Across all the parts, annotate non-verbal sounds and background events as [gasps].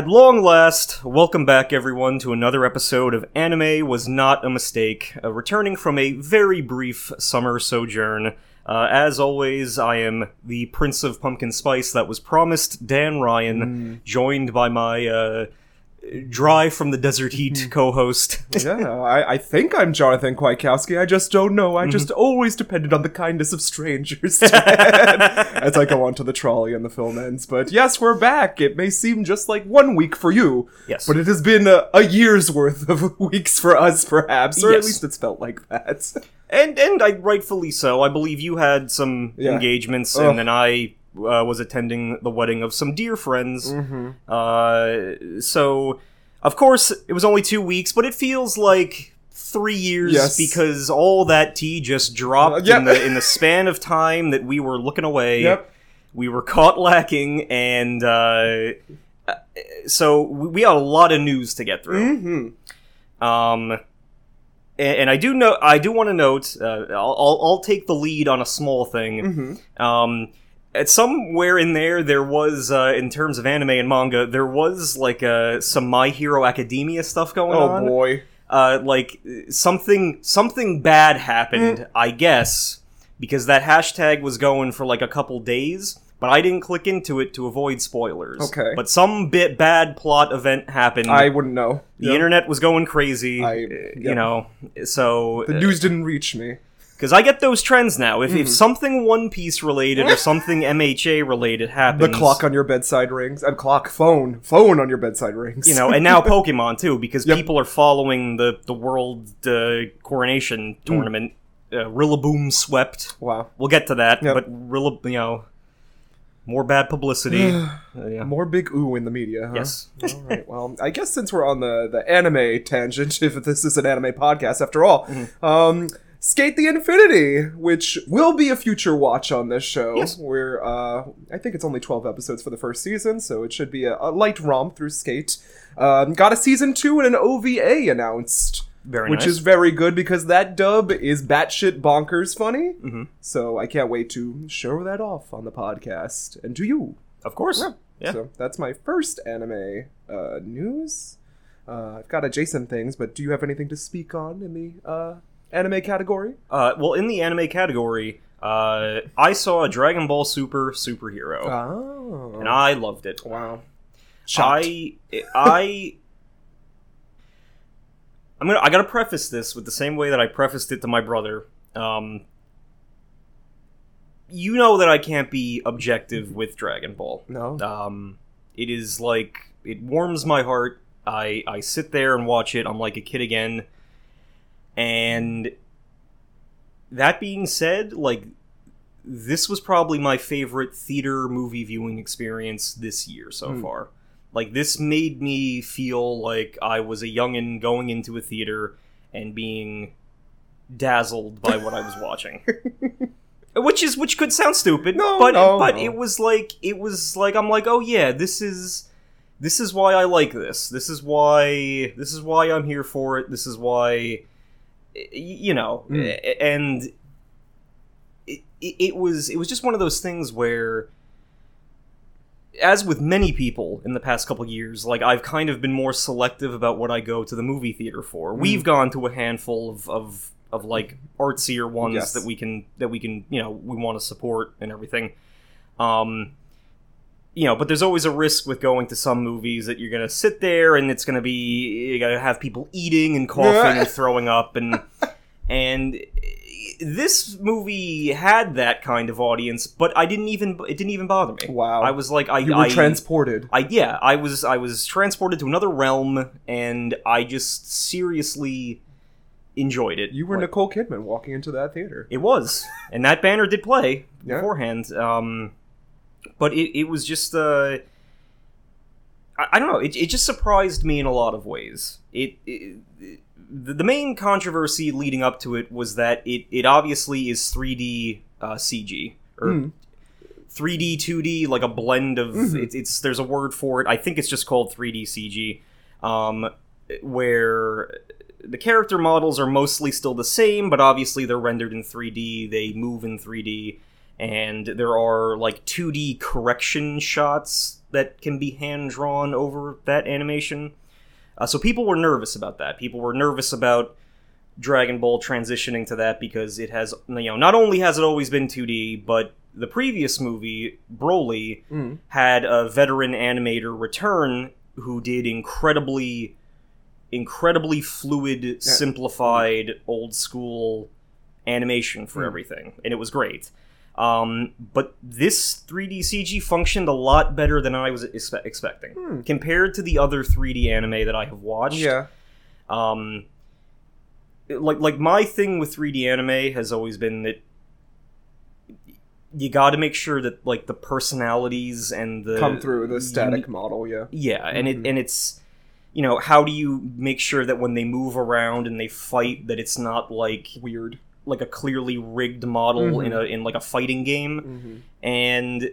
At long last, welcome back everyone to another episode of Anime Was Not a Mistake, uh, returning from a very brief summer sojourn. Uh, as always, I am the Prince of Pumpkin Spice that was promised, Dan Ryan, joined by my uh, dry from the desert heat hmm. co-host. yeah, [laughs] I, I think I'm Jonathan Kwiatkowski. I just don't know. I just mm-hmm. always depended on the kindness of strangers [laughs] as I go onto the trolley and the film ends. But yes, we're back. It may seem just like one week for you, Yes. but it has been a, a year's worth of [laughs] weeks for us, perhaps, or Yes. at least it's felt like that. and and I rightfully so. I believe you had some Yeah. engagements, Ugh. and then I uh, was attending the wedding of some dear friends. Mm-hmm. Uh, so of course it was only two weeks, but it feels like three years Yes. because all that tea just dropped Uh, yep. in the in the span of time that we were looking away. Yep. We were caught lacking, and uh, uh, so we we had a lot of news to get through. Mm-hmm. Um, and, and I do know I do want to note uh, I'll, I'll I'll take the lead on a small thing. Mm-hmm. Um, at somewhere in there, there was uh, in terms of anime and manga, there was like uh, some My Hero Academia stuff going Oh on. Oh boy. Uh, like something something bad happened, Mm. I guess, because that hashtag was going for like a couple days. But I didn't click into it to avoid spoilers. Okay. But some bit bad plot event happened. I wouldn't know. The Yep. internet was going crazy, I- uh, you know. So, The news didn't reach me. Because I get those trends now. If, if Mhm. something One Piece related or [laughs] something MHA related happens, The clock on your bedside rings. And clock, phone, phone on your bedside rings. you know, and now [laughs] Pokemon too, because Yep. people are following the the World uh, Coronation Hmm. tournament. Uh, Rillaboom swept. wow. We'll get to that, Yep. but Rilla, you know, more bad publicity. [sighs] Uh, yeah. More big ooh in the media. Huh? Yes. [laughs] all right. Well, I guess since we're on the the anime tangent, if this is an anime podcast after all, Mm-hmm. um, SK8 the Infinity, which will be a future watch on this show. Yes. Where uh, I think it's only twelve episodes for the first season, so it should be a, a light romp through SK8. Um, got a season two and an OVA announced. Very which nice. is very good because that dub is batshit bonkers funny. Mhm. So I can't wait to show that off on the podcast and to you. of course. Yeah. Yeah. So that's my first anime uh, news. Uh, I've got adjacent things, but do you have anything to speak on in the uh, anime category? Uh, well, in the anime category, uh, I saw a Dragon Ball Super superhero, Oh, and I loved it. wow. Shocked. I I I'm gonna I gotta preface this with the same way that I prefaced it to my brother. Um, you know that I can't be objective with Dragon Ball. no. Um, it is like it warms my heart. I I sit there and watch it. I'm like a kid again. And that being said, like this was probably my favorite theater movie viewing experience this year so Hmm. far. Like this made me feel like I was a youngin going into a theater and being dazzled by what I was [laughs] watching. which is which could sound stupid, No, but no, but no. it was like it was like I'm like, "Oh yeah, this is this is why I like this. This is why this is why I'm here for it. This is why you know, Mm. and it, it was it was just one of those things where as with many people in the past couple years like i've kind of been more selective about what i go to the movie theater for Hmm. we've gone to a handful of, of of like artsier ones Yes. that we can that we can you know we want to support and everything um you know but there's always a risk with going to some movies that you're gonna sit there and it's gonna be you gotta have people eating and coughing and throwing up and [laughs] and this movie had that kind of audience but i didn't even it didn't even bother me Wow. i was like i you were I, transported. I yeah, I was I was transported to another realm, and I just seriously enjoyed it. You were Like, Nicole Kidman walking into that theater. It was, and that banner did play Yeah. beforehand. Um, but it it was just uh, I, I don't know. It it just surprised me in a lot of ways. It. it the the main controversy leading up to it was that it, it obviously is 3D uh, CG or Mm. 3D, 2D, like a blend of Mhm. it's, it's there's a word for it. I think it's just called 3D CG, um, where the character models are mostly still the same, but obviously they're rendered in 3D. They move in 3D, and there are like 2D correction shots that can be hand drawn over that animation. Uh, so people were nervous about that. People were nervous about Dragon Ball transitioning to that because it has, you know, not only has it always been 2D, but the previous movie, Broly, Mm. had a veteran animator return who did incredibly, incredibly fluid, simplified, old school animation for Mm. everything, and it was great. Um, but this 3D CG functioned a lot better than I was expe- expecting Hmm. compared to the other 3D anime that I have watched. Yeah. Um, like like my thing with 3D anime has always been that you got to make sure that like the personalities and the Come through the static uni- model, yeah. yeah, and Mhm. it and it's you know how do you make sure that when they move around and they fight that it's not like Weird. Like a clearly rigged model Mhm. in a in like a fighting game Mm-hmm. and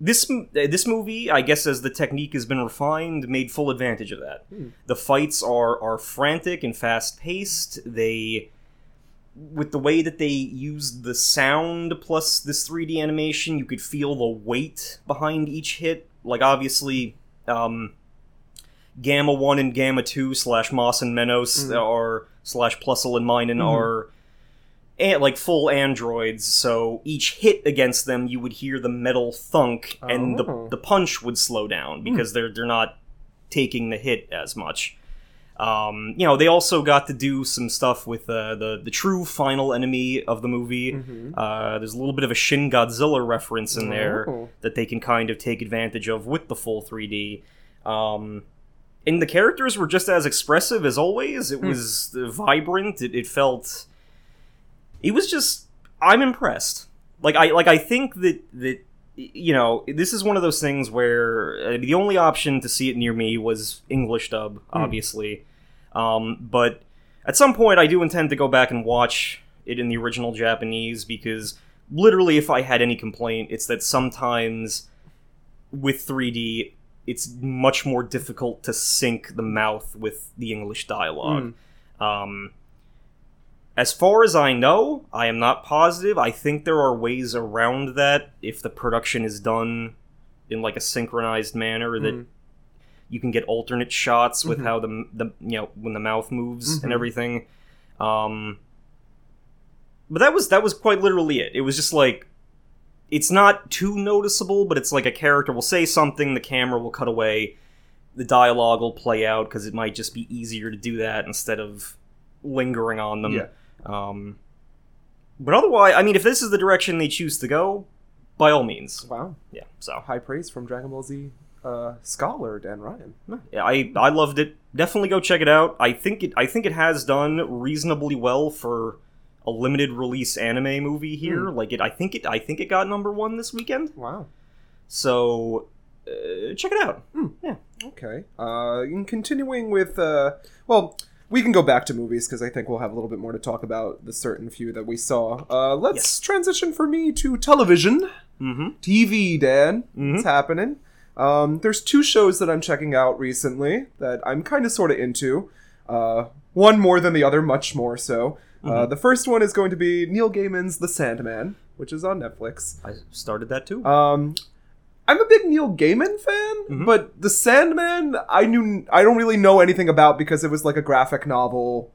this this movie, I guess, as the technique has been refined, made full advantage of that. Hmm. The fights are are frantic and fast paced. They, with the way that they used the sound plus this 3D animation, you could feel the weight behind each hit. Like obviously, um, Gamma One and Gamma Two slash Mas and Menos Mhm. are slash Plusle and Minun Mhm. are like full androids so each hit against them you would hear the metal thunk and Oh. Hmm. the, the punch would slow down because they're they're not taking the hit as much um, you know they also got to do some stuff with uh, the the true final enemy of the movie Mm-hmm. uh, there's a little bit of a Shin Godzilla reference in there Oh. that they can kind of take advantage of with the full 3D. Um, and the characters were just as expressive as always. It Hmm. was vibrant. It, it felt. It was just. I'm impressed. Like I like I think that that you know this is one of those things where uh, the only option to see it near me was English dub, obviously. Um, but at some point, I do intend to go back and watch it in the original Japanese because literally, if I had any complaint, it's that sometimes with 3D, it's much more difficult to sync the mouth with the English dialogue. Um, as far as I know, I am not positive. I think there are ways around that if the production is done in like a synchronized manner that Mm. you can get alternate shots with Mhm. how the the you know when the mouth moves Mhm. and everything. Um, but that was that was quite literally it. It was just like it's not too noticeable, but it's like a character will say something, the camera will cut away, the dialogue will play out because it might just be easier to do that instead of lingering on them. Yeah. Um, but otherwise, I mean, if this is the direction they choose to go, by all means, Wow. yeah. So High praise from Dragon Ball Z uh, scholar Dan Ryan. yeah, I I loved it. Definitely go check it out. I think it I think it has done reasonably well for a limited release anime movie here. Like it, I think it I think it got number one this weekend. Wow. So uh, check it out. Yeah. Okay. Uh, continuing with, uh, well, we can go back to movies because I think we'll have a little bit more to talk about the certain few that we saw. Uh, let's Yes. transition for me to television. Mm-hmm. TV, Dan. Mhm. What's happening? Um, there's two shows that I'm checking out recently that I'm kind of sort of into. Uh, one more than the other, much more so. Uh, the first one is going to be Neil Gaiman's The Sandman, which is on Netflix. I started that too. Um, I'm a big Neil Gaiman fan, Mhm. but The Sandman, I knew I don't really know anything about because it was like a graphic novel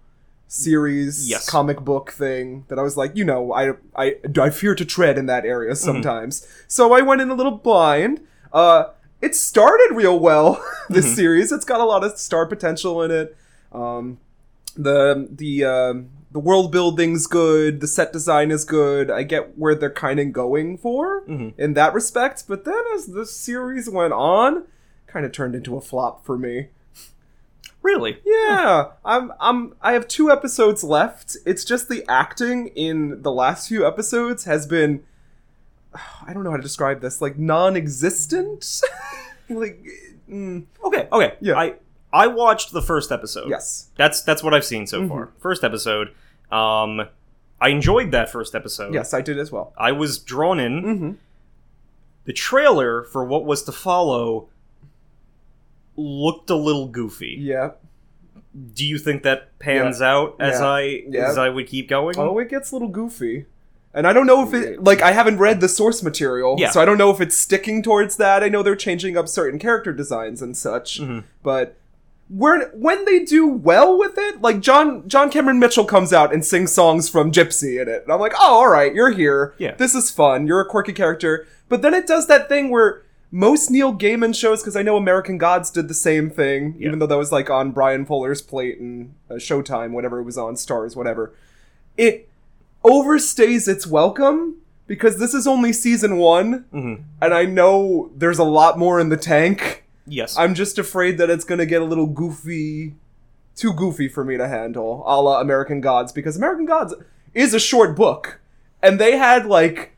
series, Yes. comic book thing that I was like, you know, I I I fear to tread in that area Mm-hmm. sometimes. So I went in a little blind. Uh, it started real well. [laughs] this Mhm. series, it's got a lot of star potential in it. Um, the the um, the world building's good. The set design is good. I get where they're kind of going for Mhm. in that respect. But then as the series went on, kind of turned into a flop for me. Really? Yeah, I'm I'm I have two episodes left. It's just the acting in the last few episodes has been I don't know how to describe this, like non-existent. [laughs] like mm, Okay. Okay. Yeah. I I watched the first episode. yes. That's that's what I've seen so Mhm. far. First episode. Um, I enjoyed that first episode. Yes, I did as well. I was drawn in. Mhm. The trailer for what was to follow looked a little goofy. Yeah. Do you think that pans out as Yeah. I Yeah. as I would keep going? Oh, it gets a little goofy. And I don't know if it like I haven't read the source material, Yeah. so I don't know if it's sticking towards that. I know they're changing up certain character designs and such, Mhm. but when when they do well with it, like John John Cameron Mitchell comes out and sings songs from Gypsy in it, and I'm like, oh, all right, you're here. Yeah. this is fun. You're a quirky character, but then it does that thing where most Neil Gaiman shows, because I know American Gods did the same thing, Yeah. even though that was like on Bryan Fuller's plate and uh, Showtime, whatever it was on, Starz, whatever. It overstays its welcome because this is only season one, Mhm. and I know there's a lot more in the tank. Yes. I'm just afraid that it's gonna get a little goofy, too goofy for me to handle, a la American Gods, because American Gods is a short book, and they had like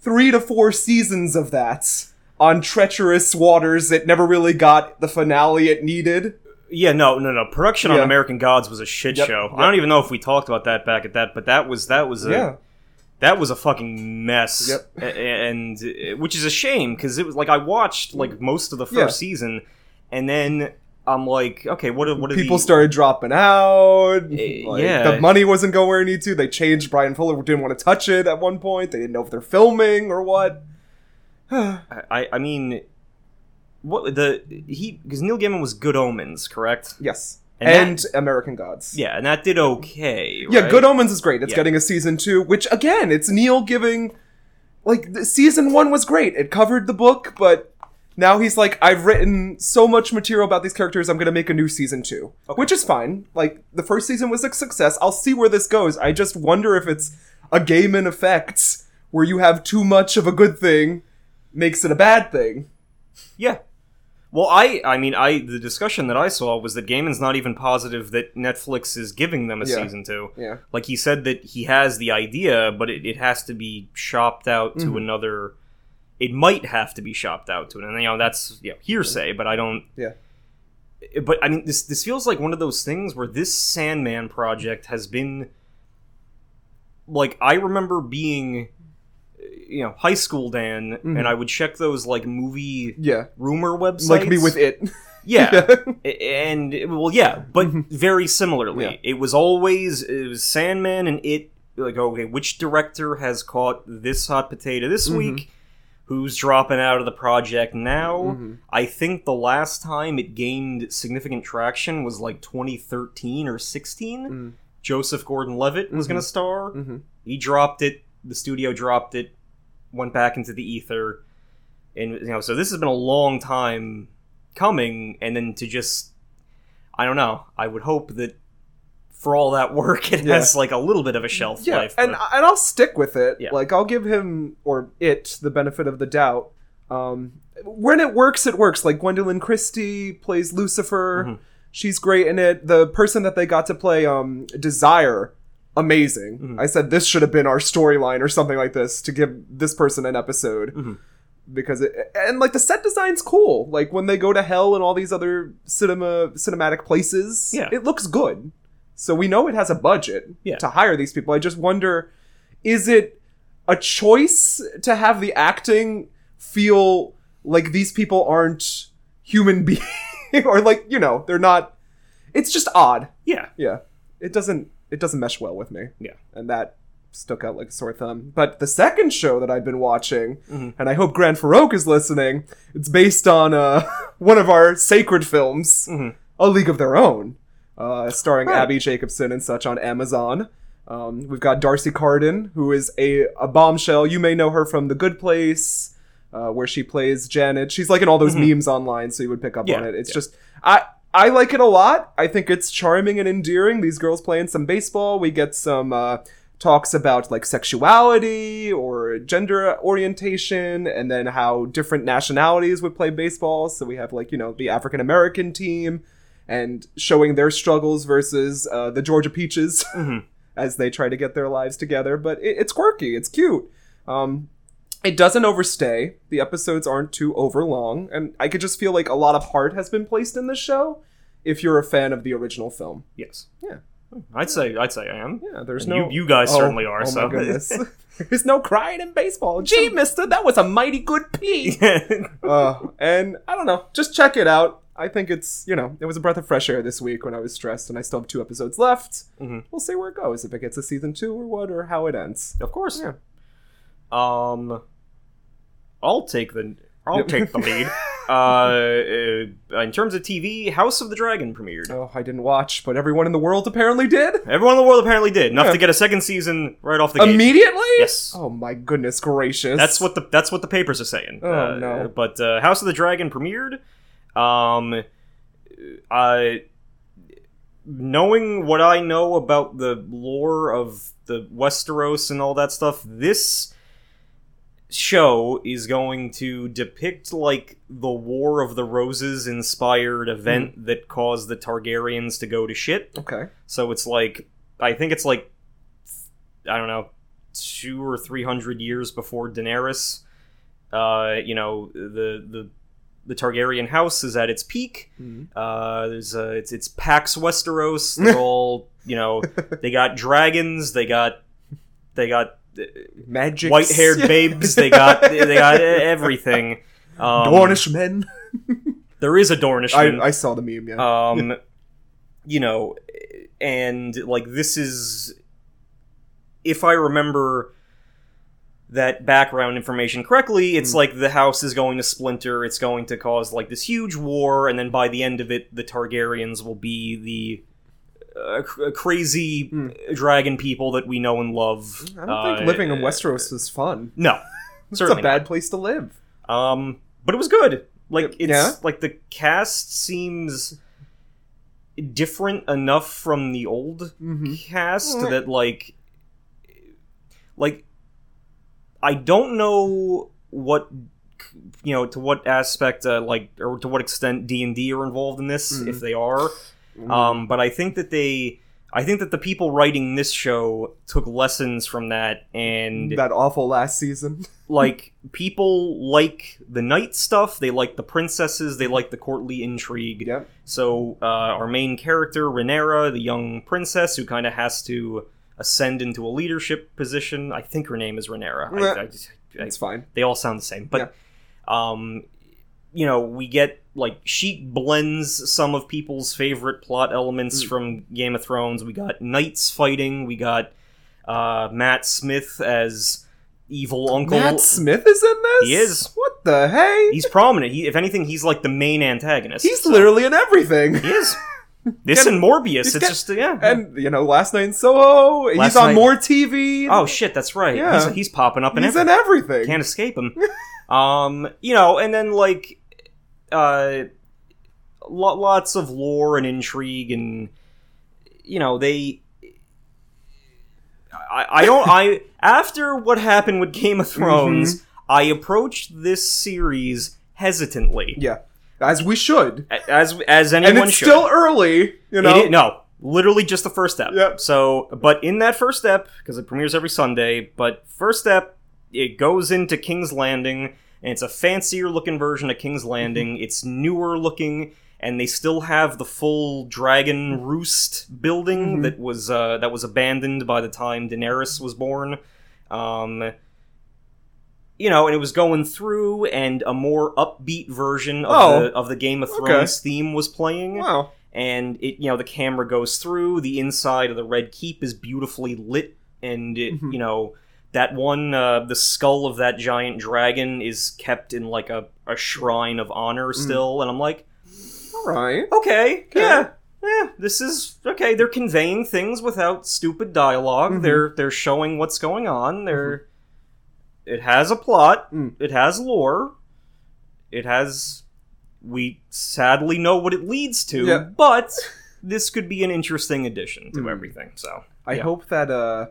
three to four seasons of that on treacherous waters. It never really got the finale it needed. Yeah, no, no, no. Production on American Gods was a shit Yep, show. yep. I don't even know if we talked about that back at that, but that was that was a yeah, that was a fucking mess. Yep. And which is a shame because it was like I watched like most of the first Yeah. season, and then I'm like, okay, what are, what are people the, started dropping out. Eh, like, yeah. the money wasn't going where it needed to. They changed. Bryan Fuller didn't want to touch it at one point. They didn't know if they're filming or what. [sighs] I I mean, what the he because Neil Gaiman was Good Omens, correct? yes, And and, that- American Gods. Yeah, and that did okay. Yeah. Good Omens is great. It's Yeah. getting a season two, which again, it's Neil Gaiman. Like the, season one was great. It covered the book, but now he's like, I've written so much material about these characters. I'm gonna make a new season two, which is fine. Like the first season was a success. I'll see where this goes. I just wonder if it's a Gaiman effects where you have too much of a good thing makes it a bad thing. Yeah. Well, I I mean, I the discussion that I saw was that Gaiman's not even positive that Netflix is giving them a Yeah. season two. Yeah. Like he said that he has the idea, but it, it has to be shopped out to Mhm. another. It might have to be shopped out to, it. and you know that's you know, hearsay, but I don't. Yeah. But I mean, this this feels like one of those things where this Sandman project has been. Like I remember being, you know, high school Dan, Mhm. and I would check those like movie Yeah. rumor websites. Like me with it. Yeah. [laughs] And well yeah but very similarly Yeah. it was always it was sandman and it like okay which director has caught this hot potato this Mhm. week who's dropping out of the project now Mhm. i think the last time it gained significant traction was like 2013 or 16 Mm. joseph gordon-levitt was going to star Mhm. he dropped it the studio dropped it went back into the ether and you know so this has been a long time coming and then to just i don't know i would hope that for all that work [laughs] it Yeah. has like a little bit of a shelf yeah, life and but- and I'll stick with it. Yeah. Like I'll give him or it the benefit of the doubt. Um, when it works, it works. Like Gwendoline Christie plays Lucifer. Mhm. She's great in it. The person that they got to play um, Desire, amazing. Mhm. I said this should have been our storyline or something like this to give this person an episode Mhm. because it and like the set design's cool. Like when they go to hell and all these other cinema cinematic places, Yeah. it looks good. So we know it has a budget Yeah. to hire these people. I just wonder is it a choice to have the acting feel like these people aren't human [laughs] beings or like, you know, they're not it's just odd. yeah Yeah. It doesn't it doesn't mesh well with me. Yeah. And that stuck out like a sore thumb. But the second show that I've been watching, Mhm. and I hope Grant Farouk is listening, it's based on uh, [laughs] one of our sacred films, Mhm. A League of Their Own, uh, starring Right. Abbi Jacobson and such on Amazon. Um, we've got D'Arcy Carden, who is a, a bombshell. You may know her from The Good Place, uh, where she plays Janet. She's like in all those Mhm. memes online, so you would pick up Yeah, on it. It's yeah. just I I like it a lot. I think it's charming and endearing. These girls playing some baseball. We get some uh, talks about like sexuality or gender orientation, and then how different nationalities would play baseball. So we have like you know the African American team, and showing their struggles versus uh, the Georgia Peaches Mhm. [laughs] as they try to get their lives together. But it, it's quirky. It's cute. Um, it doesn't overstay. The episodes aren't too overlong, and I could just feel like a lot of heart has been placed in this show. If you're a fan of the original film, yes Yeah. i'd say i'd say i am yeah, there's And no. you- you guys Oh, certainly are, Oh so. [laughs] there's no crying in baseball. Gee, Mister, that was a mighty good pee. [laughs] uh, and I don't know, just check it out. I think it's you know it was a breath of fresh air this week when I was stressed, and I still have two episodes left. Mhm. We'll see where it goes if it gets a season two or what or how it ends. Of course. Yeah. Um, I'll take the I'll take the lead. [laughs] Uh, uh, in terms of TV, House of the Dragon premiered. Oh, I didn't watch, but everyone in the world apparently did. Everyone in the world apparently did enough Yeah. to get a second season right off the gate. Immediately? Yes. Oh my goodness gracious. That's what the that's what the papers are saying. Oh, Uh, no. But uh, House of the Dragon premiered. Um, I knowing what I know about the lore of the Westeros and all that stuff, this show is going to depict like the War of the Roses inspired event Hmm. that caused the Targaryens to go to shit. Okay. So it's like I think it's like I don't know two or three hundred years before Daenerys. Uh, you know the the the Targaryen house is at its peak. Mhm. Uh, there's uh, it's it's Pax Westeros. They're [laughs] all you know. They got dragons. They got they got Magic. white haired babes. They got they got everything. Um, Dornish men. [laughs] There is a Dornishman. I, I saw the meme, yeah. um you know and like this is if i remember that background information correctly it's Mm. like the house is going to splinter it's going to cause like this huge war and then by the end of it the targaryens will be the uh, cr- crazy Mm. dragon people that we know and love I don't think Uh, living in Westeros is fun. no [laughs] It's a bad place to live. um, but it was good. Like it's Yeah? like the cast seems different enough from the old Mm-hmm. cast Mm. that like like I don't know what you know to what aspect uh, like or to what extent D and D are involved in this Mm. if they are. Um, but I think that they. I think that the people writing this show took lessons from that and that awful last season. [laughs] like people like the knight stuff they like the princesses they like the courtly intrigue yep. so uh, our main character Rhaenyra the young princess who kind of has to ascend into a leadership position i think her name is Rhaenyra I, I, just- I- It's fine. they all sound the same but um you know we get like she blends some of people's favorite plot elements Mm. from game of thrones we got knights fighting we got uh matt smith as evil uncle Matt Smith is in this? He is. What the hey? he's prominent he, if anything he's like the main antagonist He's so- literally in everything. he is [laughs] this and morbius he's it's just yeah And you know, last night in Soho, he's Last on Night- more TV. oh shit that's right Yeah. he's, he's popping up in he's everything in everything. can't escape him. [laughs] um, you know, and then like, uh, lo- lots of lore and intrigue, and you know they. I, I don't. I [laughs] after what happened with Game of Thrones, I approached this series hesitantly, yeah, as we should. as as And anyone it's should. still early, you know. No, literally just the first step. Yep. So, but in that first step, because it premieres every Sunday, but first step, it goes into King's Landing, and it's a fancier looking version of King's Landing. It's newer looking, and they still have the full dragon roost building Mhm. that was uh, that was abandoned by the time Daenerys was born. Um, you know, and it was going through, and a more upbeat version of Oh. the of the Game of Okay. Thrones theme was playing Wow. and it you know the camera goes through the inside of the red keep is beautifully lit and it, Mhm. you know that one uh, the skull of that giant dragon is kept in like a, a shrine of honor still and i'm like All right. okay, Okay. yeah yeah this is okay they're conveying things without stupid dialog Mhm. they're they're showing what's going on they're it has a plot Mm. it has lore it has we sadly know what it leads to Yeah. but this could be an interesting addition to Mm. everything so I Yeah. hope that uh,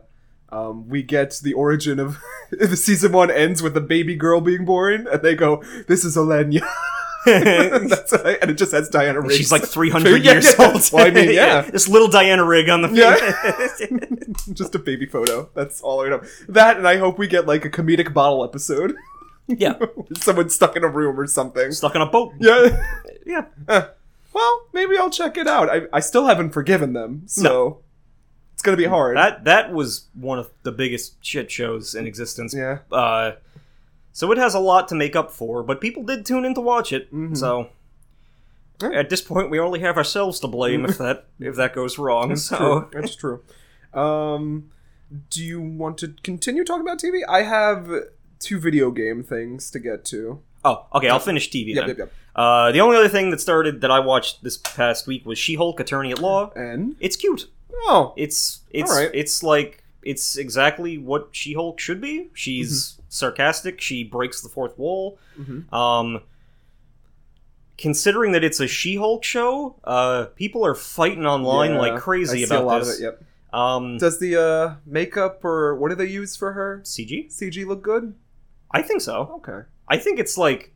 um, we get the origin of [laughs] the season one ends with a baby girl being born, and they go, "This is Olenna," [laughs] That's I- and it just has Diana Rigg. she's like 300 [laughs] Yeah, years yeah. old Well, I mean, yeah. this little diana rigg on the Yeah. just a baby photo. That's all I know. That, and I hope we get like a comedic bottle episode. yeah Someone stuck in a room or something. stuck on a boat Yeah. yeah Eh. well, maybe I'll check it out. I, I still haven't forgiven them, so it's gonna be hard. That that was one of the biggest shit shows in existence. yeah. Uh, so it has a lot to make up for, but people did tune in to watch it. Mhm. So, at this point, we only have ourselves to blame if that [laughs] if that goes wrong. so True. That's true. Um, do you want to continue talking about TV? I have two video game things to get to. oh, okay, I'll finish TV Yep, then. yep, yep. Uh, the only other thing that started that I watched this past week was She-Hulk: Attorney at Law. And It's cute. Oh, It's it's Alright. it's like it's exactly what She-Hulk should be. She's sarcastic. She breaks the fourth wall. Mhm. Um, considering that it's a She-Hulk show, uh, people are fighting online yeah, like crazy about a lot this. Of it, yep. Um, Does the uh, makeup or what do they use for her CG? CG look good? I think so. Okay. I think it's like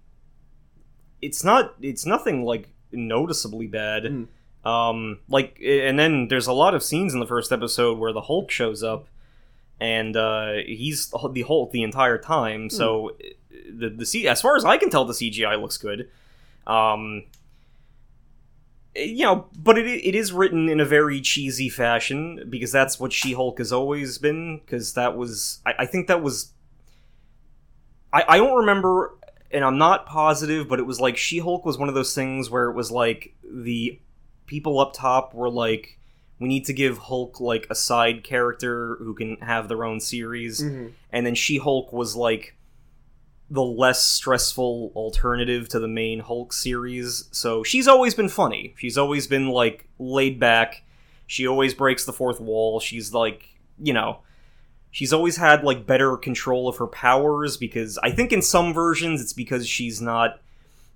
it's not it's nothing like noticeably bad. Mm. Um like and then there's a lot of scenes in the first episode where the Hulk shows up and uh he's the Hulk the entire time. So the the C- as far as I can tell the CGI looks good. Um you know, but it it is written in a very cheesy fashion because that's what She-Hulk has always been. Because that was, I, I think that was I, I don't remember and I'm not positive, but it was like She Hulk was one of those things where it was like the people up top were like, we need to give Hulk like a side character who can have their own series, Mhm. and then She Hulk was like the less stressful alternative to the main Hulk series. So she's always been funny. She's always been like laid back. She always breaks the fourth wall. She's like, you know, she's always had like better control of her powers because I think in some versions it's because she's not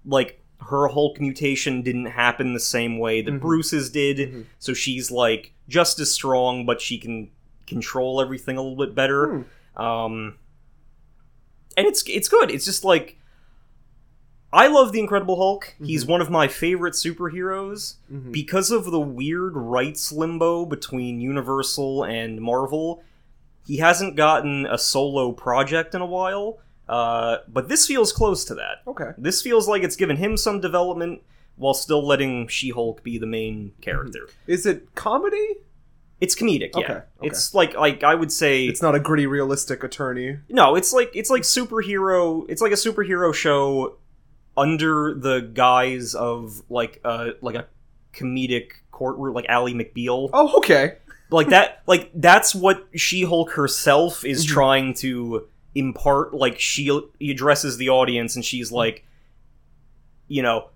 like her Hulk mutation didn't happen the same way that Mhm. Bruce's did. Mhm. So she's like just as strong, but she can control everything a little bit better. Hmm. Um, and it's it's good. It's just like I love the Incredible Hulk. He's Mhm. one of my favorite superheroes Mhm. because of the weird rights limbo between Universal and Marvel. He hasn't gotten a solo project in a while, uh, but this feels close to that. Okay. This feels like it's given him some development while still letting She-Hulk be the main character. Is it comedy? It's comedic, yeah. Okay, okay. It's like like I would say It's not a gritty, realistic attorney. no, it's like it's like superhero. It's like a superhero show under the guise of like a like a comedic courtroom, like Ally McBeal. Oh, okay. Like that. Like that's what She Hulk herself is Mhm. trying to impart. Like she addresses the audience, and she's like, you know.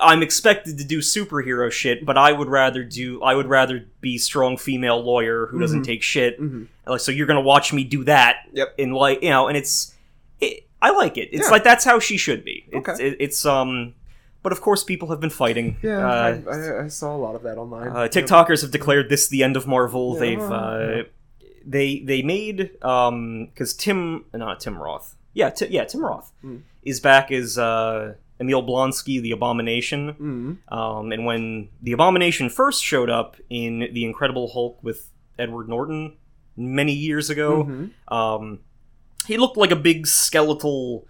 I'm expected to do superhero shit, but I would rather do. I would rather be strong female lawyer who doesn't Mhm. take shit. hmm Like, so you're gonna watch me do that Yep. in like you know and it's it, i like it it's Yeah. like that's how she should be it's, Okay. it, it's um but of course people have been fighting Yeah, uh, I, I, I saw a lot of that online. uh, tiktokers have declared this the end of marvel Yeah. they've uh they they made um because tim not tim roth yeah Ti- yeah tim roth Mm. is back as uh emil blonsky the abomination Mhm. um, and when the Abomination first showed up in The Incredible Hulk with Edward Norton many years ago, Mhm. um, he looked like a big skeletal,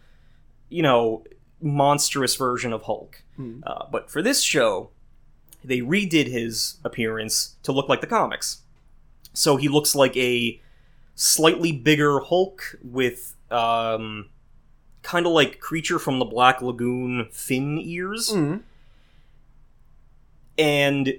you know, monstrous version of Hulk. Hmm. Uh, but for this show, they redid his appearance to look like the comics. So he looks like a slightly bigger Hulk with um, kind of like creature from the Black Lagoon fin ears Mhm. and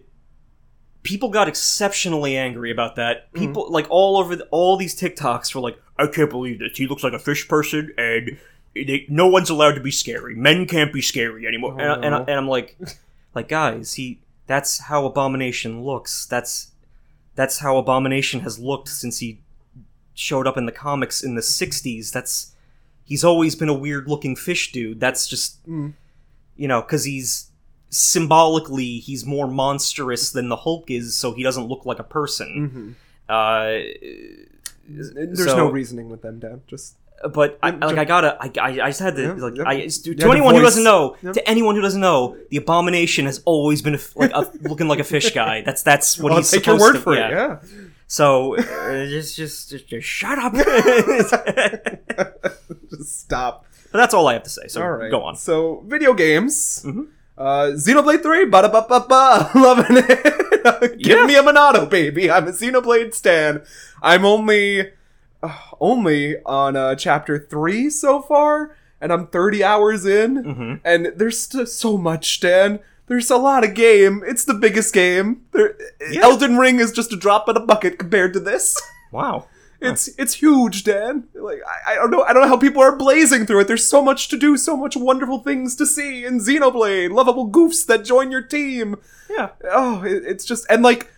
people got exceptionally angry about that. People like all over the, all these TikToks were like, "I can't believe this. He looks like a fish person, and they, no one's allowed to be scary. Men can't be scary anymore." Oh, and, and, no. and I'm like, [laughs] like guys, he that's how Abomination looks. That's that's how Abomination has looked since he showed up in the comics in the '60s. That's he's always been a weird looking fish dude. That's just Mm. you know, because he's symbolically he's more monstrous than the Hulk is, so he doesn't look like a person. Mhm. Uh, There's so- no reasoning with them, Dan. Just but I, like I gotta, I, I, I just had to Yeah, like, yep. I, to, Yeah, anyone who doesn't know, to anyone who doesn't know, the Abomination has always been a like a, [laughs] looking like a fish guy. That's that's what I'll he's take your supposed word to, for yeah. it. Yeah. So uh, just, just, just, just shut up. [laughs] [laughs] Just stop. But that's all I have to say. So All right. go on. So video games. Mhm. Uh, Xenoblade 3, ba da ba ba ba, loving it. Give Yeah. me a Monado, baby. I'm a Xenoblade stan. I'm only, [sighs] only on uh, chapter 3 so far, and I'm 30 hours in, hmm and there's st- so much, Dan. there's a lot of game. It's the biggest game. There, Yeah. Elden Ring is just a drop in a bucket compared to this. [laughs] Wow. It's it's huge, Dan. Like I, I don't know I don't know how people are blazing through it. There's so much to do, so much wonderful things to see in Xenoblade, lovable goofs that join your team. Yeah. Oh, it, it's just and like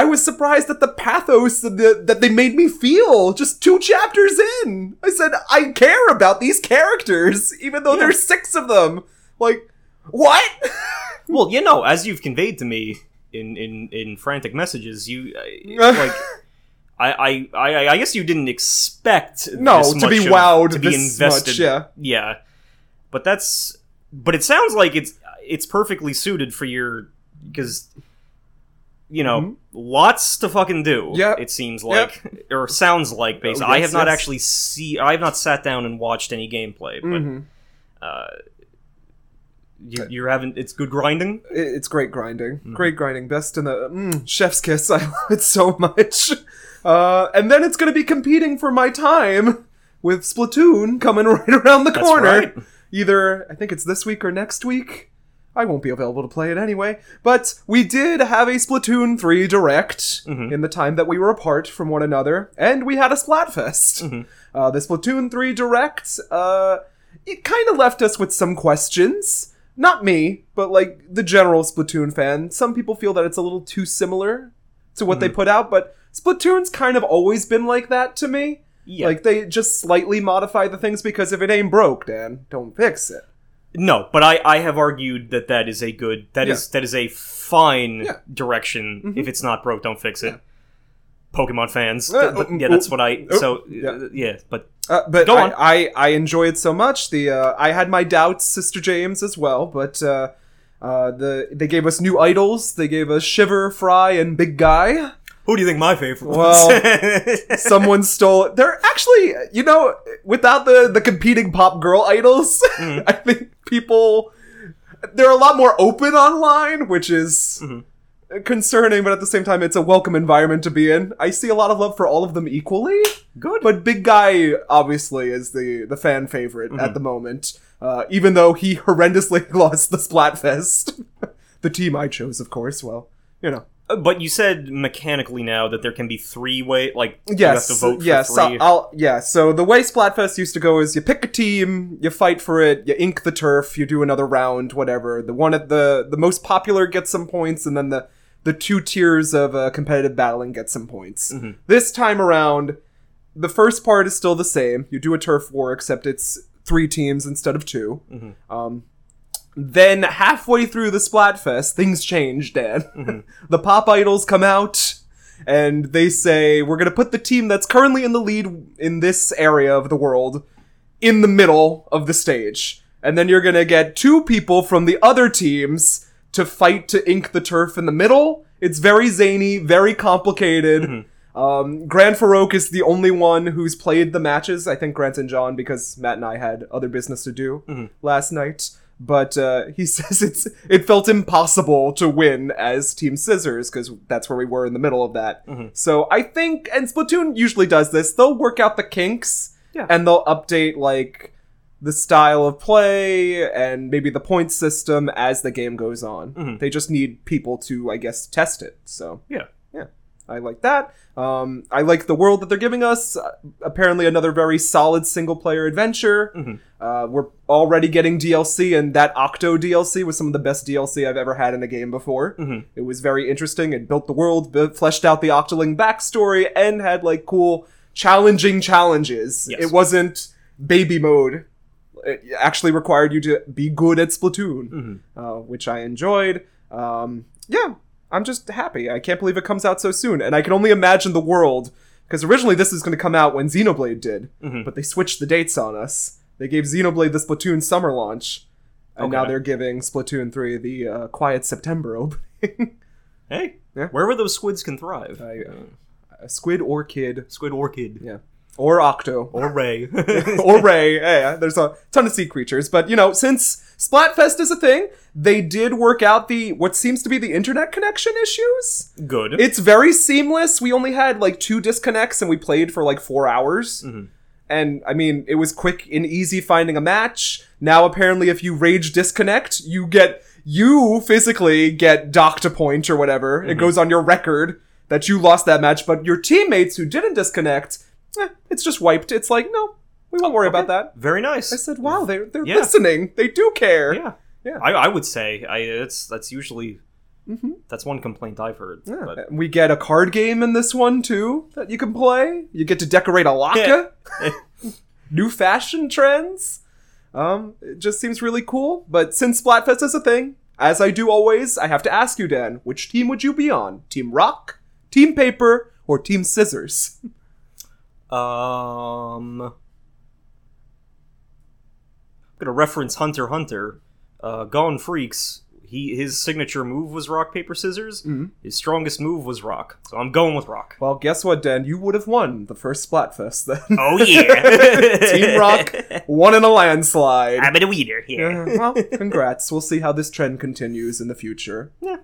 I, was surprised at the pathos that, the, that they made me feel just two chapters in. I said I care about these characters, even though Yeah. there's six of them. Like what? [laughs] Well, you know, as you've conveyed to me in in in frantic messages, you uh, [laughs] like. I, I, I, I guess you didn't expect No, this to be of- wowed to be invested. much, yeah. yeah, but that's but it sounds like it's it's perfectly suited for your because you know Mhm. lots to fucking do. Yep. it seems like or sounds like. Basically, Oh, I have not yes. actually see. I have not sat down and watched any gameplay, but Mhm. uh, you, you're having it's good grinding. It's great grinding. Mm-hmm. Great grinding. Best in the mm, chef's kiss. [laughs] I love it so much. [laughs] Uh, and then it's going to be competing for my time with Splatoon coming [laughs] right around the That's corner. right. Either, I think it's this week or next week. I won't be available to play it anyway. But we did have a Splatoon 3 Direct Mhm. in the time that we were apart from one another, and we had a Splatfest. Mhm. Uh, the Splatoon 3 Direct, uh, it kind of left us with some questions. Not me, but like the general Splatoon fan. Some people feel that it's a little too similar to what they Mm-hmm. put out, but Splatoon's kind of always been like that to me. Yeah, Like they just slightly modify the things because if it ain't broke, Dan, don't fix it. No, but I, I have argued that that is a good that is Yeah. that is a fine Yeah. direction. Mhm. If it's not broke, don't fix it. Pokemon fans, Uh, but oh, yeah, that's oh, what I. oh, so yeah. uh, yeah, but Uh, but Go I, on. I I enjoy it so much. The uh, I had my doubts, Sister James as well, but uh, uh, the they gave us new idols. They gave us Shiver, Frye, and Big Guy. Who do you think my favorite Well. [laughs] Someone stole. it. They're actually, you know, without the the competing pop girl idols, [laughs] Mhm. I think people they're a lot more open online, which is Mhm. concerning. But at the same time, it's a welcome environment to be in. I see a lot of love for all of them equally. good. But Big Guy obviously is the the fan favorite Mhm. at the moment. Uh, even though he horrendously [laughs] lost the Splatfest, the team I chose, of course. Well, you know. Uh, but you said mechanically now that there can be three way like Yes, you have to vote for yes, three. I'll, yeah. So the way Splatfest used to go is you pick a team, you fight for it, you ink the turf, you do another round, whatever. The one at the the most popular gets some points, and then the the two tiers of uh, competitive battling get some points. Mhm. This time around, the first part is still the same. You do a turf war, except it's three teams instead of 2 Mhm. Um, then halfway through the Splatfest, things change, Dan. Mhm. [laughs] the pop idols come out and they say, We're gonna put the team that's currently in the lead in this area of the world in the middle of the stage. And then you're gonna get two people from the other teams to fight to ink the turf in the middle. It's very zany, very complicated. Mhm. Um, Grant Farouk is the only one who's played the matches. I think Grant and John, because Matt and I had other business to do Mhm. last night. But uh, he [laughs] says it's it felt impossible to win as Team Scissors because that's where we were in the middle of that. Mhm. So I think, and Splatoon usually does this. They'll work out the kinks Yeah. and they'll update like the style of play and maybe the point system as the game goes on. Mhm. They just need people to, I guess, test it. So Yeah. I like that. Um, I like the world that they're giving us. Uh, apparently, another very solid single player adventure. Mhm. Uh, we're already getting DLC, and that Octo DLC was some of the best DLC I've ever had in a game before. Mhm. It was very interesting. It built the world, bu- fleshed out the Octoling backstory, and had like cool, challenging challenges. Yes. It wasn't baby mode. It actually required you to be good at Splatoon, Mhm. uh, which I enjoyed. Um, yeah, I'm just happy. I can't believe it comes out so soon, and I can only imagine the world because originally this was going to come out when Xenoblade did, Mhm. but they switched the dates on us. They gave Xenoblade the Splatoon summer launch, and now they're giving Splatoon 3 the uh, quiet September [laughs] opening. Hey, Yeah. wherever those squids can thrive. Uh, Squid or Kid, Squid Orchid yeah, or Octo. or Ray. [laughs] or Ray. Yeah, there's a ton of sea creatures. But you know, since Splatfest is a thing, they did work out the what seems to be the internet connection issues. Good. It's very seamless. We only had like two disconnects and we played for like four hours. Mhm. And I mean, it was quick and easy finding a match. Now apparently if you rage disconnect, you get you physically get docked a point or whatever. It goes on your record that you lost that match, but your teammates who didn't disconnect, eh, it's just wiped. It's like, no, we won't worry about that. Very nice. I said, wow, they're, they're Yeah. listening. They do care. yeah. Yeah. I, I would say I it's that's usually that's one complaint I've heard. Yeah. But We get a card game in this one too that you can play. You get to decorate a laka. [laughs] New fashion trends. Um, it just seems really cool. But since Splatfest is a thing, as I do always, I have to ask you, Dan, which team would you be on? Team Rock, Team Paper, or Team Scissors? Um, I'm gonna reference Hunter Hunter. Uh, Gon Freecss. He his signature move was rock paper scissors. Mm-hmm. His strongest move was rock. So I'm going with rock. Well, guess what, Dan? You would have won the first Splatfest then. Oh yeah, [laughs] Team Rock won in a landslide. I'm a weeder here. Uh, well, congrats. We'll see how this trend continues in the future. Yeah.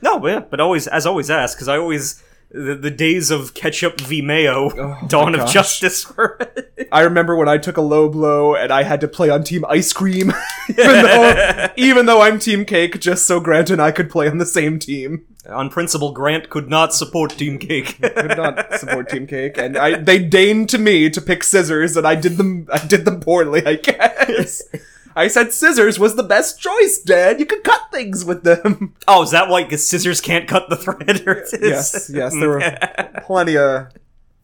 No, but yeah, but always as always ask because I always the, the days of ketchup v mayo, Oh, [laughs] dawn of justice. [laughs] I remember when I took a low blow and I had to play on Team Ice Cream, [laughs] even though even though I'm Team Cake, just so Grant and I could play on the same team. On principle, Grant could not support Team Cake. Could not support Team Cake, and I they deigned to me to pick scissors, and I did them I did them poorly, I guess. I said scissors was the best choice, Dad. You could cut things with them. [laughs] oh, is that why? Because scissors can't cut the thread? Or yes, yes, there were [laughs] plenty of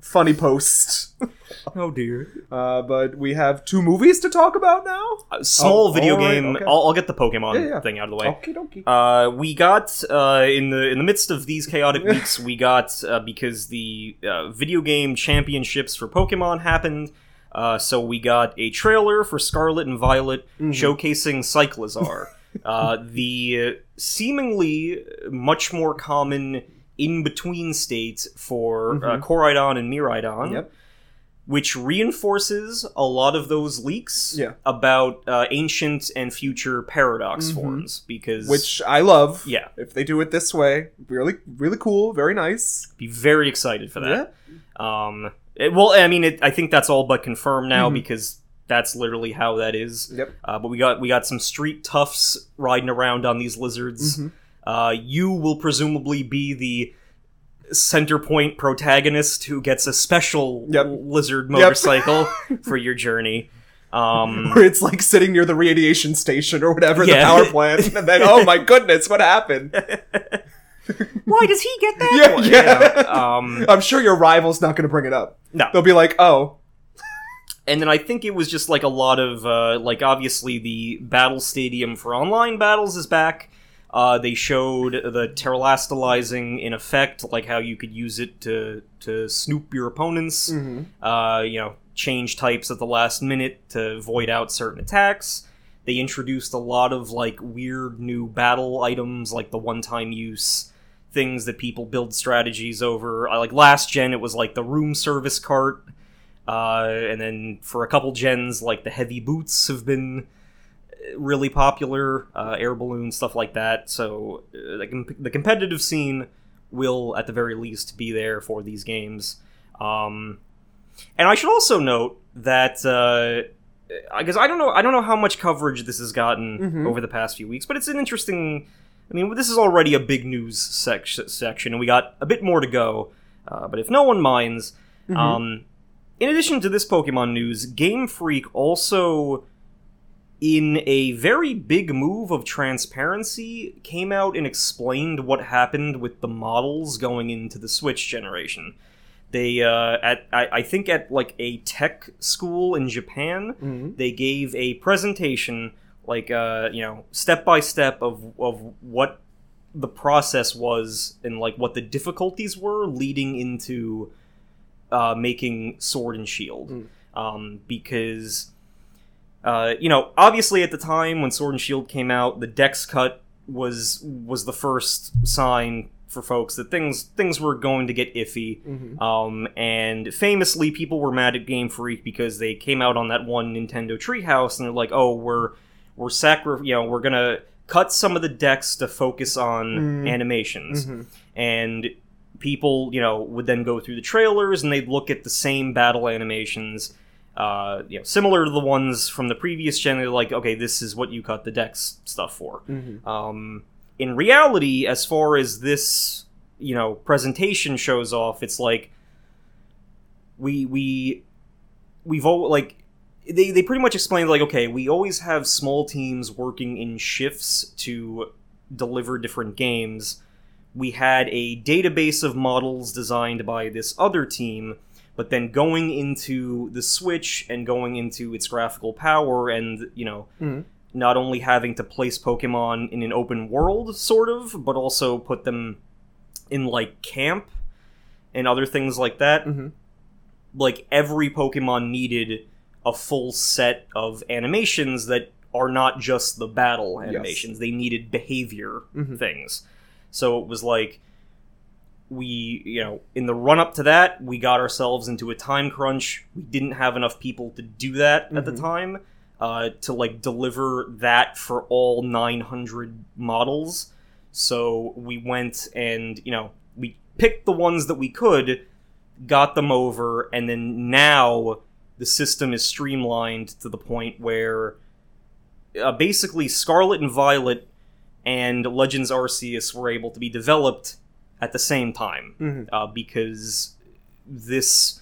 funny posts. [laughs] oh dear. Uh, but we have two movies to talk about now. A small Oh, video alright, game. okay. I'll, I'll get the Pokemon Yeah, yeah. thing out of the way. Okie dokie. Uh, we got uh, in the in the midst of these chaotic weeks, we got uh, because the uh, video game championships for Pokemon happened. Uh, so we got a trailer for Scarlet and Violet showcasing Cyclizar, [laughs] uh, the seemingly much more common in between state for uh, Koraidon and Miraidon Yep. which reinforces a lot of those leaks Yeah. about uh, ancient and future paradox forms because Which I love. Yeah. If they do it this way, really, really cool, very nice. be very excited for that. Um, it- well, I mean, it, I think that's all but confirmed now because that's literally how that is. Yep. Uh, but we got we got some street toughs riding around on these lizards. Uh, you will presumably be the center point protagonist who gets a special Yep. lizard motorcycle [laughs] for your journey. Um, [laughs] Where it's like sitting near the radiation station or whatever, the power plant, and then, oh my goodness, what happened? [laughs] [laughs] why does he get that? Yeah, one? yeah. You know, um, [laughs] I'm sure your rival's not going to bring it up. no. They'll be like, oh, and then I think it was just like a lot of uh, like obviously the battle stadium for online battles is back. Uh, they showed the Terastallizing in effect, like how you could use it to to snoop your opponents. Uh, you know, change types at the last minute to void out certain attacks. They introduced a lot of like weird new battle items, like the one-time use things that people build strategies over. Uh, like last gen, it was like the room service cart. Uh, and then for a couple gens, like the heavy boots have been uh, really popular, uh, air balloon stuff like that. So uh, the, com- the competitive scene will, at the very least, be there for these games. Um, and I should also note that uh, because I don't know, I don't know how much coverage this has gotten Mhm. over the past few weeks, but it's an interesting. I mean, this is already a big news sec- section, and we got a bit more to go. Uh, but if no one minds, um, in addition to this Pokemon news, Game Freak also, in a very big move of transparency, came out and explained what happened with the models going into the Switch generation. They, uh, at I, I think at like a tech school in Japan, Mhm. they gave a presentation, like uh, you know, step by step of of what the process was and like what the difficulties were leading into uh, making Sword and Shield, Mm. um, because uh, you know, obviously at the time when Sword and Shield came out, the Dex cut was was the first sign for folks that things things were going to get iffy. Mhm. Um, and famously, people were mad at Game Freak because they came out on that one Nintendo Treehouse and they're like, "Oh, we're we're sacri- you know, we're gonna cut some of the Dex to focus on Mm. animations." Mhm. And people, you know, would then go through the trailers and they'd look at the same battle animations. Uh, you know, similar to the ones from the previous gen, they're like, okay, this is what you cut the Dex stuff for. Mhm. Um, in reality, as far as this, you know, presentation shows off, it's like we we we've all like they they pretty much explained like okay, we always have small teams working in shifts to deliver different games. We had a database of models designed by this other team, but then going into the Switch and going into its graphical power and, you know, Mhm. not only having to place Pokemon in an open world, sort of, but also put them in, like, camp and other things like that. Mhm. Like, every Pokemon needed a full set of animations that are not just the battle Yes. animations, they needed behavior Mhm. things. So it was like we, you know, in the run up to that, we got ourselves into a time crunch. We didn't have enough people to do that at the Mhm. time uh, to like deliver that for all 900 models. So we went and, you know, we picked the ones that we could, got them over, and then now the system is streamlined to the point where uh, basically Scarlet and Violet and Legends Arceus were able to be developed at the same time Mhm. uh, because this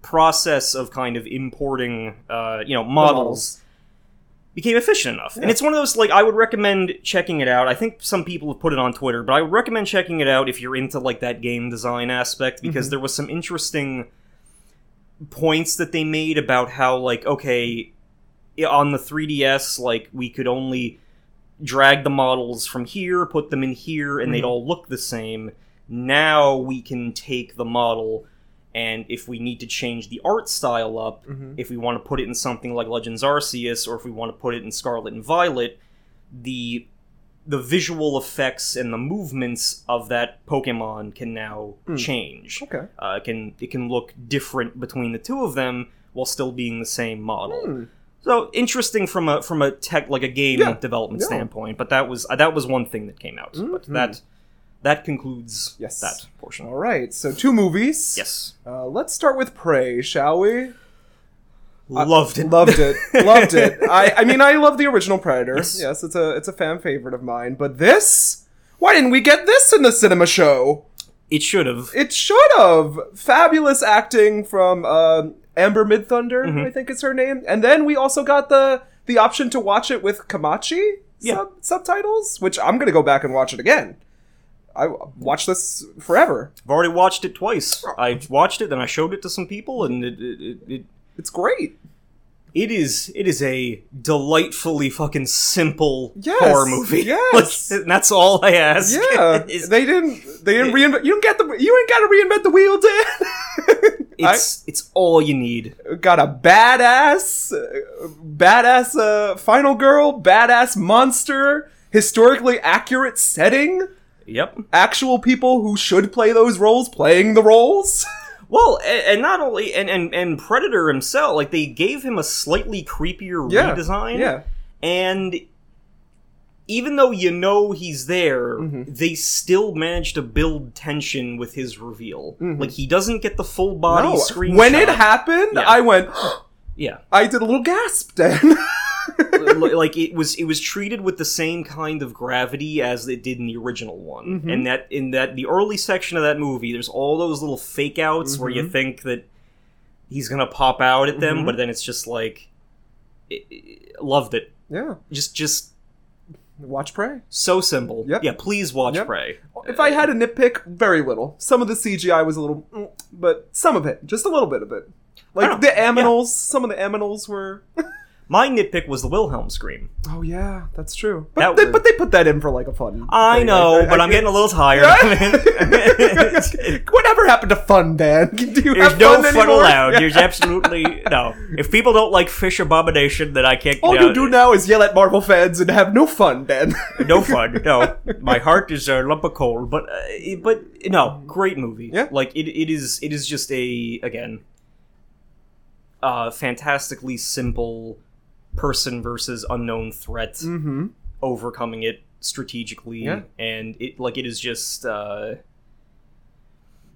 process of kind of importing, uh, you know, models became efficient enough. And it's one of those like I would recommend checking it out. I think some people have put it on Twitter, but I would recommend checking it out if you're into like that game design aspect because Mhm. there was some interesting points that they made about how like okay on the 3DS like we could only drag the models from here, put them in here and they'd Mhm. all look the same. Now we can take the model and if we need to change the art style up, Mhm. if we want to put it in something like Legends Arceus, or if we want to put it in Scarlet and Violet, the the visual effects and the movements of that Pokemon can now Hmm. change. Okay. Uh, it can it can look different between the two of them while still being the same model. Hmm. So interesting from a from a tech like a game Yeah. development Yeah. standpoint. But that was uh, that was one thing that came out. But Mhm. that that concludes Yes. that portion. All right. So two movies. Yes, Uh, let's start with Prey, shall we? Loved it. Loved it. [laughs] Loved it. I, I mean, I love the original Predator. Yes. Yes. it's a it's a fan favorite of mine. But this, why didn't we get this in the cinema show? It should have. It should have. Fabulous acting from um Amber Midthunder, Mhm. I think is her name. And then we also got the the option to watch it with Comanche Yeah. sub- subtitles, which I'm gonna go back and watch it again. I watch this forever. I've already watched it twice. I watched it, then I showed it to some people, and it it, it, it It's great. it is it is a delightfully fucking simple Yes, horror movie. [laughs] yes. Like, and that's all I ask. Yeah, [laughs] Is- they didn't. They didn't reinvent. You don't get the. You ain't got to reinvent the wheel, Dan. [laughs] it's it's all you need. Got a badass, badass uh, final girl, badass monster, historically accurate setting, Yep. actual people who should play those roles playing the roles. Well, and, and not only and, and and Predator himself, like they gave him a slightly creepier Yeah, redesign. yeah, And even though you know he's there, Mhm. they still manage to build tension with his reveal. Mhm. Like he doesn't get the full body No, screen. when it happened, Yeah. I went. [gasps] yeah, I did a little gasp, Dan. [laughs] Li- like it was it was treated with the same kind of gravity as it did in the original one Mhm. and that in that the early section of that movie there's all those little fake outs where you Mhm. think that he's gonna pop out at them Mhm. but then it's just like it, it- loved it yeah, just just watch Prey. so simple Yep. yeah please watch Yep. prey If I had a nitpick, very little. Some of the CGI was a little, but some of it, just a little bit of it. Like the aminals, some of the aminals were. [laughs] my nitpick was the wilhelm scream Oh yeah, that's true. But That they, was- but they put that in for like a fun. i thing. know I- but I- i'm getting a little tired [laughs] [laughs] Whatever happened to fun, Dan? [laughs] You There's no fun, fun allowed. There's absolutely no. If people don't like Fish Abomination, then I can't. All no, you do now is yell at Marvel fans and have no fun, Dan. no fun. No, my heart is a lump of coal. But uh, but no, great movie. Yeah. like it. It is. It is just a again, uh, fantastically simple person versus unknown threat, mm-hmm. overcoming it strategically, Yeah. and it like it is just. uh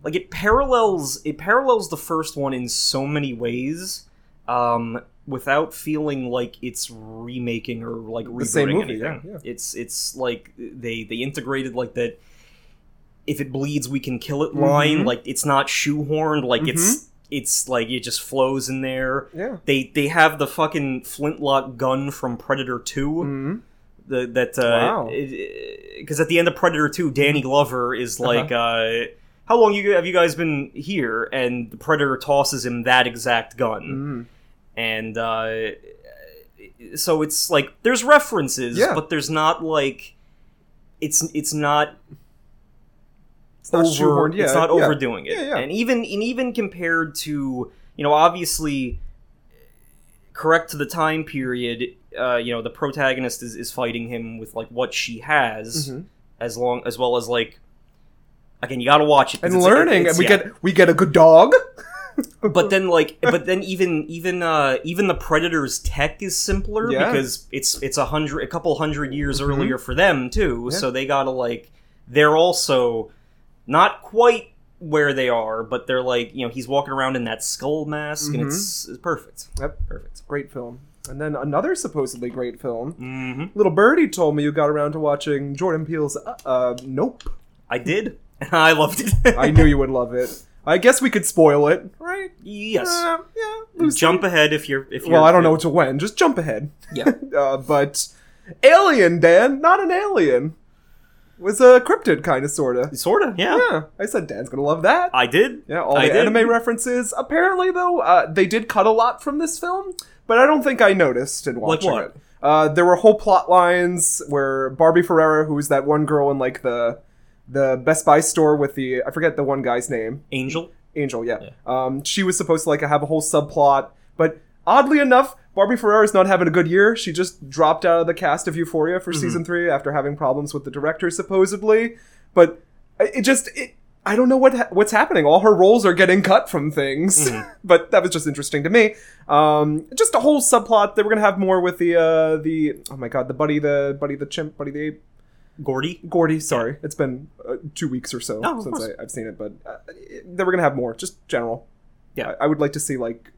like it parallels it parallels the first one in so many ways um, without feeling like it's remaking or like rebooting The same movie, anything. yeah, yeah. It's it's like they they integrated like that. If it bleeds, we can kill it. Mhm. Line like it's not shoehorned. Like Mm-hmm. it's it's like it just flows in there. Yeah. They they have the fucking flintlock gun from Predator 2 Mhm. The, that uh, Wow. because at the end of Predator Two, Danny Glover is like, uh "How long you have you guys been here?" And the Predator tosses him that exact gun, Mhm. and uh, so it's like there's references, Yeah. but there's not like it's it's not It's not over. Yeah. it's not yeah. overdoing it. Yeah. And even and even compared to you know obviously correct to the time period, uh, you know the protagonist is, is fighting him with like what she has, Mhm. as long as well as like again you got to watch it And learning, and we get we get a good dog. [laughs] but then like but then even even uh even the predator's tech is simpler Yeah. because it's it's a hundred a couple hundred years Mhm. earlier for them too Yeah. so they gotta like they're also not quite where they are but they're like you know he's walking around in that skull mask and Mhm. it's, it's perfect Yep. perfect Great film. And then another supposedly great film. hmm Little Birdie told me you got around to watching Jordan Peele's uh, uh Nope. i did and [laughs] i loved it [laughs] I knew you would love it. I guess we could spoil it, right? yes Uh, yeah. loosely. jump ahead if you're if you're Well, I don't know to when. Just jump ahead. yeah [laughs] Uh, but Alien, Dan, not an alien. Was a cryptid kind of sorta. sort of yeah. Yeah, I said Dan's gonna love that. i did Yeah, all I the did. anime references. Apparently, though, uh, they did cut a lot from this film, but I don't think I noticed in watching what? it. Uh, there were whole plot lines where Barbie Ferreira, who's that one girl in like the the Best Buy store with the I forget the one guy's name, angel Angel, yeah. Um, she was supposed to like have a whole subplot, but oddly enough, Barbie Ferreira's not having a good year. She just dropped out of the cast of Euphoria for season three after having problems with the director, supposedly. But it just it. I don't know what ha- what's happening. All her roles are getting cut from things, [laughs] but that was just interesting to me. Um, just a whole subplot. They were gonna have more with the uh, the oh my god, the buddy, the buddy, the chimp, buddy, the ape, gordy Gordy. Sorry, it's been uh, two weeks or so Oh, since. I, I've seen it, but uh, they were gonna have more. Just general. Yeah. I, I would like to see like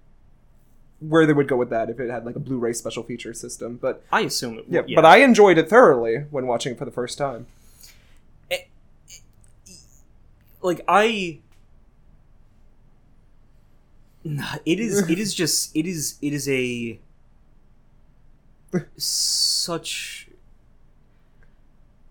where they would go with that if it had like a Blu-ray special feature system. But i assume it yeah, would, but I enjoyed it thoroughly when watching it for the first time. like I it is [laughs] it is just it is it is a such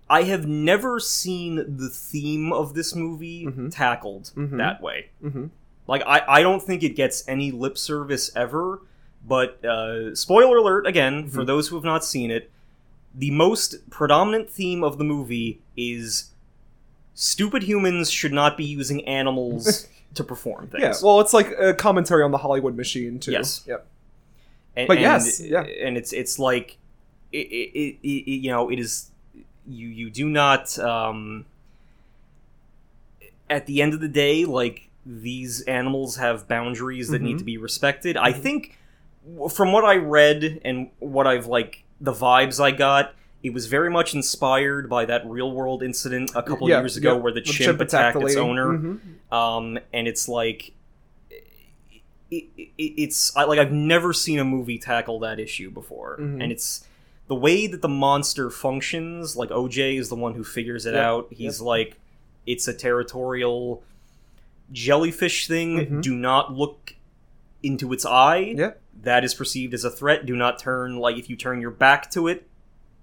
I have never seen the theme of this movie Mhm. tackled Mhm. that way. hmm Like I, I don't think it gets any lip service ever, but uh, spoiler alert again for Mhm. those who have not seen it. The most predominant theme of the movie is stupid humans should not be using animals [laughs] to perform things. Yeah, well, it's like a commentary on the Hollywood machine too. Yes. Yep. and, but and- yes, yeah. and it's it's like it, it, it, it you know it is you you do not um at the end of the day like these animals have boundaries that need Mhm. to be respected i Mhm. think from what i read and what i've like the vibes i got it was very much inspired by that real world incident a couple Yeah, years ago yeah. where the The chimp, attacked the its owner Mhm. um, and it's like it, it, it's I, like I've never seen a movie tackle that issue before, Mhm. and it's the way that the monster functions. Like OJ is the one who figures it Yep, out. He's yep. like, it's a territorial jellyfish thing. Mhm. Do not look into its eye. Yep. That is perceived as a threat. Do not turn like if you turn your back to it,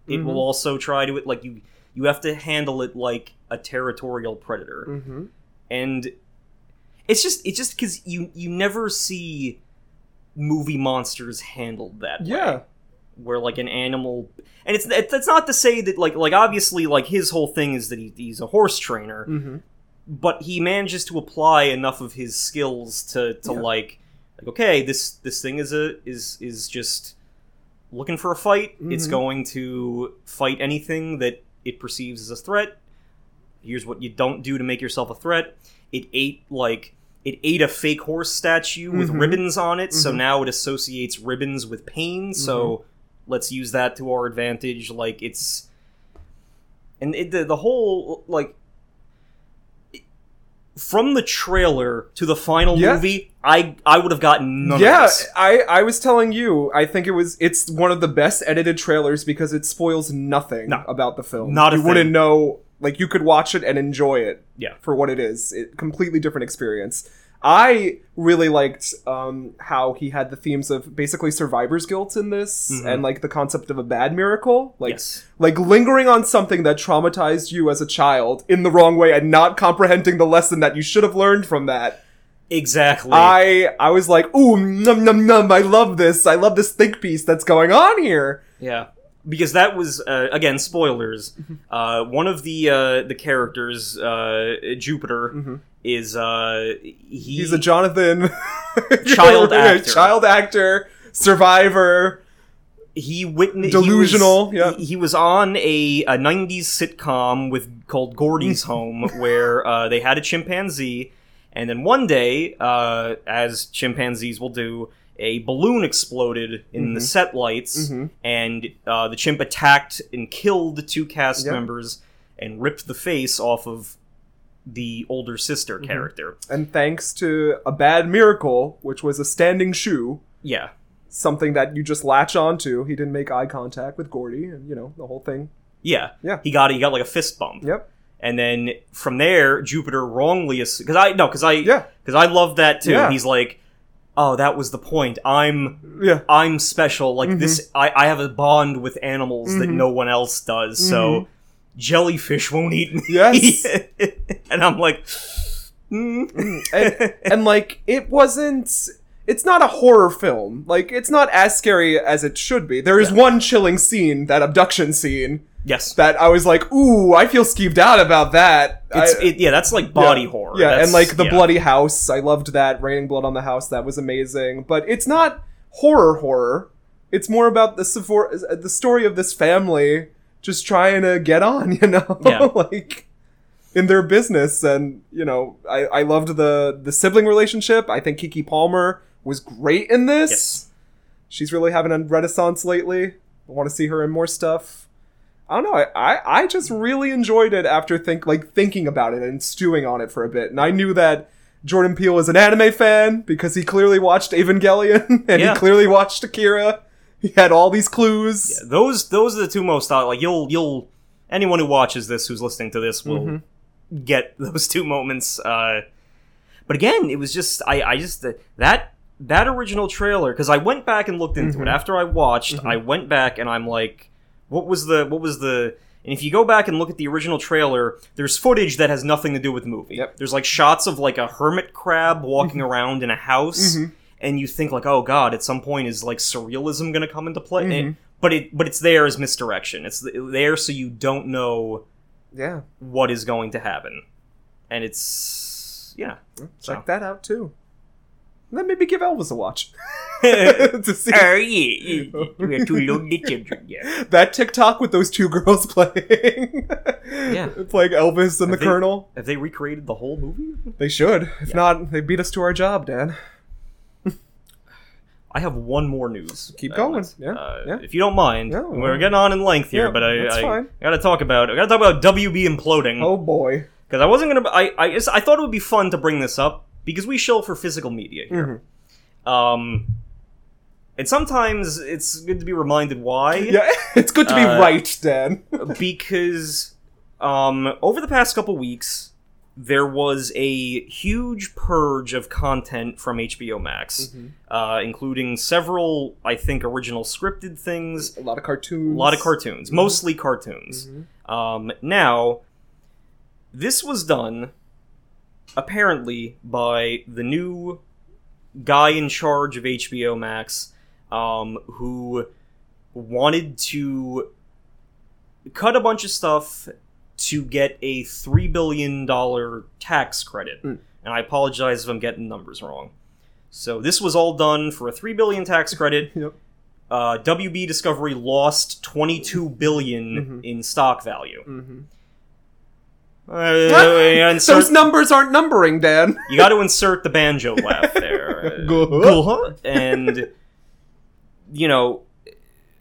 it Mhm. will also try to it. Like you, you have to handle it like a territorial predator Mhm. and it's just it's just because you you never see movie monsters handled that way Yeah. where like an animal and it's that's not to say that like like obviously like his whole thing is that he, he's a horse trainer hmm but he manages to apply enough of his skills to to Yeah. like like okay this this thing is a is is just looking for a fight it's Mhm. going to fight anything that it perceives as a threat here's what you don't do to make yourself a threat it ate like it ate a fake horse statue with Mhm. ribbons on it so Mhm. now it associates ribbons with pain so Mm-hmm. let's use that to our advantage like it's and it, the, the whole like from the trailer to the final Yeah. movie, I I would have gotten none yeah, of this. I I was telling you, I think it was it's one of the best edited trailers because it spoils nothing No. about the film. Not you wouldn't know like you could watch it and enjoy it Yeah. for what it is. It completely different experience. I really liked um, how he had the themes of basically survivor's guilt in this, Mhm. and like the concept of a bad miracle, like yes. like lingering on something that traumatized you as a child in the wrong way and not comprehending the lesson that you should have learned from that. Exactly. I I was like, ooh, num num num. I love this. I love this think piece that's going on here. Yeah, because that was uh, again spoilers. Uh, one of the uh, the characters, uh, Jupiter, Mhm. Is uh, he, He's a Jonathan [laughs] [laughs] Child Yeah, actor. child actor, survivor. he witnessed Delusional, He yeah. was, he, he was on a, a '90s sitcom with called Gordy's [laughs] Home, where uh, they had a chimpanzee, and then one day, uh, as chimpanzees will do. A balloon exploded in the Mhm. set lights, Mhm. and uh, the chimp attacked and killed the two cast Yeah. members and ripped the face off of the older sister Mm-hmm. character. And thanks to a bad miracle, which was a standing shoe, Yeah, something that you just latch onto, he didn't make eye contact with Gordy, and you know the whole thing. yeah, Yeah. He got he got like a fist bump. Yep. and then from there jupiter wrongly because i no because i Yeah. because i love that too Yeah. he's like oh that was the point i'm Yeah. i'm special like this i i have a bond with animals that Mhm. no one else does so jellyfish won't eat me. Yes. [laughs] and i'm like mm. and, and like it wasn't it's not a horror film. Like it's not as scary as it should be. There is one chilling scene that abduction scene yes. that i was like ooh i feel skeeved out about that. It's I- it, yeah that's like body yeah, horror. Yeah That's- and like the yeah. bloody house. I loved that. Raining blood on the house. That was amazing. But it's not horror horror. It's more about the the story of this family just trying to get on [laughs] you know? Yeah. [laughs] like in their business. And you know I, I loved the the sibling relationship. I think keke palmer was great in this. Yes. She's really having a renaissance lately. I want to see her in more stuff. I don't know. I, I i just really enjoyed it after think like thinking about it and stewing on it for a bit. And i knew that jordan peele is an anime fan because he clearly watched evangelion [laughs] and Yeah. he clearly watched akira he had all these clues Yeah, those those are the two most uh, like you'll you'll anyone who watches this who's listening to this will Mm-hmm. get [laughs] those two moments uh but again it was just i i just that that original trailer because i went back and looked into Mhm. it after i watched Mm-hmm. i went back and i'm like what was the what was the and if you go back and look at the original trailer there's footage that has nothing to do with the movie Yep. there's like shots of like a hermit crab walking around in a house Mhm. And you think like oh god at some point is like surrealism going to come into play Mhm. And- but it but it's there as misdirection it's there so you don't know yeah what is going to happen and it's yeah check So. that out too then maybe give elvis a watch [laughs] [laughs] to see Oh yeah, we are two lonely children. Yeah, [laughs] that TikTok with those two girls playing, Yeah. playing Elvis and Have the they- Colonel. have they recreated the whole movie? They should. If not, they beat us to our job, Dan. I have one more news. Keep uh, going. Yeah, uh, yeah. If you don't mind, we're getting on in length here, Yeah, but I, that's I, gotta talk about I gotta talk about WB imploding Oh boy. because I wasn't gonna. I I, I thought it would be fun to bring this up because we shill for physical media here. Mhm. Um, and sometimes it's good to be reminded why. Yeah, [laughs] it's good to be Uh, right, Dan. [laughs] because um, over the past couple weeks, there was a huge purge of content from HBO Max, Mm-hmm. uh, including several, I think, original scripted things, A lot of cartoons. a lot of cartoons, mostly cartoons. Mhm. Um, now, this was done apparently by the new guy in charge of HBO Max, um, who wanted to cut a bunch of stuff to get a three billion dollar tax credit. Mm. And I apologize if I'm getting numbers wrong. So this was all done for a 3 billion tax [laughs] credit. Yep. Uh, WB Discovery lost 22 billion Mhm. in stock value. Mhm. Uh, [laughs] insert- Those numbers aren't numbering, Dan. [laughs] you got to insert the banjo laugh there. And you know,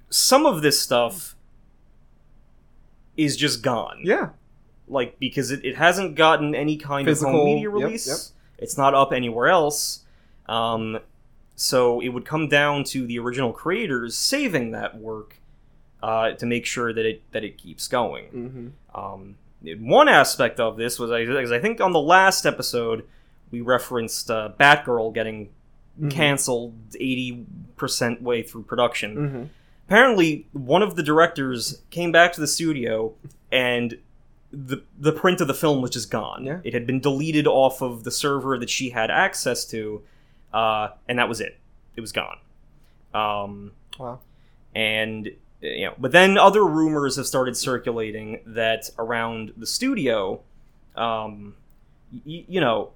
some of this stuff is just gone. Yeah. like because it, it hasn't gotten any kind of home media release. yep. It's not up anywhere else. Um, so it would come down to the original creators saving that work uh, to make sure that it that it keeps going. Mm-hmm. Um, one aspect of this was I, 'cause I think on the last episode we referenced uh, Batgirl getting Mm-hmm. canceled eighty percent way through production. Mm-hmm. Apparently, one of the directors came back to the studio and the the print of the film was just gone. Yeah. It had been deleted off of the server that she had access to, uh, and that was it. It was gone. Um, Wow. and you know, but then other rumors have started circulating that around the studio, um, y- you know,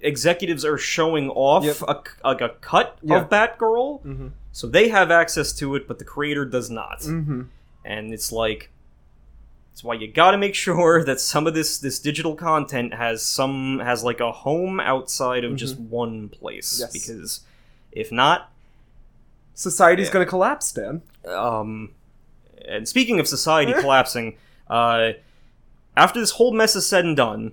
executives are showing off Yep. a, like a cut Yeah. of Batgirl, Mm-hmm. So they have access to it, but the creator does not. Mm-hmm. And it's like, it's why you got to make sure [laughs] that some of this this digital content has some has like a home outside of just one place, Mm-hmm. Yes. because if not, Society's Yeah. gonna collapse, Dan. um, and speaking of society [laughs] collapsing, uh, after this whole mess is said and done,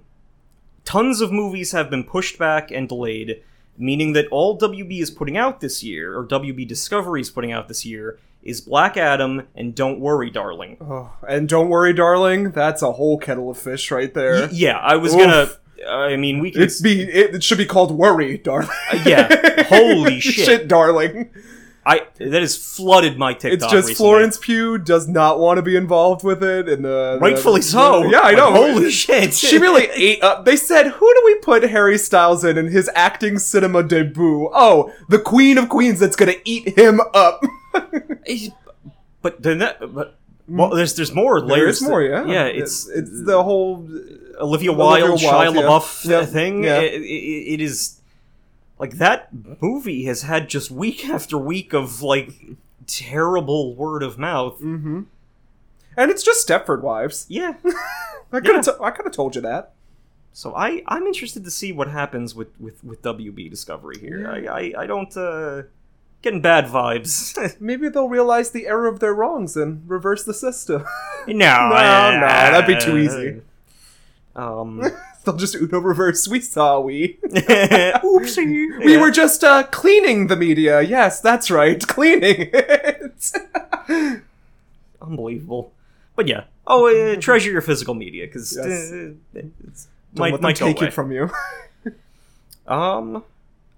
tons of movies have been pushed back and delayed, meaning that all WB is putting out this year, or WB Discovery is putting out this year, is Black Adam and Don't Worry, Darling. Oh, and don't worry, darling. That's a whole kettle of fish right there. Y- yeah, I was Oof. gonna. I mean, we could. It's be it should be called worry, darling. Uh, yeah, [laughs] holy shit. darling. I that has flooded my TikTok. It's just recently. Florence Pugh does not want to be involved with it, and the, the- Rightfully so. Yeah, I Like, know. holy shit. She really [laughs] ate up. They said, "Who do we put Harry Styles in in his acting cinema debut?" Oh, the Queen of Queens that's gonna eat him up. [laughs] But then that. But, well, there's there's more layers. There's more, yeah. Yeah, it's it's the whole. Olivia Wilde, Olivia Shia Wilde, yeah. LaBeouf Yeah, thing. yeah. It, it, it is like that movie has had just week [laughs] after week of like terrible word of mouth. hmm And it's just Stepford Wives. Yeah. [laughs] I could have. I could have told you that. So I I'm interested to see what happens with with with WB Discovery here. I I, I don't uh getting bad vibes. [laughs] Maybe they'll realize the error of their wrongs and reverse the system. no, No, no, that'd be too easy. Um, they'll just Uno reverse. We saw we. [laughs] oopsie. We Yeah. were just uh, cleaning the media. Yes, that's right, [laughs] cleaning it. unbelievable. But yeah. Oh, [laughs] uh, treasure your physical media because Yes. uh, it's Don't might let might take away. it from you. Um,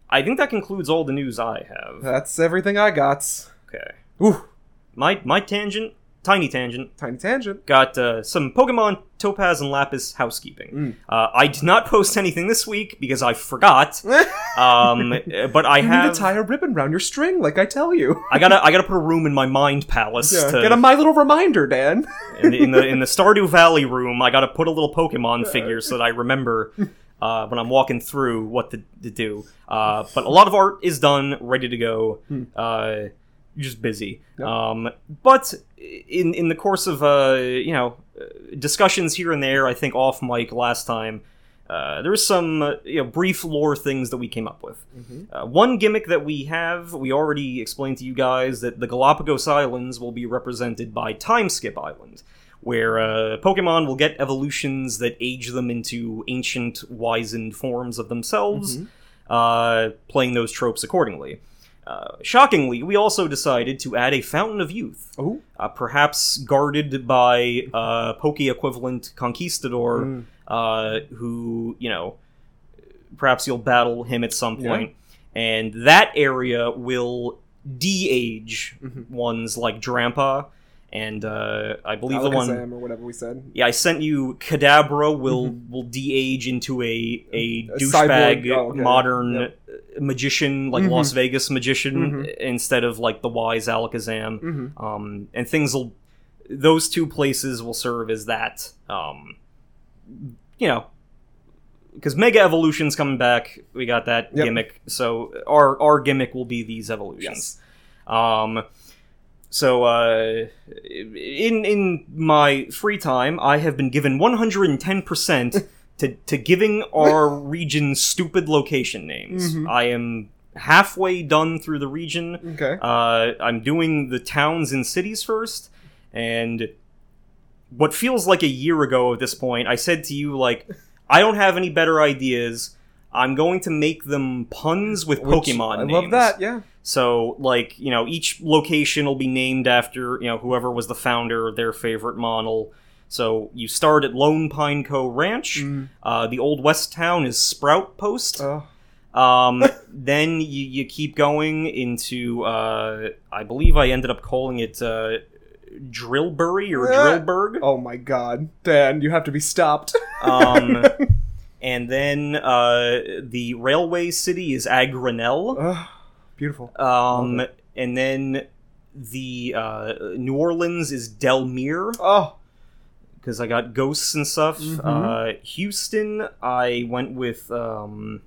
I think that concludes all the news I have. That's everything I got. Okay. Ooh, My my tangent, tiny tangent, tiny tangent. got uh, some Pokemon Topaz and Lapis housekeeping. Mm. Uh, I did not post anything this week because I forgot. [laughs] Um, but I you need have. to tie a ribbon around your string, like I tell you. [laughs] I gotta I gotta put a room in my mind palace Yeah, to get a My Little Reminder, Dan. [laughs] in, in the in the Stardew Valley room. I gotta put a little Pokemon figure so that I remember uh, when I'm walking through what to, to do. Uh, but a lot of art is done, ready to go. Uh, just busy. Yep. Um, but in in the course of uh, you know discussions here and there, I think off mic last time. Uh, there's some uh, you know brief lore things that we came up with. Uh, one gimmick that we have, we already explained to you guys that the Galapagos Islands will be represented by Time Skip Island, where uh, Pokemon will get evolutions that age them into ancient, wizened forms of themselves, uh, playing those tropes accordingly. Uh, shockingly, we also decided to add a Fountain of Youth, Oh, uh, perhaps guarded by uh, Poke equivalent Conquistador, Mm. uh, who, you know, perhaps you'll battle him at some Yeah. And that area will de age Mhm. ones like Drampa, and uh, I believe the one. Alakazam or whatever we said. Yeah, I sent you Kadabra will will de-age into a a Mm-hmm. A douchebag cyborg- oh, okay. modern Yep. uh, magician like Mhm. Las Vegas magician Mhm. instead of like the wise Alakazam. Mm-hmm. Um, and things will those two places will serve as that. Um, you know, because Mega Evolution's coming back, we got that Yep. gimmick. So our our gimmick will be these evolutions. Um, so uh, in in my free time, I have been given 110 percent to to giving our [laughs] region stupid location names. Mhm. I am halfway done through the region. Okay. Uh, I'm doing the towns and cities first, and what feels like a year ago at this point, I said to you like, [laughs] I don't have any better ideas. I'm going to make them puns with Which- Pokemon. I names. love that. Yeah. So, like, you know, each location will be named after, you know, whoever was the founder, their favorite model. So, you start at Lone Pine Co. Ranch. Mm. Uh, the Old West Town is Sprout Post. Oh. Um, [laughs] then you, you keep going into, uh, I believe I ended up calling it uh, Drillbury or Ah. Drillburg. oh my God, Dan, you have to be stopped. Um, [laughs] and then uh, the railway city is Agranel. Beautiful. Um, and then the uh, New Orleans is Delmere Oh. because I got ghosts and stuff. Mhm. Uh, Houston, I went with. Um,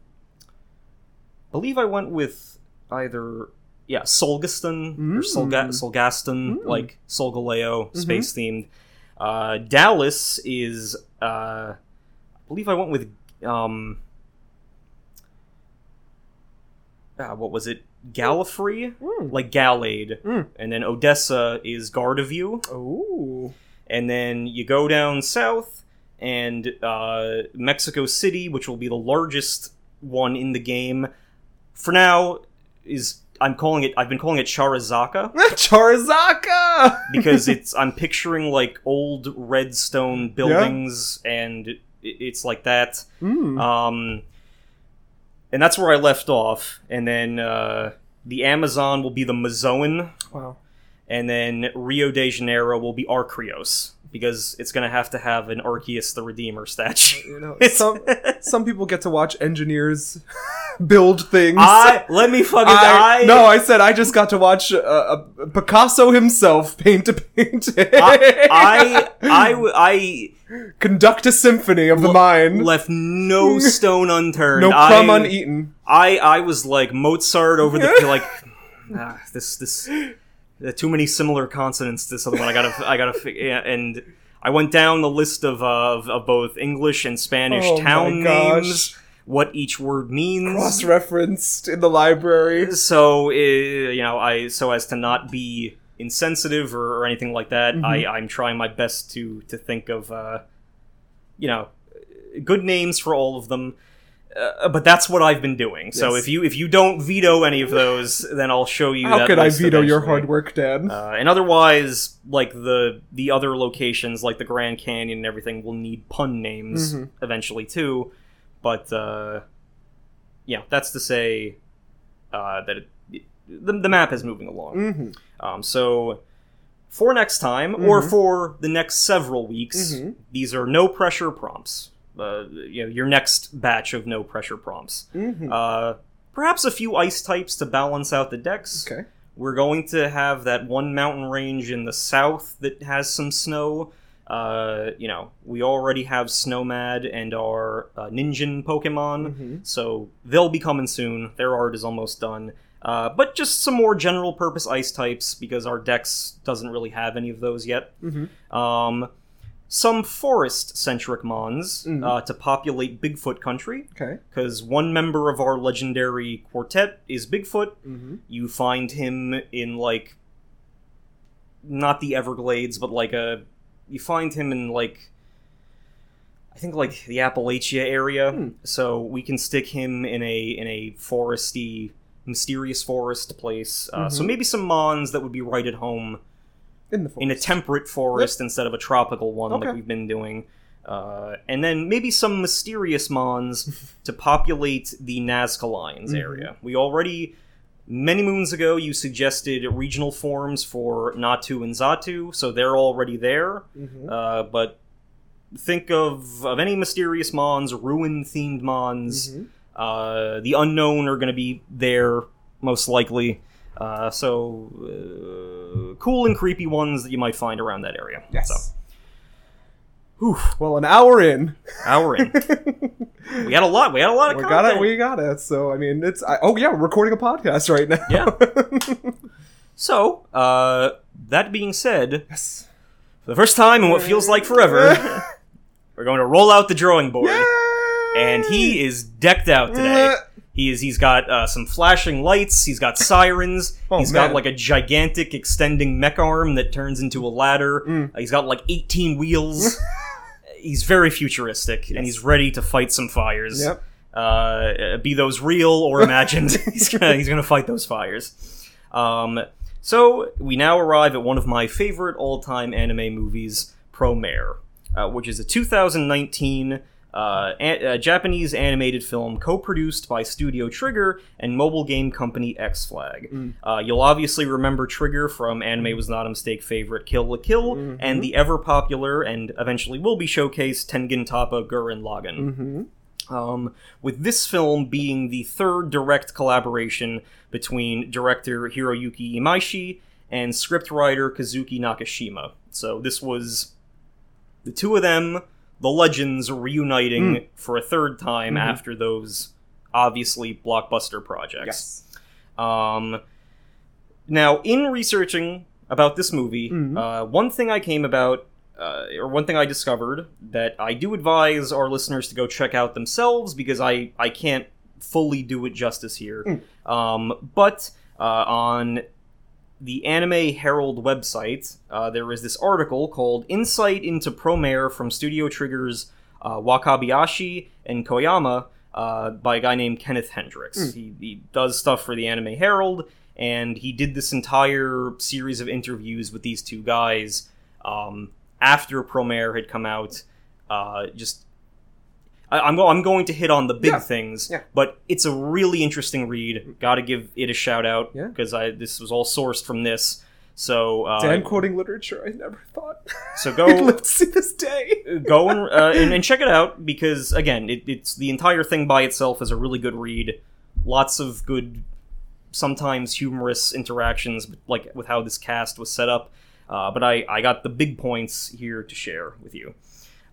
I believe I went with either yeah Solgaston or Solga- Mm. Solgaston, Mm. like Solgaleo, Mhm. space themed. Uh, Dallas is. Uh, I believe I went with. Um, uh, what was it? Gallifrey, Mm. like Gallade, Mm. and then Odessa is Gardavu Ooh. and then you go down south and uh, Mexico City, which will be the largest one in the game. For now, is I'm calling it. I've been calling it Charizaka [laughs] Charizaka. because [laughs] it's. I'm picturing like old redstone buildings, and it, it's like that. Mm. Um, and that's where I left off. And then uh, the Amazon will be the Mazoan wow. and then Rio de Janeiro will be Arceus because it's gonna have to have an Arceus the Redeemer statue. You know, some [laughs] some people get to watch engineers [laughs] build things. I let me fucking I, I, no, I said I just got to watch uh, uh, Picasso himself paint a painting. I I [laughs] I, I conduct a symphony of the mind. left no stone unturned. no crumb I, uneaten. I I was like Mozart over the like ah, this this too many similar consonants to this other one. I gotta [laughs] I gotta yeah, and I went down the list of uh, of, of both English and Spanish Oh town names, what each word means. Cross referenced in the library. so uh, you know i so as to not be insensitive or, or anything like that Mm-hmm. i i'm trying my best to to think of uh you know good names for all of them uh, but that's what I've been doing. So Yes. if you if you don't veto any of those, then I'll show you. How could I veto your hard work, Dan? Uh, and otherwise, like the the other locations, like the Grand Canyon and everything, will need pun names Mhm. eventually too. But uh, yeah, that's to say uh, that it, the the map is moving along. mm-hmm. Um, so for next time, or Mhm. for the next several weeks, Mhm. these are no pressure prompts. Uh, you know, your next batch of no pressure prompts. Mm-hmm. Uh, perhaps a few ice types to balance out the dex. okay. We're going to have that one mountain range in the south that has some snow. Uh, you know, we already have Snowmad and our uh, Ninjin Pokemon, Mhm. so they'll be coming soon. Their art is almost done. Uh, but just some more general purpose ice types because our dex doesn't really have any of those yet. Mhm. Um, some forest centric mons Mhm. uh, to populate Bigfoot country Okay. because one member of our legendary quartet is Bigfoot. Mm-hmm. You find him in like not the Everglades, but like a you find him in like I think like the Appalachia area. Hmm. So we can stick him in a in a foresty, mysterious forest place. Uh, So Mhm. maybe some mons that would be right at home In the forest. in a temperate forest instead of a tropical one Okay. like we've been doing. Uh, and then maybe some mysterious mons [laughs] to populate the Nazca Lines Mhm. area. We already, many moons ago, you suggested regional forms for Natu and Xatu, so they're already there. Mhm. Uh, but think of, of any mysterious mons, ruin themed mons. Mhm. Uh, the Unown are going to be there, most likely. Uh, so, uh, cool and creepy ones that you might find around that area. Yes. So, whew, Well, an hour in, hour in. [laughs] we had a lot. We had a lot of we content. got it. We got it. So I mean, it's. I, oh yeah, we're recording a podcast right now. Yeah. [laughs] So, uh, that being said, yes. for the first time in what feels like forever, [laughs] we're going to roll out the drawing board. Yay! And he is decked out today. He is. He's got uh, some flashing lights. He's got [laughs] sirens. Oh, he's man. got like a gigantic extending mech arm that turns into a ladder. Mm. Uh, he's got like 18 wheels. [laughs] he's very futuristic, and he's ready to fight some fires. Yep. Uh, be those real or [laughs] imagined. he's gonna he's gonna fight those fires. Um, so we now arrive at one of my favorite all-time anime movies, Promare, uh, which is a 2019 uh, a- uh, Japanese animated film co-produced by Studio Trigger and mobile game company X Flag. Mm. Uh, you'll obviously remember Trigger from Anime Was Not a Mistake favorite Kill la Kill Mhm. and the ever popular and eventually will be showcased Tengen Toppa Gurren Lagann Mm-hmm. um, with this film being the third direct collaboration between director Hiroyuki Imaishi and scriptwriter Kazuki Nakashima. So this was the two of them, the legends, reuniting for a third time Mhm. after those obviously blockbuster projects. Yes. Um, now, in researching about this movie, Mhm. uh, one thing I came about, uh, or one thing I discovered that I do advise our listeners to go check out themselves because I I can't fully do it justice here. Mm. Um, but uh, on the Anime Herald website, uh, there is this article called "Insight into Promare" from Studio Trigger's uh, Wakabayashi and Koyama uh, by a guy named Kenneth Hendricks. Mm. He, he does stuff for the Anime Herald, and he did this entire series of interviews with these two guys um, after Promare had come out. Uh, just I, I'm, go- I'm going to hit on the big Yeah. things, Yeah. but it's a really interesting read. Got to give it a shout out Yeah. because I this was all sourced from this. So uh, Dan quoting literature, I never thought. So [laughs] go let's see this day. [laughs] go and, uh, and and check it out because again, it, it's the entire thing by itself is a really good read. Lots of good, sometimes humorous interactions, like with how this cast was set up. Uh, but I I got the big points here to share with you.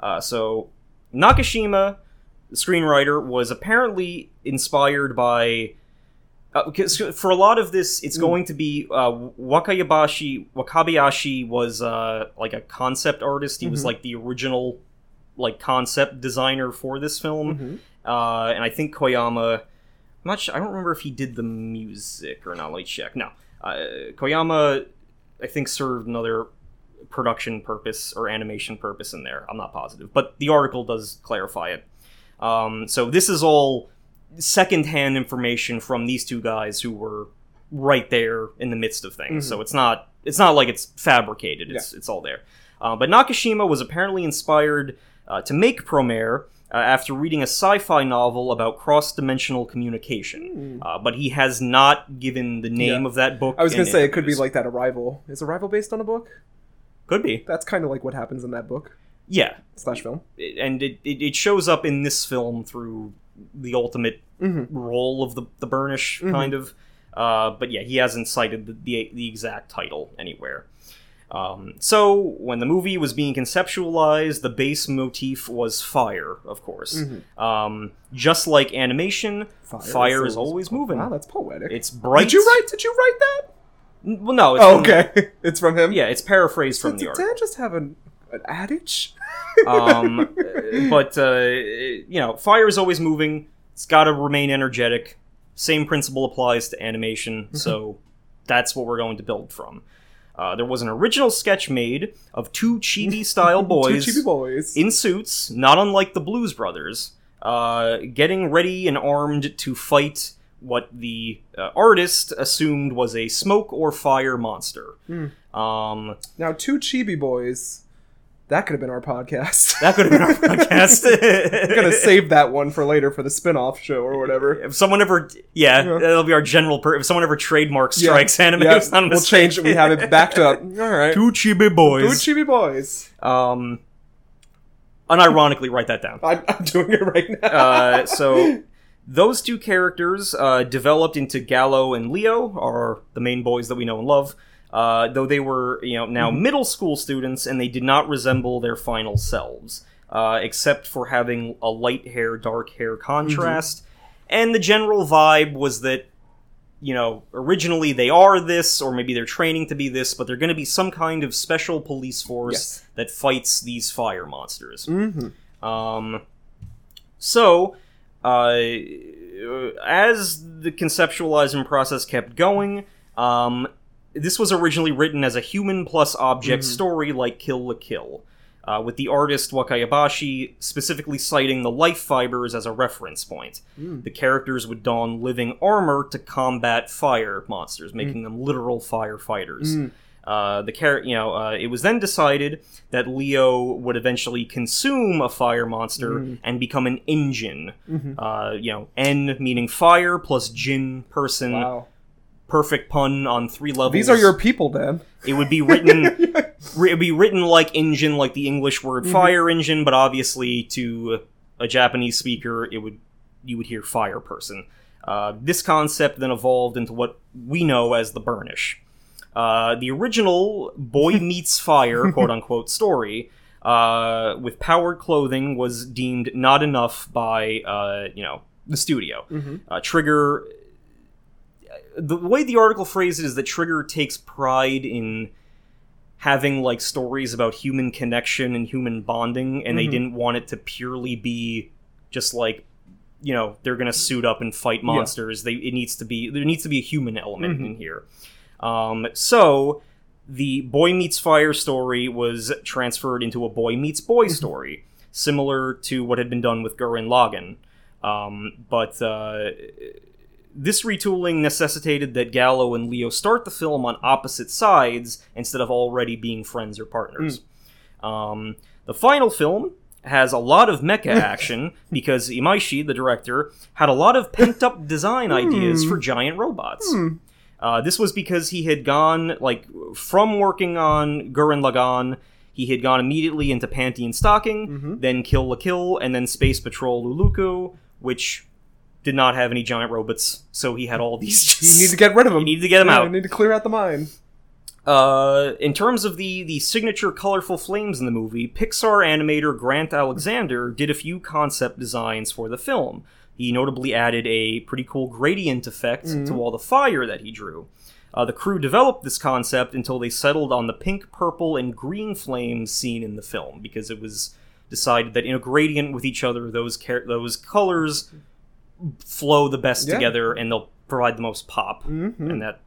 Uh, so Nakashima, the screenwriter, was apparently inspired by. Uh, because for a lot of this, it's Mm. going to be uh, Wakayabashi. Wakabayashi was uh, like a concept artist. He was Mhm. like the original like concept designer for this film, Mhm. uh, and I think Koyama. I'm not sure, I don't remember if he did the music or not. Let me check. No, uh, Koyama, I think served another production purpose or animation purpose in there. I'm not positive, but the article does clarify it. Um, so this is all secondhand information from these two guys who were right there in the midst of things. Mhm. So it's not it's not like it's fabricated. It's it's all there. Uh, but Nakashima was apparently inspired uh, to make Promare uh, after reading a sci-fi novel about cross-dimensional communication. Mm. Uh, but he has not given the name Yeah. of that book. I was gonna say it could be like that Arrival. Is Arrival based on a book? could be That's kind of like what happens in that book yeah, slash film. and it, it, it shows up in this film through the ultimate Mm-hmm. role of the the burnish Mhm. kind of. Uh, but yeah, he hasn't cited the, the the exact title anywhere. Um, so when the movie was being conceptualized, the base motif was fire, of course. Mhm. Um, just like animation, fire, is always moving. Wow, that's poetic. It's bright. Did you write? Did you write that? Well, no. It's Oh, from- okay. [laughs] it's from him. Yeah, it's paraphrased from Did, the did article. Dan just have an, an adage? [laughs] um, but uh, you know, fire is always moving. It's got to remain energetic. Same principle applies to animation, so that's what we're going to build from. Uh, there was an original sketch made of two chibi-style [laughs] boys Two chibi boys. in suits, not unlike the Blues Brothers, uh, getting ready and armed to fight what the uh, artist assumed was a smoke or fire monster. Hmm. Um, now, two chibi boys. That could have been our podcast. [laughs] that could have been our podcast. We're [laughs] gonna save that one for later for the spin-off show or whatever. If someone ever, yeah, Yeah. that'll be our general. Per- if someone ever trademarks Yeah. strikes anime, Yeah, we'll mistake. change it. We have it backed up. [laughs] All right. Two chibi boys. Two chibi boys. um, unironically, write that down. I'm, I'm doing it right now. Uh, so those two characters uh, developed into Gallo and Leo, are the main boys that we know and love. Uh, though they were, you know, now Mm-hmm. middle school students, and they did not resemble their final selves, uh, except for having a light hair, dark hair contrast. Mm-hmm. And the general vibe was that, you know, originally they are this, or maybe they're training to be this, but they're going to be some kind of special police force Yes. that fights these fire monsters. Mm-hmm. Um, so, uh, as the conceptualizing process kept going, um, this was originally written as a human plus object story like Kill la Kill, uh, with the artist Wakayabashi specifically citing the life fibers as a reference point. The characters would don living armor to combat fire monsters, making them literal firefighters. Uh, the char- you know, uh, it was then decided that Leo would eventually consume a fire monster and become an engine. Uh, you know, N meaning fire plus Jin person. Wow. Perfect pun on three levels. These are your people, Dan. It would be written. [laughs] it would be written like engine, like the English word fire engine, but obviously to a Japanese speaker, it would you would hear fire person. Uh, this concept then evolved into what we know as the burnish. Uh, the original boy [laughs] meets fire, quote unquote, story uh, with powered clothing was deemed not enough by uh, you know the studio. Uh, Trigger the way the article phrased it is that Trigger takes pride in having like stories about human connection and human bonding, and they didn't want it to purely be just like you know they're gonna suit up and fight monsters. They it needs to be there needs to be a human element in here. Um, so the boy meets fire story was transferred into a boy meets boy story, similar to what had been done with Gurren Lagann. Um, but uh, this retooling necessitated that Gallo and Leo start the film on opposite sides instead of already being friends or partners. Um, the final film has a lot of mecha [laughs] action because Imaishi, the director, had a lot of pent up design ideas for giant robots. Uh, this was because he had gone, like, from working on Gurren Lagann, he had gone immediately into Panty and Stocking, then Kill la Kill, and then Space Patrol Luluco, which did not have any giant robots, so he had all these. [laughs] You need to get rid of them. You need to get them Yeah, out. You need to clear out the mine. Uh, in terms of the the signature colorful flames in the movie, Pixar animator Grant Alexander did a few concept designs for the film. He notably added a pretty cool gradient effect to all the fire that he drew. Uh, the crew developed this concept until they settled on the pink, purple, and green flames seen in the film because it was decided that in a gradient with each other, those char- those colors flow the best Yeah. together and they'll provide the most pop, Mhm. and that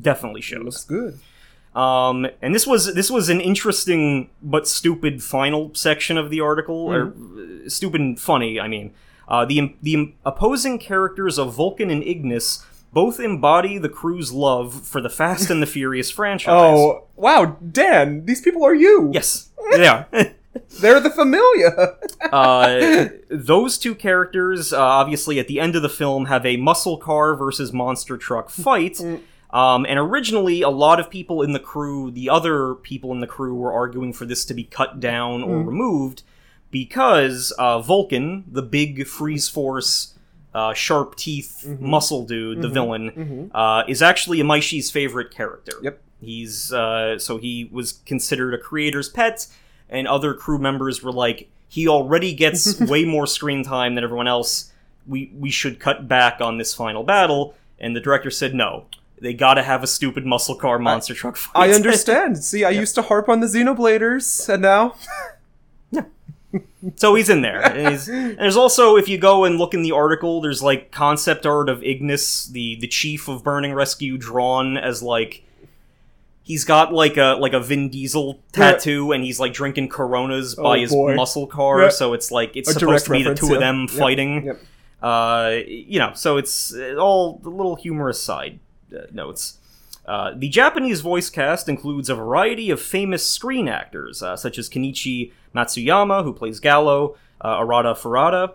definitely shows. Looks good. Um, and this was this was an interesting but stupid final section of the article, or uh, stupid and funny. I mean, uh, the the opposing characters of Vulcan and Ignis both embody the crew's love for the Fast and the Furious [laughs] franchise. Oh, wow, Dan, these people are you. yes, yeah. [laughs] They're the familia. [laughs] uh, those two characters, uh, obviously, at the end of the film, have a muscle car versus monster truck fight. Um, and originally, a lot of people in the crew, the other people in the crew, were arguing for this to be cut down or removed because uh, Vulcan, the big freeze force, uh, sharp teeth muscle dude, the villain, uh, is actually Imaishi's favorite character. Yep. He's uh, so he was considered a creator's pet, and other crew members were like, he already gets [laughs] way more screen time than everyone else. We we should cut back on this final battle. And the director said no. They gotta have a stupid muscle car monster truck fight. I understand. [laughs] See, I used to harp on the Xenobladers, and now [laughs] so he's in there. And, he's, and there's also, if you go and look in the article, there's like concept art of Ignis, the the chief of Burning Rescue, drawn as like he's got like a like a Vin Diesel tattoo, and he's like drinking Coronas by Oh, his boy. muscle car. Yeah. So it's like it's A supposed to be the two of them fighting. Uh, you know, so it's uh, all the little humorous side uh, notes. Uh, the Japanese voice cast includes a variety of famous screen actors, uh, such as Kenichi Matsuyama, who plays Gallo, uh, Arata Furuta,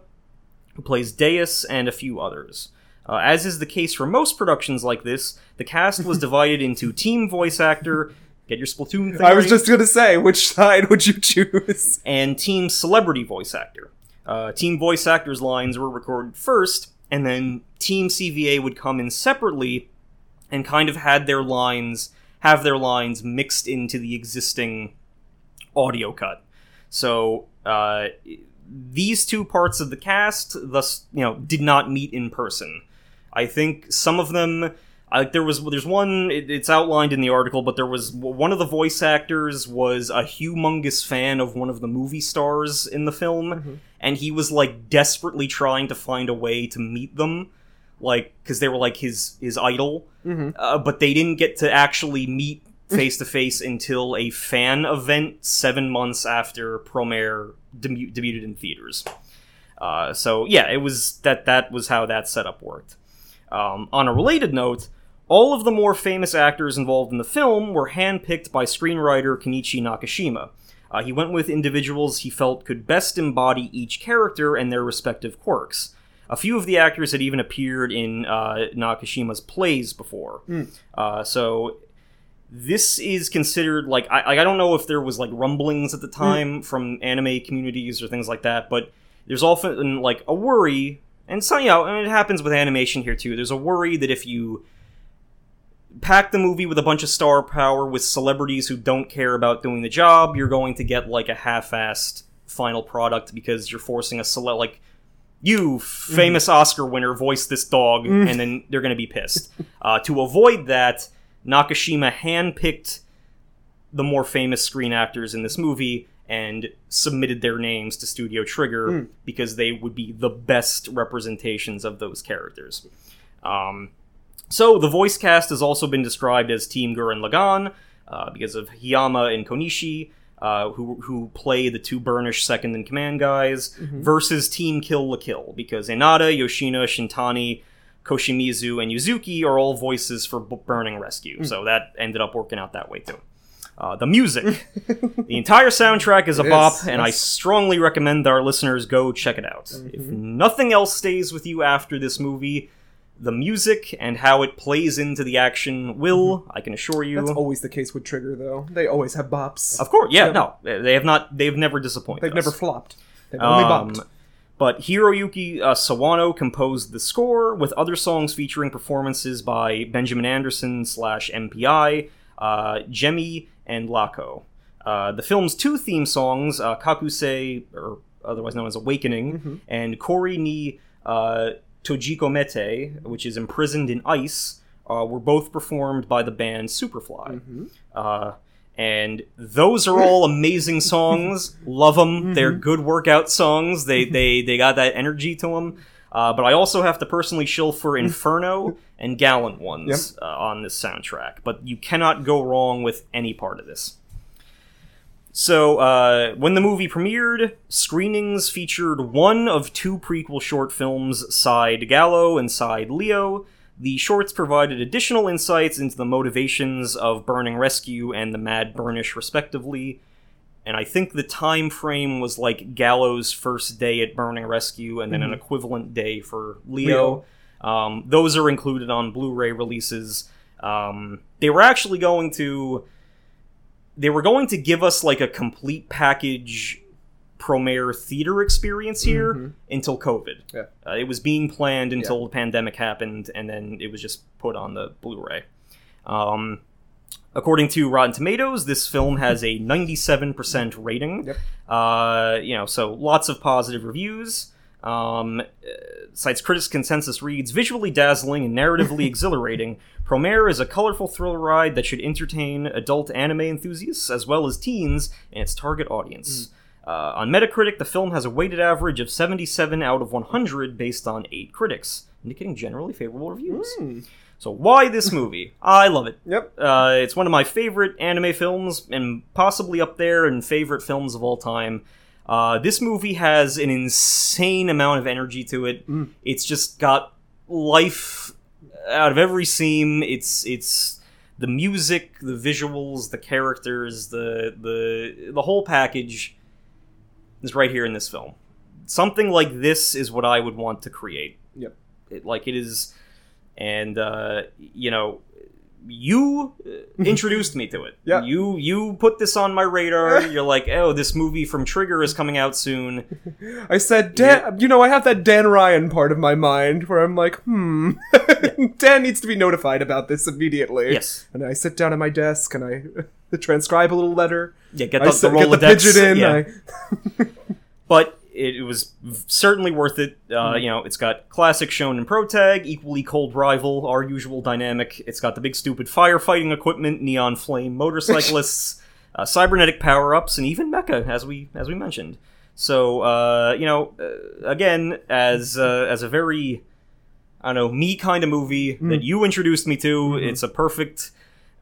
who plays Deus, and a few others. Uh, as is the case for most productions like this, the cast was [laughs] divided into team voice actor, get your Splatoon thing I was just gonna say, which side would you choose? [laughs] and team celebrity voice actor. Uh, team voice actors' lines were recorded first, and then team CVA would come in separately and kind of had their lines have their lines mixed into the existing audio cut. So uh, these two parts of the cast, thus you know, did not meet in person. I think some of them Like there was, there's one. It, it's outlined in the article, but there was one of the voice actors was a humongous fan of one of the movie stars in the film, Mm-hmm. and he was like desperately trying to find a way to meet them, like because they were like his his idol, Mhm. uh, but they didn't get to actually meet face to face until a fan event seven months after Promare debuted in theaters. Uh, so yeah, it was that that was how that setup worked. Um, on a related note, all of the more famous actors involved in the film were handpicked by screenwriter Kenichi Nakashima. Uh, he went with individuals he felt could best embody each character and their respective quirks. A few of the actors had even appeared in uh, Nakashima's plays before. Uh, so this is considered like I, I don't know if there was like rumblings at the time from anime communities or things like that, but there's often like a worry, and so you know, and it happens with animation here too. There's a worry that if you pack the movie with a bunch of star power with celebrities who don't care about doing the job, you're going to get like a half-assed final product because you're forcing a cele like you famous Oscar winner voice this dog, and then they're going to be pissed. [laughs] Uh, to avoid that, Nakashima handpicked the more famous screen actors in this movie and submitted their names to Studio Trigger because they would be the best representations of those characters. Um, so the voice cast has also been described as Team Gurren Lagann uh, because of Hiyama and Konishi, uh, who who play the two Burnish second in command guys, versus Team Kill la Kill because Inada, Yoshino, Shintani, Koshimizu, and Yuzuki are all voices for Burning Rescue. So that ended up working out that way too. Uh, the music, [laughs] the entire soundtrack is a It bop, is, and I strongly recommend that our listeners go check it out. If nothing else stays with you after this movie, the music and how it plays into the action will, I can assure you. That's always the case with Trigger, though. They always have bops. of course, yeah, Yeah. no, they have not. They've never disappointed. They've us. never flopped. They've only Um, bopped. But Hiroyuki uh, Sawano composed the score, with other songs featuring performances by Benjamin Anderson slash MPI, uh, Jemmy, and Lako. Uh, the film's two theme songs, uh, Kakusei, or otherwise known as Awakening, and Kori ni uh, Tojikomete, which is Imprisoned in Ice, uh, were both performed by the band Superfly. Uh, and those are all amazing songs. [laughs] Love them. They're good workout songs. They they they got that energy to them. Uh, but I also have to personally shill for [laughs] Inferno and Gallant ones uh, on this soundtrack. But you cannot go wrong with any part of this. So, uh, when the movie premiered, screenings featured one of two prequel short films, Side Gallo and Side Leo. The shorts provided additional insights into the motivations of Burning Rescue and the Mad Burnish, respectively. And I think the time frame was like Gallo's first day at Burning Rescue, and then an equivalent day for Leo. Um, those are included on Blu-ray releases. Um, they were actually going to they were going to give us like a complete package Promare theater experience here until COVID. Yeah. Uh, it was being planned until the pandemic happened, and then it was just put on the Blu-ray. Um, according to Rotten Tomatoes, this film has a 97% rating. Yep. Uh, you know, so lots of positive reviews. Um, uh, cites critics' consensus reads visually dazzling and narratively [laughs] exhilarating. Promare is a colorful thriller ride that should entertain adult anime enthusiasts as well as teens and its target audience. Uh, on Metacritic, the film has a weighted average of 77 out of 100 based on 8 critics, indicating generally favorable reviews. Hmm. So, why this movie? I love it. Yep. Uh, it's one of my favorite anime films, and possibly up there in favorite films of all time. Uh, this movie has an insane amount of energy to it. It's just got life out of every seam. It's it's the music, the visuals, the characters, the the the whole package is right here in this film. Something like this is what I would want to create. Yep. It, like it is, and uh, you know, you uh, [laughs] introduced me to it. Yeah. You you put this on my radar. [laughs] You're like, oh, this movie from Trigger is coming out soon. [laughs] I said, Dan, you know, I have that Dan Ryan part of my mind where I'm like, hmm, Dan needs to be notified about this immediately. Yes. And I sit down at my desk and I transcribe a little letter. Yeah, get I the, the get the pigeon in. yeah. I, But it, it was certainly worth it. Uh, You know, it's got classic shonen pro tag, equally cold rival, our usual dynamic. It's got the big stupid firefighting equipment, neon flame motorcyclists, [laughs] uh, cybernetic power ups, and even mecha, as we as we mentioned. So uh, you know, uh, again, as uh, as a very I don't know me kind of movie that you introduced me to, it's a perfect.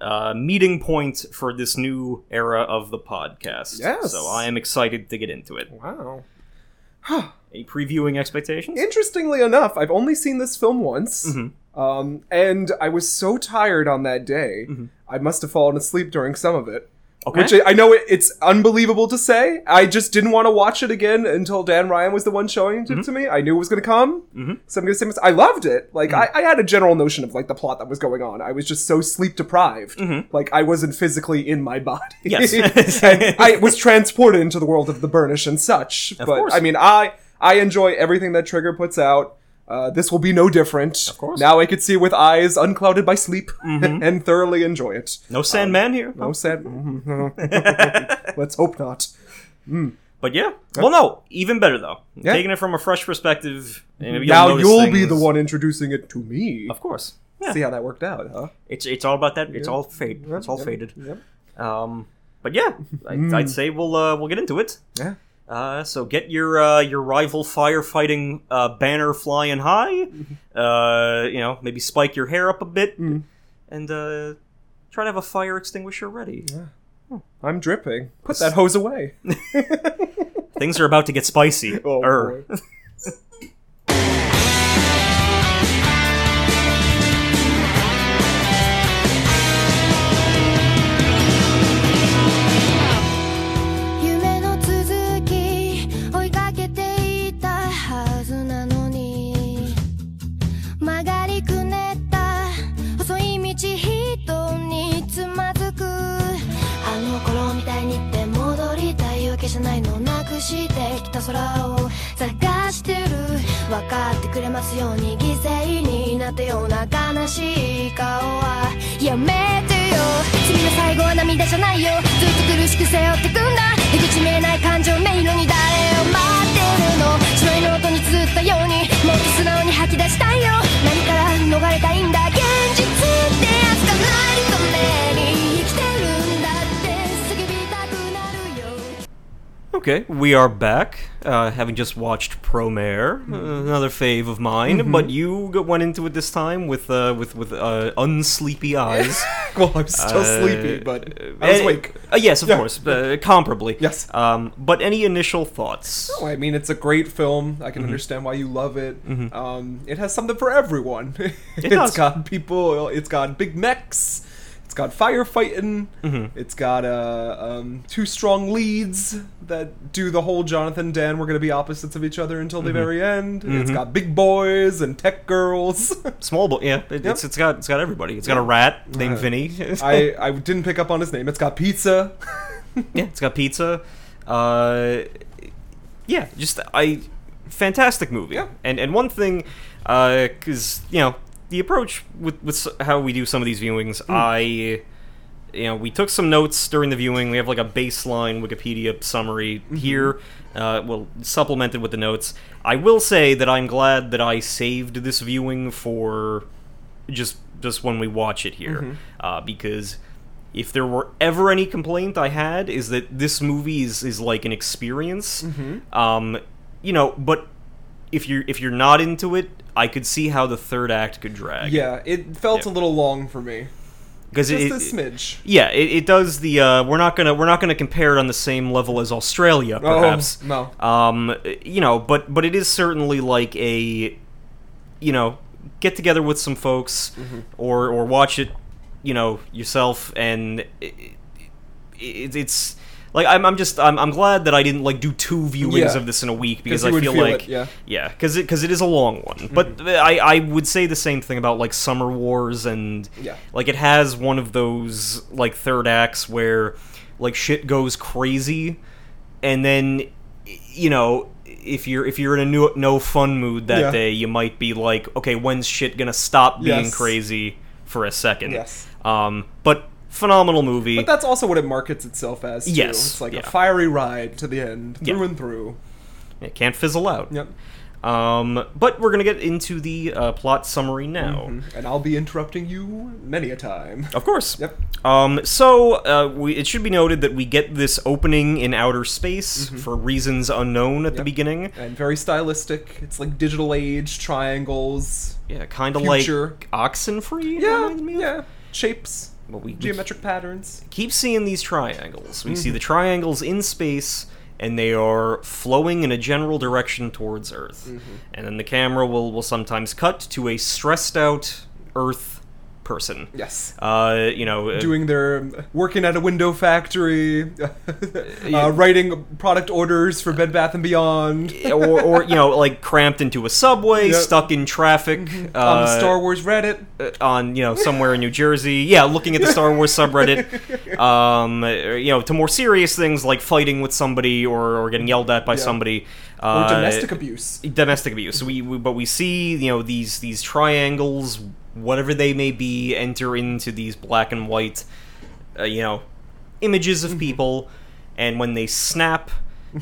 Uh, meeting point for this new era of the podcast. Yes. So I am excited to get into it. Wow. Any previewing expectations? Interestingly enough, I've only seen this film once. Mm-hmm. Um, and I was so tired on that day, I must have fallen asleep during some of it. Okay. Which I I know it, it's unbelievable to say. I just didn't want to watch it again until Dan Ryan was the one showing it Mm-hmm. to me. I knew it was going to come. Mm-hmm. So I'm going to say, I loved it. Like Mm-hmm. I, I had a general notion of like the plot that was going on. I was just so sleep deprived. Like I wasn't physically in my body. Mm-hmm. Yes. [laughs] and I was transported into the world of the Burnish and such. but course. I mean, I I enjoy everything that Trigger puts out. Uh, this will be no different. Of course. Now I could see with eyes unclouded by sleep [laughs] and thoroughly enjoy it. no Sandman here. No Sand. [laughs] [laughs] Let's hope not. But yeah. Well, no. Even better though. Yeah. Taking it from a fresh perspective. Now you'll be the one introducing it to me. Of course. Yeah. See how that worked out, huh? It's it's all about that. It's all fate. It's all faded. Um. But yeah, I, I'd say we'll uh, we'll get into it. Yeah. Uh, so get your uh, your rival firefighting uh, banner flying high. Uh, you know, maybe spike your hair up a bit, and uh, try to have a fire extinguisher ready. I'm dripping. Put that hose away. [laughs] Things are about to get spicy. [laughs] Oh, [laughs] 空を探してる。分かってくれますように犠牲になったような悲しい顔は。やめてよ。君の最後は涙じゃないよずっと苦しく背負ってくんだ。出口見えない感情迷路に誰を待ってるの。白いノートに綴ったようにもっと素直に吐き出したいよ。何から逃れたいんだ Okay, we are back, uh, having just watched Promare, uh, another fave of mine. But you went into it this time with uh, with with uh, unsleepy [laughs] eyes. well, I'm still Uh, sleepy, but I was awake. Uh, yes, of Yeah. course, uh, comparably. Yes. Um, but any initial thoughts? Oh, I mean, it's a great film. I can Mm-hmm. understand why you love it. Um, it has something for everyone. [laughs] It has got people. It's got big mechs. It's got firefighting. Mm-hmm. It's got uh, um, two strong leads that do the whole Jonathan Dan. We're going to be opposites of each other until Mm-hmm. the very end. It's got big boys and tech girls. [laughs] Small boy, yeah. It, Yep. It's it's got it's got everybody. It's got a rat named Uh, Vinny. [laughs] I I didn't pick up on his name. It's got pizza. [laughs] yeah, it's got pizza. Uh, yeah, just I fantastic movie. Yeah. And and one thing, because you know the approach with with how we do some of these viewings, I. You know, we took some notes during the viewing. We have like a baseline Wikipedia summary here. Uh, well, supplemented with the notes. I will say that I'm glad that I saved this viewing for just just when we watch it here, uh, because if there were ever any complaint I had is that this movie is, is like an experience. Um, you know, but if you're if you're not into it, I could see how the third act could drag. Yeah, it felt Yeah. a little long for me. because Just it, a smidge. yeah, it, it does the. Uh, we're not gonna we're not gonna compare it on the same level as Australia, perhaps. Oh, no. Um, you know, but but it is certainly like a, you know, get together with some folks, Mm-hmm. or or watch it, you know, yourself, and it, it, it's like I'm I'm just I'm, I'm glad that I didn't like do two viewings Yeah. of this in a week because I feel feel like it, yeah. yeah because it because it is a long one. But I I would say the same thing about like Summer Wars and Yeah. like it has one of those like third acts where like shit goes crazy and then you know if you're if you're in a no, no fun mood that Yeah. day you might be like okay when's shit gonna stop being Yes. crazy for a second Yes. um but phenomenal movie But that's also what it markets itself as. Too. Yes, it's like yeah. a fiery ride to the end, through Yeah. and through. It can't fizzle out. Yep. Um, but we're gonna get into the uh, plot summary now. Mhm. And I'll be interrupting you many a time. Of course. Yep. Um, so uh, we, it should be noted that we get this opening in outer space for reasons unknown at the Mm-hmm. Beginning. And very stylistic. It's like digital age, triangles. Yeah, kind of like Oxenfree. Yeah, reminds me of. yeah. Shapes, But we, we geometric patterns. keep seeing these triangles. We see Mm-hmm. the triangles in space, and they are flowing in a general direction towards Earth. Mm-hmm. And then the camera will will sometimes cut to a stressed out Earth person. Yes. Uh, you know, uh, Doing their working at a window factory, [laughs] uh, writing product orders for Bed Bath and Beyond. [laughs] or, or you know, like cramped into a subway, Yep. stuck in traffic on uh, the Star Wars Reddit. uh, on you know somewhere in New Jersey. Yeah, looking at the Star Wars subreddit. [laughs] Um, you know, to more serious things like fighting with somebody or, or getting yelled at by Yeah. somebody. Or Uh, domestic abuse. domestic abuse. We, we but we see you know these these triangles, whatever they may be, enter into these black and white, uh, you know, images Mm-hmm. of people, and when they snap,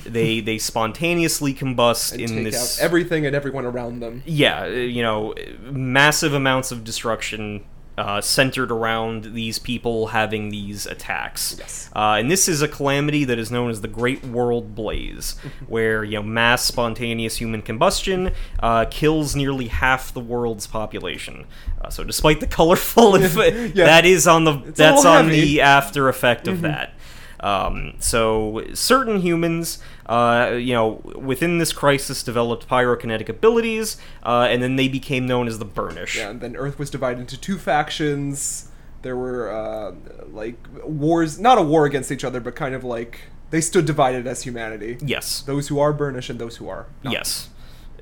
they [laughs] they spontaneously combust And in take this out everything and everyone around them. yeah, uh, you know, massive amounts of destruction uh, centered around these people having these attacks. Yes. Uh, and this is a calamity that is known as the Great World Blaze, [laughs] where you know mass spontaneous human combustion uh, kills nearly half the world's population. Uh, so, despite the [laughs] colorful, [laughs] Yeah. that is on the a that's on heavy. the after effect of that. Um, so certain humans, uh, you know, within this crisis developed pyrokinetic abilities, uh, and then they became known as the Burnish. Yeah, and then Earth was divided into two factions. There were uh, like wars, not a war against each other, but kind of like they stood divided as humanity. Yes. Those who are Burnish and those who are. not. Yes.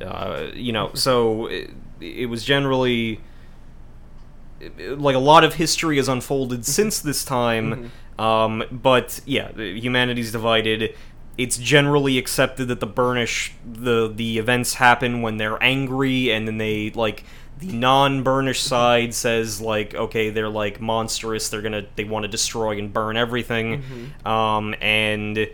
Uh, you know, so it, it was generally like a lot of history has unfolded since this time. Um, but yeah, humanity's divided. It's generally accepted that the Burnish, the the events happen when they're angry, and then they like the non-Burnish side says like, okay, they're like monstrous. They're gonna they want to destroy and burn everything, um, and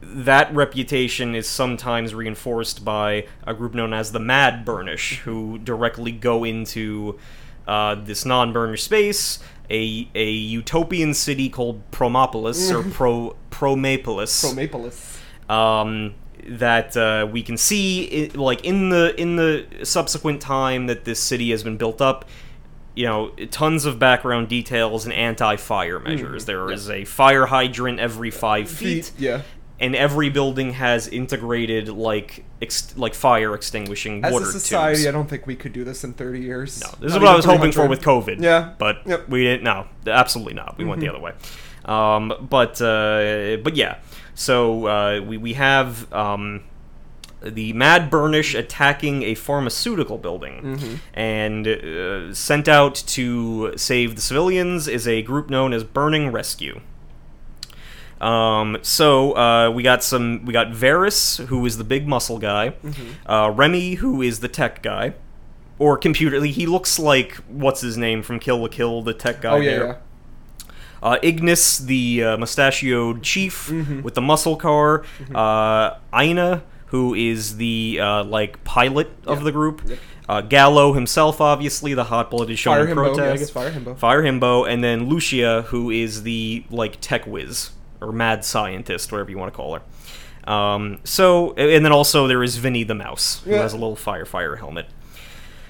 that reputation is sometimes reinforced by a group known as the Mad Burnish, who directly go into uh, this non-Burnish space, a a utopian city called Promopolis or Pro Promapolis, Promapolis. um, that uh, we can see, i like in the in the subsequent time that this city has been built up. You know, tons of background details and anti-fire measures. There is a fire hydrant every five feet Yeah. And every building has integrated like ex- like fire extinguishing As water a society, tubes. I don't think we could do this in 30 years. No, this is what I was hoping for with COVID. Yeah. but Yep. Mm-hmm. we didn't. No, absolutely not. We went the other way. Um, but uh, but yeah, so uh, we we have. Um, the Mad Burnish attacking a pharmaceutical building, Mm-hmm. and uh, sent out to save the civilians is a group known as Burning Rescue. Um, so uh, we got some. We got Varys, who is the big muscle guy. Mm-hmm. Uh, Remy, who is the tech guy, or computer. He looks like what's his name from Kill the Kill, the tech guy. Oh, yeah, yeah. Uh, Ignis, the uh, mustachioed chief Mm-hmm. with the muscle car. Uh, Aina, who is the uh, like pilot of Yeah. the group. Yep. Uh, Gallo himself, obviously the hot-blooded Fire shonen Himbo, protag. yes, Fire Himbo. Fire Himbo, and then Lucia, who is the like tech whiz or mad scientist, whatever you want to call her. Um, so, and then also there is Vinny the mouse, who Yeah. has a little firefighter helmet.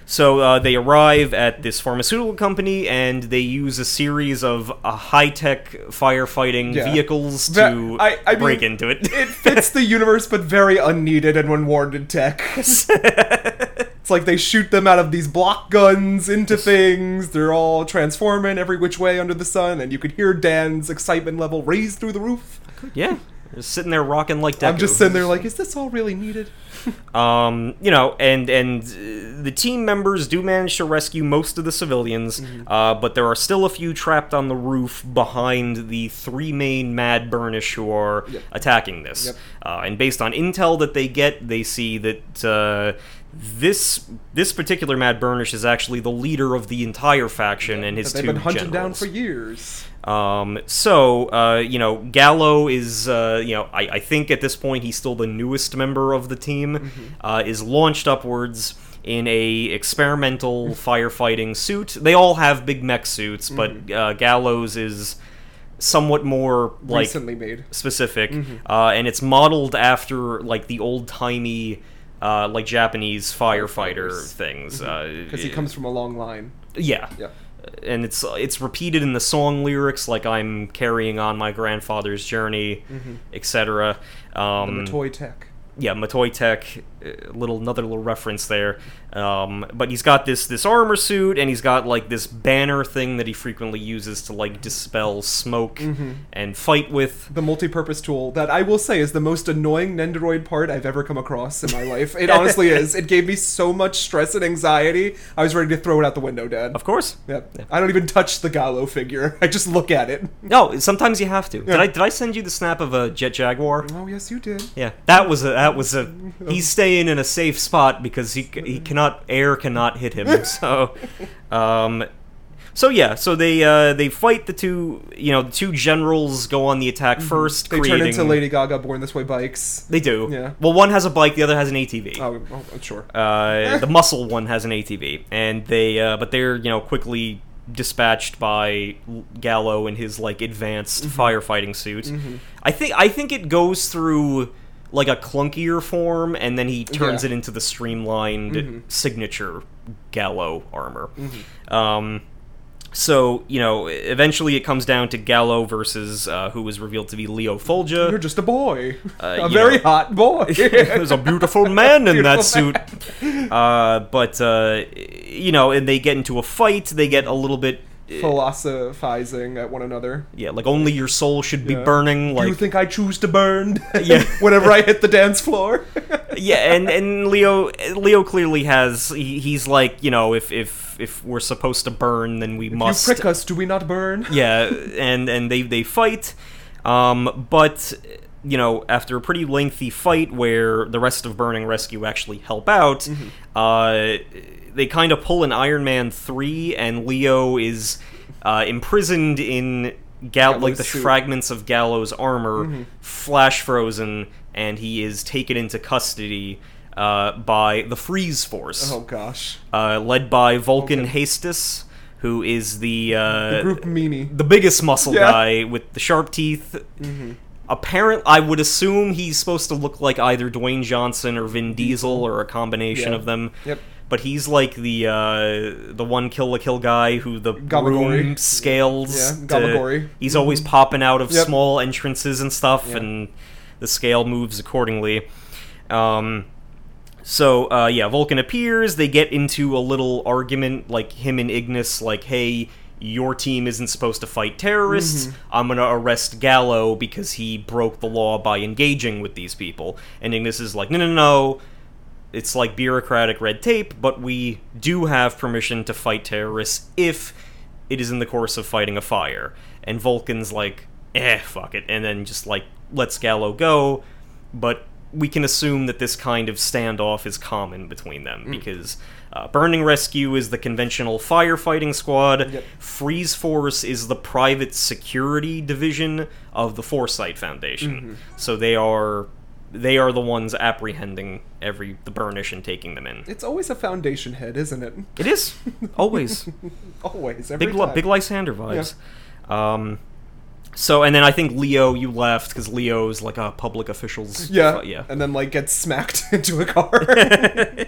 So uh, they arrive at this pharmaceutical company, and they use a series of uh, high-tech firefighting Yeah. vehicles Ve- to I- I break mean, into it. It fits the [laughs] universe, but very unneeded and unwarranted tech. [laughs] it's like they shoot them out of these block guns into things. They're all transforming every which way under the sun, and you could hear Dan's excitement level raise through the roof. yeah, just sitting there rocking like Deku. I'm just sitting there like, is this all really needed? [laughs] Um, you know, and and uh, the team members do manage to rescue most of the civilians, Mm-hmm. uh, but there are still a few trapped on the roof behind the three main Mad Burnish who are Yep. attacking this. Yep. Uh, and based on intel that they get, they see that uh, this this particular Mad Burnish is actually the leader of the entire faction and his they've two been hunting down for years. Um, so, uh, you know, Gallo is, uh, you know, I, I think at this point he's still the newest member of the team, Mm-hmm. uh, is launched upwards in a experimental [laughs] firefighting suit. They all have big mech suits, Mm-hmm. but uh, Gallo's is somewhat more like recently made. specific, Mm-hmm. uh, and it's modeled after like the old timey. Uh, like Japanese firefighter things, Because he uh, comes from a long line. yeah, Yeah. and it's it's repeated in the song lyrics like I'm carrying on my grandfather's journey, etc. The Um, toy tech. Yeah, Matoi Tech, uh, little another little reference there. Um, but he's got this this armor suit, and he's got like this banner thing that he frequently uses to like dispel smoke Mm-hmm. and fight with. The multi-purpose tool that I will say is the most annoying Nendoroid part I've ever come across in my [laughs] life. It honestly is. It gave me so much stress and anxiety. I was ready to throw it out the window, Dad. Of course. Yep. I don't even touch the Gallo figure. [laughs] I just look at it. No, sometimes you have to. Did I did I send you the snap of a jet jaguar? Oh yes, you did. Yeah, that was a that was a. He's staying in a safe spot because he he cannot air cannot hit him. [laughs] So, um, so yeah, so they uh they fight the two you know the two generals go on the attack first. Mm-hmm. They creating, turn into Lady Gaga Born This Way bikes. They do. Yeah. Well, one has a bike, the other has an ATV. Oh, oh sure. Uh, the [laughs] muscle one has an ATV, and they uh, but they're you know quickly dispatched by Gallo in his like advanced Mm-hmm. firefighting suit. I think I think it goes through like a clunkier form, and then he turns Yeah. Mm-hmm. it into the streamlined signature Gallo armor. Mm-hmm. Um, so you know, eventually it comes down to Gallo versus uh, who was revealed to be Leo Fotia. You're just a boy. Uh, [laughs] a very know. hot boy. [laughs] There's a beautiful man in that suit. Uh, but uh, you know, and they get into a fight. They get a little bit, Philosophizing at one another. yeah, like only your soul should be Yeah. burning. Do you think I choose to burn? [laughs] Yeah. [laughs] Whenever I hit the dance floor. [laughs] yeah, and and Leo, Leo clearly has. He, he's like, you know, if if if we're supposed to burn, then we must. You prick us, do we not burn? yeah, and and they they fight, um, but you know after a pretty lengthy fight where the rest of Burning Rescue actually help out, Mm-hmm. uh, they kind of pull an Iron Man three, and Leo is uh, imprisoned in Gal- Gallo's like the suit. fragments of Gallo's armor, Mm-hmm. flash frozen, and he is taken into custody. Uh, by the Freeze Force, Oh gosh. uh, led by Vulcan. Haestus, who is the uh, The group meanie. the biggest muscle Yeah. guy with the sharp teeth. Apparent, I would assume he's supposed to look like either Dwayne Johnson or Vin Diesel or a combination Yeah. of them. Yep. But he's like the uh, the one kill la kill guy who the room scales. Yeah, to- he's always popping out of Yep. small entrances and stuff, Yeah. and the scale moves accordingly. Um, so uh, yeah, Vulcan appears. They get into a little argument, like him and Ignis, like, "Hey, your team isn't supposed to fight terrorists. Mm-hmm. I'm gonna arrest Gallo because he broke the law by engaging with these people." And Ignis is like, "No, no, no." It's like bureaucratic red tape, but we do have permission to fight terrorists if it is in the course of fighting a fire. And Vulcan's like, eh, fuck it, and then just like lets Gallo go. But we can assume that this kind of standoff is common between them because uh, Burning Rescue is the conventional firefighting squad. Yep. Freeze Force is the private security division of the Foresight Foundation. So they are they are the ones apprehending every the Burnish and taking them in. It's always a foundation head, isn't it? It is always [laughs] Always. Every big time. big Lysandre vibes. Um, so and then I think Leo, you left because Leo's like a public official's. Yeah. yeah. And then like gets smacked [laughs] into a car. [laughs]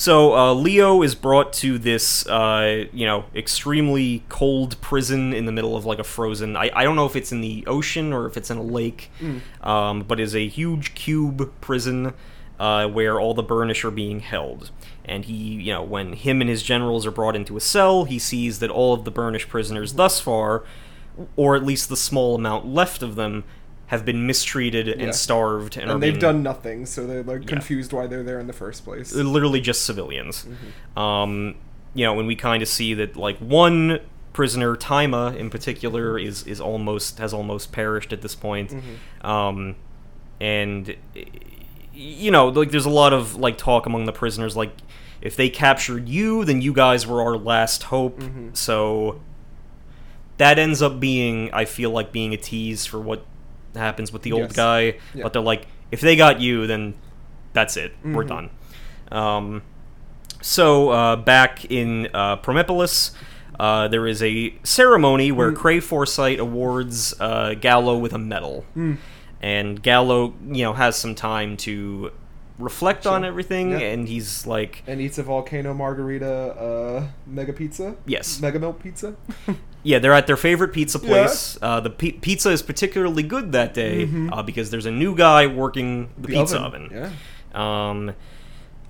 So uh, Leo is brought to this, uh, you know, extremely cold prison in the middle of like a frozen. I, I don't know if it's in the ocean or if it's in a lake, um, but is a huge cube prison uh, where all the Burnish are being held. And he, you know, when him and his generals are brought into a cell, he sees that all of the Burnish prisoners thus far, or at least the small amount left of them, have been mistreated Yeah. and starved, and, and they've being done nothing, so they're like confused why they're there in the first place. they're literally just civilians. Mm-hmm. Um, you know, when we kind of see that like one prisoner, Taima in particular, is is almost has almost perished at this point. Mm-hmm. Um, and you know, like there's a lot of like talk among the prisoners, like if they captured you, then you guys were our last hope. Mm-hmm. So that ends up being, I feel like, being a tease for what happens with the old Yes. guy. Yeah. But they're like, if they got you, then that's it. We're Mhm. done. Um, so uh, back in uh, Promepolis, uh, there is a ceremony Mm. where Kray Foresight awards uh, Gallo with a medal, Mm. and Gallo, you know, has some time to reflect on everything, Yeah. and he's like, And eats a volcano margarita uh, mega pizza. Yes. Mega milk pizza. [laughs] yeah, they're at their favorite pizza Yeah. place. Uh, the pi- pizza is particularly good that day uh, because there's a new guy working the, Mm-hmm. The pizza oven. Yeah. Um,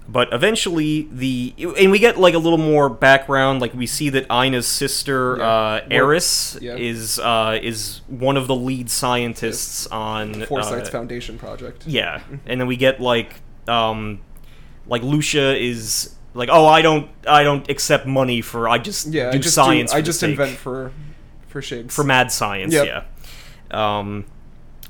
but eventually, the and we get like a little more background. Like we see that Ina's sister, Yeah. uh, Eris, yeah. is uh, is one of the lead scientists on Foresight's uh, Foundation project. Yeah, and then we get like um, like Lucia is like, oh, I don't, I don't accept money for, I just Yeah, do I just science. do, I just sake- invent for for shakes. for mad science. Yep. Yeah. Um,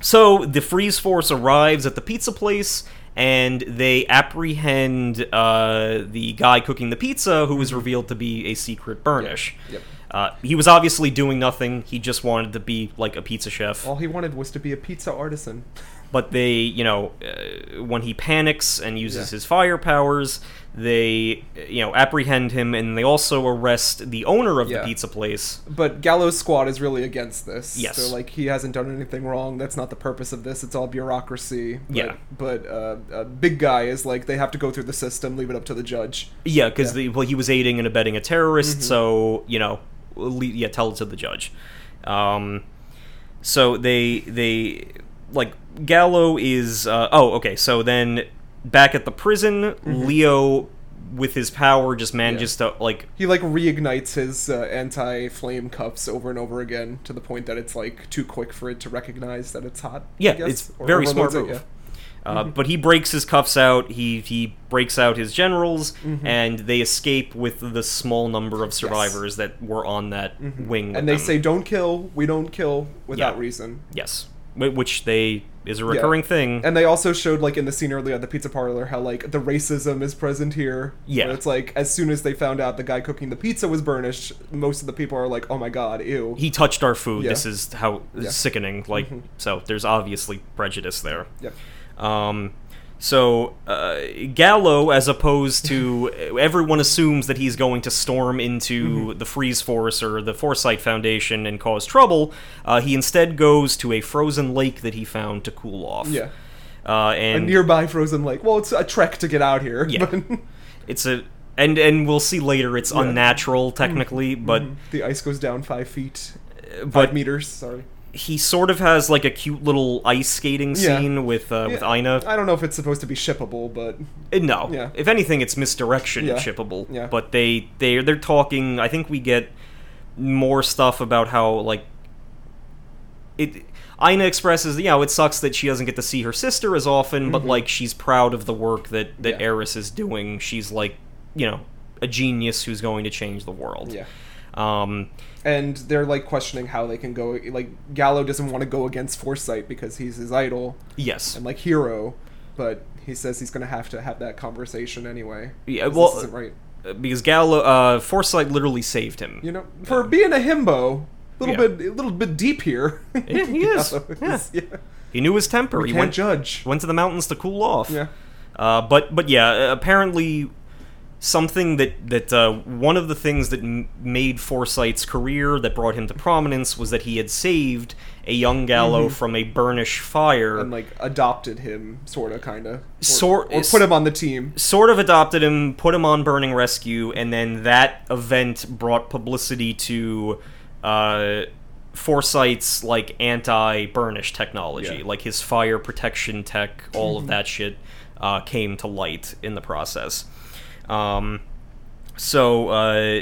so the freeze force arrives at the pizza place, and they apprehend uh, the guy cooking the pizza, who was revealed to be a secret Burnish. Yep. Uh, he was obviously doing nothing. He just wanted to be like a pizza chef. All he wanted was to be a pizza artisan. But they, you know, uh, when he panics and uses Yeah. his fire powers, they, you know, apprehend him, and they also arrest the owner of Yeah. the pizza place. But Gallows Squad is really against this. Yes. So like he hasn't done anything wrong. That's not the purpose of this. It's all bureaucracy. But, Yeah. But uh, uh, big guy is like they have to go through the system. Leave it up to the judge. Yeah, because Yeah. well, he was aiding and abetting a terrorist, Mhm. so you know, le- yeah, tell it to the judge. Um, so they they like Gallo is uh, oh okay, so then back at the prison, Leo with his power just manages to like He like reignites his uh, anti-flame cuffs over and over again to the point that it's like too quick for it to recognize that it's hot. I yeah, guess, it's very smart overloads it, move. Uh, But he breaks his cuffs out. He he breaks out his generals, Mm-hmm. and they escape with the small number of survivors that were on that wing. And they them. say, "Don't kill. We don't kill without Yeah. reason." Yes, which they is a recurring thing. And they also showed, like in the scene earlier at the pizza parlor, how like the racism is present here. Yeah. Where it's like as soon as they found out the guy cooking the pizza was burnished, most of the people are like, "Oh my god, ew." he touched our food. Yeah. This is how Yeah. sickening. Like so, there's obviously prejudice there. Yeah. Um, so uh, Gallo, as opposed to [laughs] everyone assumes that he's going to storm into Mm-hmm. the Freeze Force or the Foresight Foundation and cause trouble, uh, he instead goes to a frozen lake that he found to cool off. Yeah. uh, A and nearby frozen lake. Well, it's a trek to get out here. Yeah. but- [laughs] it's a and and we'll see later it's Yeah. unnatural technically, but the ice goes down five feet, five but meters. Sorry. He sort of has like a cute little ice skating Yeah. scene with uh, with Ina. I don't know if it's supposed to be shippable, but Uh, No, Yeah. if anything, it's misdirection Yeah. shippable. Yeah. But they they they're talking. I think we get more stuff about how like it. Ina expresses, you know, it sucks that she doesn't get to see her sister as often, but like she's proud of the work that that Mm-hmm. Yeah. Eris is doing. She's like, you know, a genius who's going to change the world. yeah. Um, And they're like questioning how they can go. Like Gallo doesn't want to go against Foresight because he's his idol yes. and like hero, but he says he's gonna have to have that conversation anyway. Yeah, well, isn't right. because Gallo, uh, Foresight literally saved him. You know, for being a himbo, a little Yeah. bit, a little bit deep here. Yeah, [laughs] he is. Gallo yeah. He knew his temper. he Can't went judge. went to the mountains to cool off. Yeah. Uh, but but yeah, apparently something that that uh, one of the things that m- made Foresight's career that brought him to prominence was that he had saved a young Gallo from a burnish fire. Mm-hmm. And like adopted him, sorta, kinda, Sort- or put him on the team. Sort of adopted him, put him on Burning Rescue, and then that event brought publicity to uh, Foresight's like anti-burnish technology, Yeah. Mm-hmm. like his fire protection tech, all of that [laughs] shit uh, came to light in the process. Um, so uh,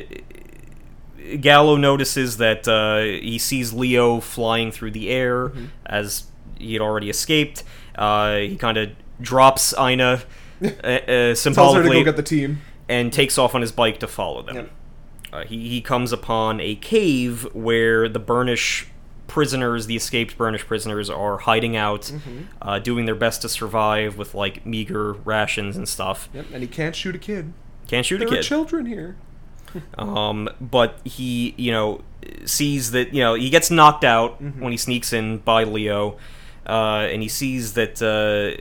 Gallo notices that uh, he sees Leo flying through the air Mm-hmm. as he had already escaped. Uh, he kind of drops Ina uh, uh, [laughs] Tells symbolically get the team. and takes off on his bike to follow them. Yep. Uh, he, he comes upon a cave where the Burnish prisoners, the escaped Burnish prisoners, are hiding out, Mm-hmm. uh, doing their best to survive with like meager rations and stuff. Yep, and he can't shoot a kid. Can't shoot There a kid. There are children here. [laughs] Um, but he, you know, sees that you know he gets knocked out Mm-hmm. when he sneaks in by Leo, uh, and he sees that uh,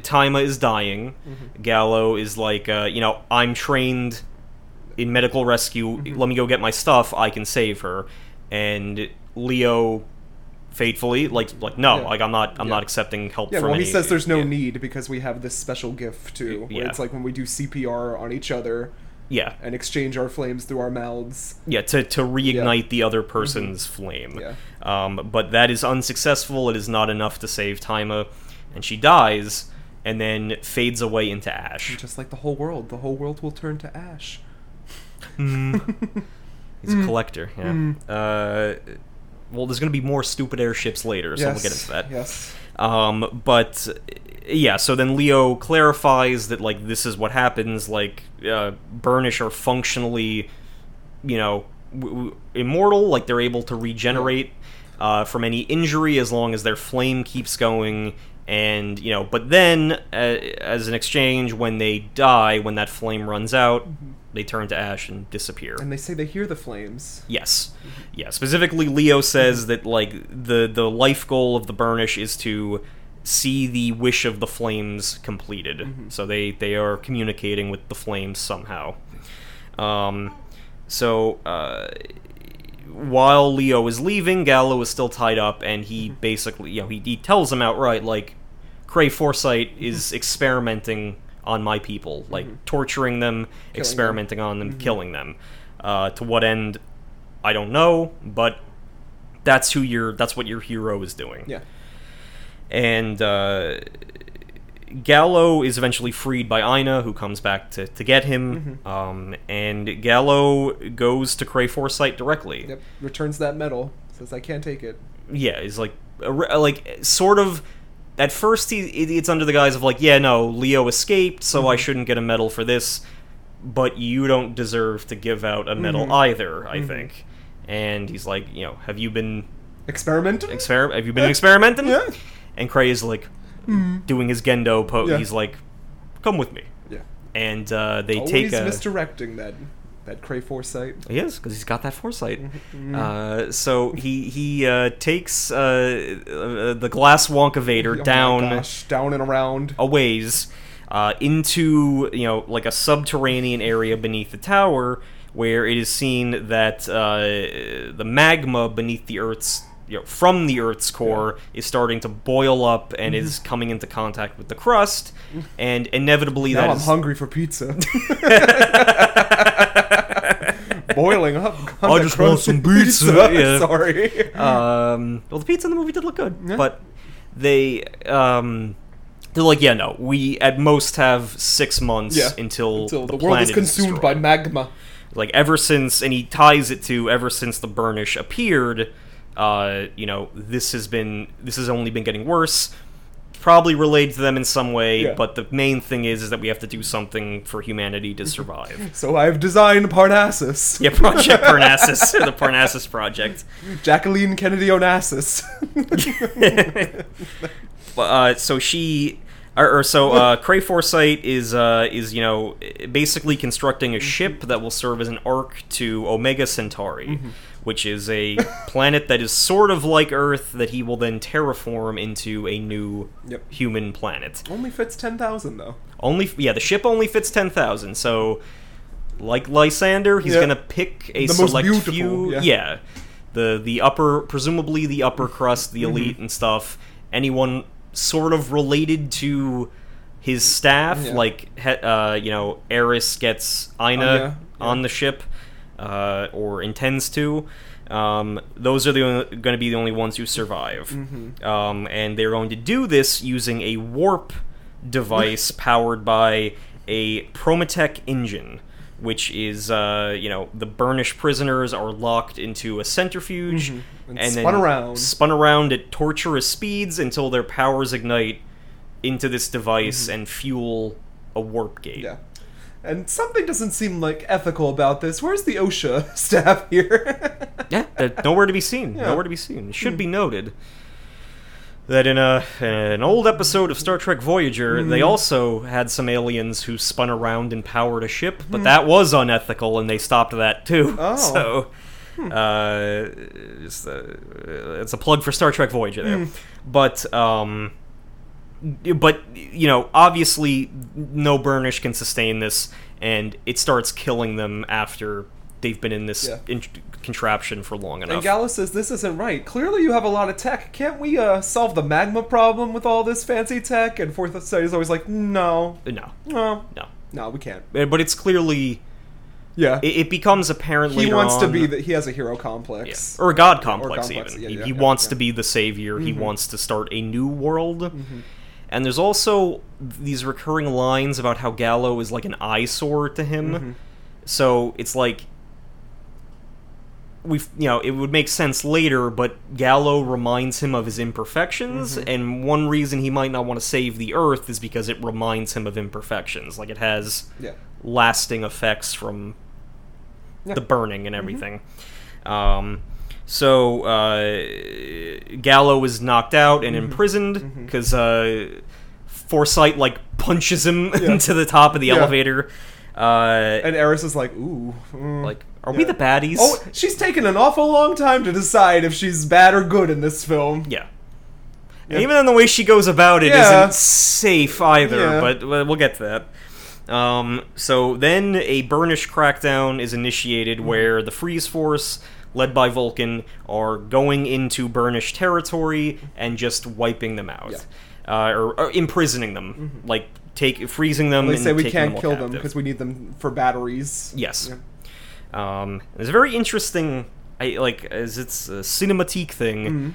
Thyma is dying. Mm-hmm. Gallo is like, uh, you know, I'm trained in medical rescue. Mm-hmm. Let me go get my stuff. I can save her. And Leo, faithfully, like, like no, Yeah. like I'm not, I'm Yeah. not accepting help Yeah, from well, he says there's no yeah. need because we have this special gift too. Where Yeah. it's like when we do CPR on each other Yeah, and exchange our flames through our mouths. Yeah, to, to reignite the other person's flame. Yeah. Um, but that is unsuccessful. It is not enough to save Thyma, and she dies, and then fades away into ash. Just like the whole world, the whole world will turn to ash. [laughs] He's a collector. Yeah. Uh, well, there's going to be more stupid airships later, so we'll get into that. Yes. Um, but yeah, so then Leo clarifies that like this is what happens. Like uh, Burnish are functionally, you know, w- w- immortal. Like they're able to regenerate uh, from any injury as long as their flame keeps going. And you know, but then uh, as an exchange, when they die, when that flame runs out, they turn to ash and disappear. And they say they hear the flames. Yes, yeah. Specifically, Leo says that like the the life goal of the Burnish is to see the wish of the flames completed. So they they are communicating with the flames somehow. Um, so uh, while Leo is leaving, Gallo is still tied up, and he basically you know he, he tells him outright like Kray Foresight is experimenting on my people, like torturing them, experimenting on them, killing them. Uh, to what end, I don't know, but that's who your that's what your hero is doing. Yeah. And uh, Gallo is eventually freed by Ina, who comes back to, to get him. Um, and Gallo goes to Kray Foresight directly. Yep. Returns that medal. Says I can't take it. Yeah, he's like, a like sort of. At first, he it's under the guise of like, yeah, no, Leo escaped, so I mhm. shouldn't get a medal for this. But you don't deserve to give out a medal mm-hmm. either. I mm-hmm. think. And he's like, you know, have you been Experiment. exper- Have you been experimenting? Yeah. And Kray is like mm-hmm. doing his Gendo pose. Yeah. He's like, "Come with me," Yeah. and uh, they Always take a. misdirecting that that Kray Foresight. He is because he's got that foresight. Mm-hmm. Uh, so he he uh, takes uh, uh, the glass Wonkavator Oh down gosh, down and around. a ways uh, into you know like a subterranean area beneath the tower where it is seen that uh, the magma beneath the Earth's you know, from the Earth's core is starting to boil up and Mm-hmm. is coming into contact with the crust, and inevitably Now that I'm is- hungry for pizza. [laughs] [laughs] Boiling up. [laughs] I just want some pizza, yeah. [laughs] Sorry. Um, well, the pizza in the movie did look good, but they um, they're like, yeah, no, we at most have six months Yeah, until, Until the, the, world is consumed destroyed. by magma. like ever since, and he ties it to ever since the Burnish appeared. Uh, you know, this has been this has only been getting worse. Probably related to them in some way, Yeah. but the main thing is is that we have to do something for humanity to survive. [laughs] So I've designed Parnassus. [laughs] yeah, Project Parnassus, [laughs] the Parnassus Project. Jacqueline Kennedy Onassis. uh, so she or, or so uh, Kray Foresight is uh, is you know basically constructing a ship that will serve as an ark to Omega Centauri, which is a [laughs] planet that is sort of like Earth that he will then terraform into a new Yep. human planet. Only fits 10,000 though. Only yeah, the ship only fits ten thousand. So like Lysandre, he's Yeah. gonna pick a The select few. yeah. the the upper, presumably the upper crust, the elite and stuff. Anyone sort of related to his staff, Yeah. like uh, you know, Eris gets Ina Anya, yeah. on the ship, uh, or intends to. Um, those are the going to be the only ones who survive, Mm-hmm. um, and they're going to do this using a warp device [laughs] powered by a Prometech engine, which is, uh, you know, the Burnish prisoners are locked into a centrifuge And and, spun around. spun around at torturous speeds until their powers ignite into this device and fuel a warp gate. Yeah. And something doesn't seem like ethical about this. Where's the OSHA [laughs] staff here? [laughs] Yeah, nowhere to be seen. Yeah. Nowhere to be seen. It should be noted that in a an old episode of Star Trek Voyager, they also had some aliens who spun around and powered a ship, but that was unethical, and they stopped that too. Oh. [laughs] So. Uh, it's, uh, it's a plug for Star Trek Voyager there, but um, but you know, obviously, no Burnish can sustain this, and it starts killing them after they've been in this Yeah. in- contraption for long enough. And Gallo says, This isn't right. Clearly, you have a lot of tech. Can't we uh, solve the magma problem with all this fancy tech? And Fourth Study is always like, No, no, no, no, no, we can't. Uh, but it's clearly Yeah. it, it becomes apparent he wants to be, the, he has a hero yeah. complex. or a god complex, complex, even. yeah, he yeah, he yeah, wants yeah. to be the savior. He wants to start a new world. Mm-hmm. And there's also these recurring lines about how Gallo is like an eyesore to him. Mm-hmm. So it's like we you know it would make sense later but gallo reminds him of his imperfections Mm-hmm. and one reason he might not want to save the earth is because it reminds him of imperfections like it has Yeah. lasting effects from Yeah. the burning and everything um so uh, Gallo is knocked out and imprisoned because uh, Foresight like punches him [laughs] Yeah. into the top of the Yeah. elevator. Uh, And Eris is like, Ooh. mm." like, are we the baddies? Oh, she's taken an awful long time to decide if she's bad or good in this film. Yeah. And even in the way she goes about it Yeah. not safe either, Yeah. but well, we'll get to that. Um, so then a Burnish crackdown is initiated Mm-hmm. where the Freeze Force, led by Vulcan, are going into Burnish territory and just wiping them out. Uh, or, or imprisoning them. Like, take freezing them Mm-hmm. They say we can't all kill them because we need them for batteries. Yes. Yeah. Um, it's a very interesting, I like as it's a cinematique thing. Mm-hmm.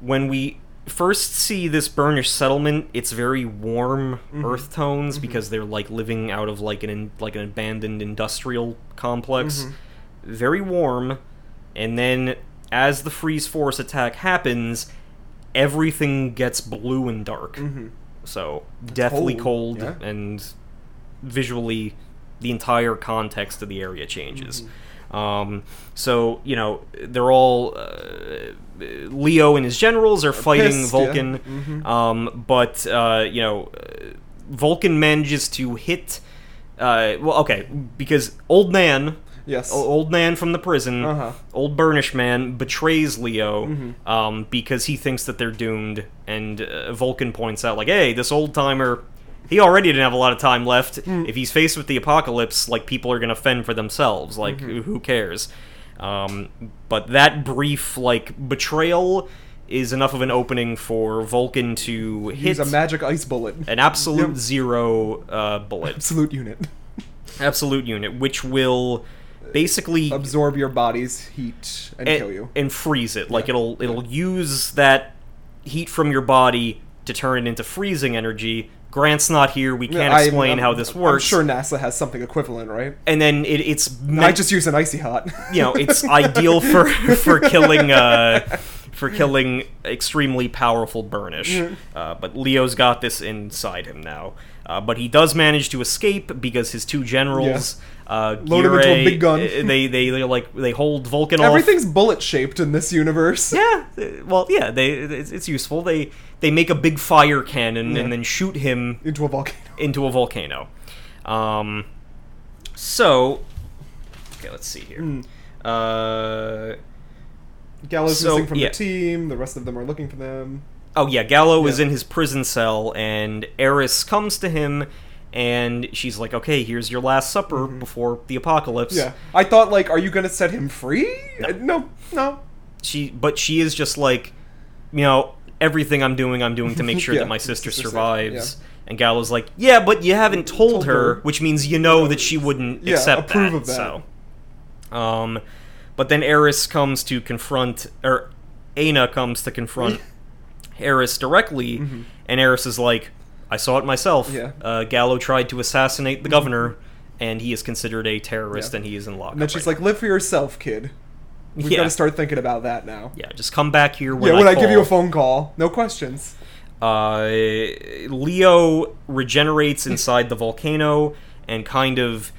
When we first see this Burnish settlement, it's very warm Mm-hmm. earth tones because they're like living out of like an in, like an abandoned industrial complex. Mm-hmm. Very warm, and then as the freeze force attack happens, everything gets blue and dark. So deathly cold, cold, yeah. and visually the entire context of the area changes. Mm-hmm. Um, so you know they're all uh, Leo and his generals are fighting pissed, yeah. Vulcan, Mhm. um, but uh, you know Vulcan manages to hit. Uh, well, okay, because old man, Yes. o- old man from the prison, Uh-huh. old Burnish man betrays Leo Mm-hmm. um, because he thinks that they're doomed, and uh, Vulcan points out like, "Hey, this old timer." He already didn't have a lot of time left. Mm. If he's faced with the apocalypse, like people are gonna fend for themselves. Like Mm-hmm. who cares? Um, but that brief like betrayal is enough of an opening for Vulcan to hit a magic ice bullet. an absolute Yep. zero uh, bullet, Absolute unit. [laughs] absolute unit, which will basically Absorb your body's heat and, and, kill you. and freeze it. Like Yeah. it'll it'll use that heat from your body to turn it into freezing energy. Grant's not here. We can't I'm- explain I'm- how this I'm works. sure NASA has something equivalent, right? And then it, it's I just use an icy hot. you know it's [laughs] ideal for for killing uh, [laughs] for killing extremely powerful Burnish. Uh, but Leo's got this inside him now. Uh, but he does manage to escape because his two generals, uh, Load him into a big gun. uh, They, they they like they hold Vulcan. Everything's bullet shaped in this universe. Yeah, uh, well, yeah, they it's, it's useful. They they make a big fire cannon Yeah. and then shoot him Into a volcano. [laughs] into a volcano. Um, so, okay, let's see here. Hmm. Uh, Gallo's So, missing from yeah. the team. The rest of them are looking for them. Oh yeah, Gallo is in his prison cell, and Eris comes to him, and she's like, "Okay, here's your last supper before the apocalypse." Mm-hmm. Yeah. I thought, like, are you gonna set him free? Uh, No, no. she but she is just like you know everything i'm doing i'm doing to make sure [laughs] Yeah, that my sister survives and gallo's like yeah but you haven't told, Told her, her. which means you know that she wouldn't Yeah, accept approve that, of that. so um but then eris comes to confront or Aina comes to confront [laughs] eris directly and eris is like i saw it myself Mm-hmm. Yeah. Mm-hmm. uh, gallo tried to assassinate the governor and he is considered a terrorist Yeah. and he is in lockup And then she's right like, live for yourself, kid. We've Yeah. got to start thinking about that now. yeah just come back here when yeah, when I, give you a phone call, no questions. Uh, Leo regenerates inside the volcano, and kind of,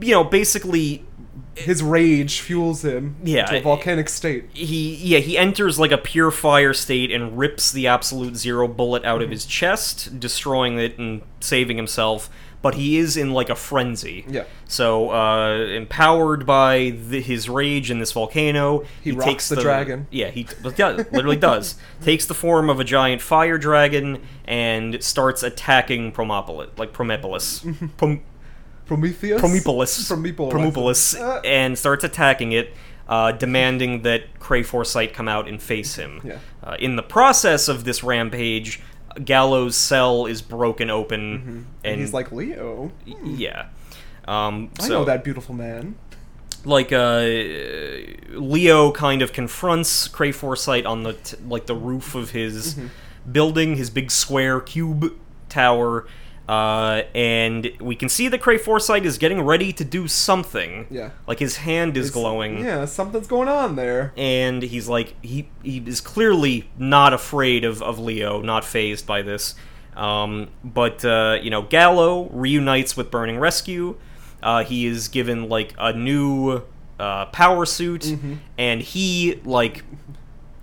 you know, basically His rage fuels him Yeah, into a volcanic state. he yeah he enters like a pure fire state and rips the absolute zero bullet out Mm-hmm. of his chest destroying it and saving himself but he is in like a frenzy Yeah. so uh empowered by the, his rage in this volcano He rocks the dragon. yeah he yeah, literally does [laughs] takes the form of a giant fire dragon and starts attacking promopolis like promepolis Prom- Prometheus? Promepolis. Promepolis, Uh, and starts attacking it, uh, demanding that Kray Foresight come out and face him. Yeah. Uh, in the process of this rampage, Gallows' cell is broken open, and, Mm-hmm. and he's like, Leo, yeah. Um, I know that beautiful man. Like, uh, Leo kind of confronts Kray Foresight on the t- like the roof of his Mm-hmm. building, his big square cube tower. Uh, and we can see that Kray Foresight is getting ready to do something. Yeah. Like his hand is glowing. Yeah, something's going on there. And he's like he he is clearly not afraid of, of Leo, not phased by this. Um, but uh, you know, Gallo reunites with Burning Rescue. Uh, he is given like a new uh, power suit, Mm-hmm. and he like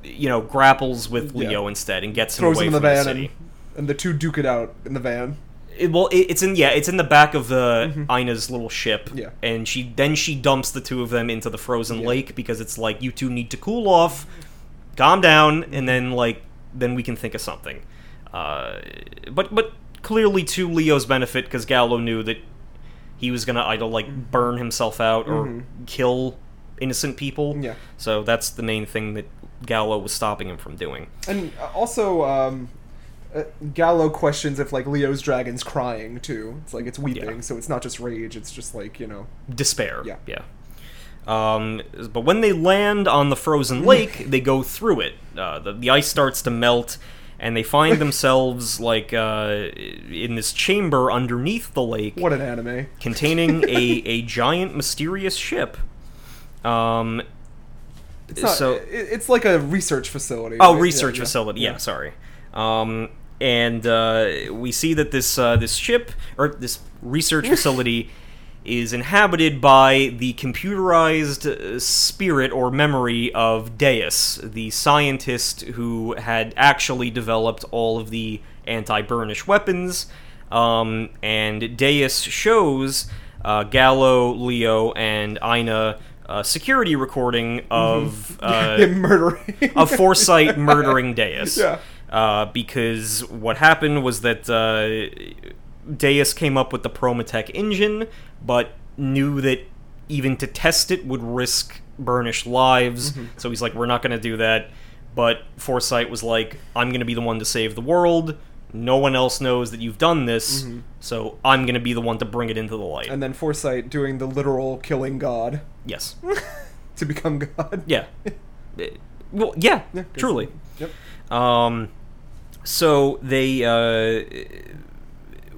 you know grapples with Yeah. Leo instead and gets him Throws away him in the from the van city. and, and the two duke it out in the van. It, well, it, it's in yeah, it's in the back of the Ina's little ship. Mm-hmm. Yeah. and she then she dumps the two of them into the frozen lake because it's like you two need to cool off, calm down, and then like then we can think of something. Uh, but but clearly to Leo's benefit because Gallo knew that he was gonna either like burn himself out or kill innocent people. Mm-hmm. Yeah. So that's the main thing that Gallo was stopping him from doing. And uh, also, um, uh, Gallo questions if like Leo's dragon's crying too. It's like it's weeping, Yeah. so it's not just rage. It's just like you know. despair. Yeah. yeah. Um, but when they land on the frozen [laughs] lake, they go through it. Uh, the, the ice starts to melt, and they find [laughs] themselves like uh, in this chamber underneath the lake, What an anime! containing [laughs] a, a giant mysterious ship. Um, It's not, so it's like a research facility. Oh, right? research Yeah, yeah. facility. Yeah, sorry. Um, and uh, we see that this uh, this ship or this research [laughs] facility is inhabited by the computerized uh, spirit or memory of Deus, the scientist who had actually developed all of the anti-burnish weapons. Um, and Deus shows uh, Gallo, Leo, and Ina. Uh, security recording of [laughs] uh, Him murdering. of Foresight murdering [laughs] Deus. Yeah. Uh, because what happened was that uh, Deus came up with the Prometech engine, but knew that even to test it would risk burnished lives. Mm-hmm. So he's like, we're not going to do that. But Foresight was like, I'm going to be the one to save the world. No one else knows that you've done this, so I'm going to be the one to bring it into the light. Mm-hmm. and then Foresight doing the literal killing God yes. [laughs] to become God. Yeah. [laughs] Well, yeah, Yeah, truly. Yep. Um, so they, uh,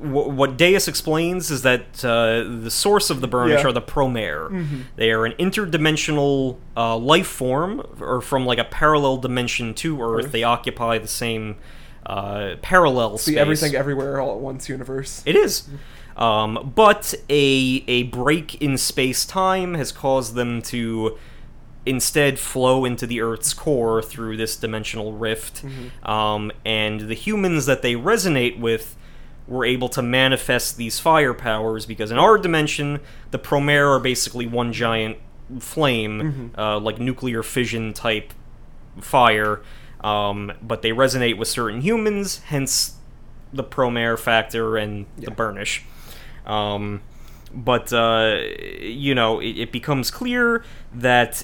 w- what Deus explains is that uh, the source of the burnish Yeah. are the Promare. They are an interdimensional uh, life form, or from like a parallel dimension to Earth. Earth. They occupy the same uh, parallel The space. everything everywhere all at once universe. It is. Um, but a a break in space time has caused them to instead flow into the Earth's core through this dimensional rift. Um, and the humans that they resonate with were able to manifest these fire powers because in our dimension, the Promare are basically one giant flame, uh, like nuclear fission type fire. Um, but they resonate with certain humans, hence the promare factor and the burnish. Um, but uh, you know, it, it becomes clear that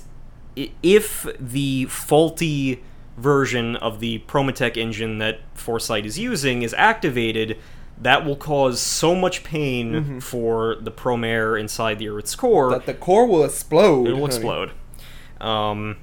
if the faulty version of the Prometech engine that Foresight is using is activated, that will cause so much pain for the promare inside the Earth's core That the core will explode. it will explode. Um,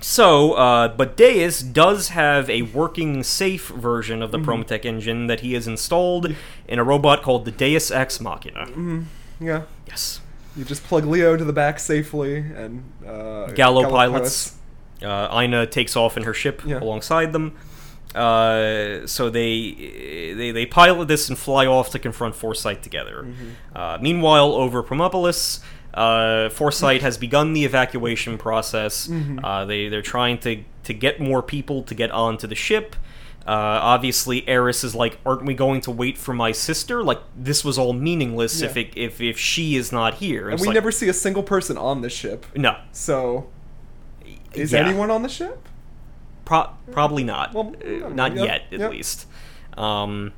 so, uh, but Deus does have a working, safe version of the Mm-hmm. Engine that he has installed in a robot called the Deus Ex Machina. Mm-hmm. Yeah. Yes. You just plug Leo to the back safely, and uh, Gallo pilots. Uh, Ina takes off in her ship Yeah. alongside them. Uh, so they they, they pilot this and fly off to confront Foresight together. Uh, meanwhile, over Promopolis, uh, Foresight has begun the evacuation process. Uh, they they're trying to to get more people to get onto the ship. Uh, obviously, Eris is like, "Aren't we going to wait for my sister? Like, this was all meaningless if it, if if she is not here." And It's we like, never see a single person on the ship. no, So, is Yeah. anyone on the ship? Pro- probably not. Well, Uh, not yep, yet, at yep. least. Um,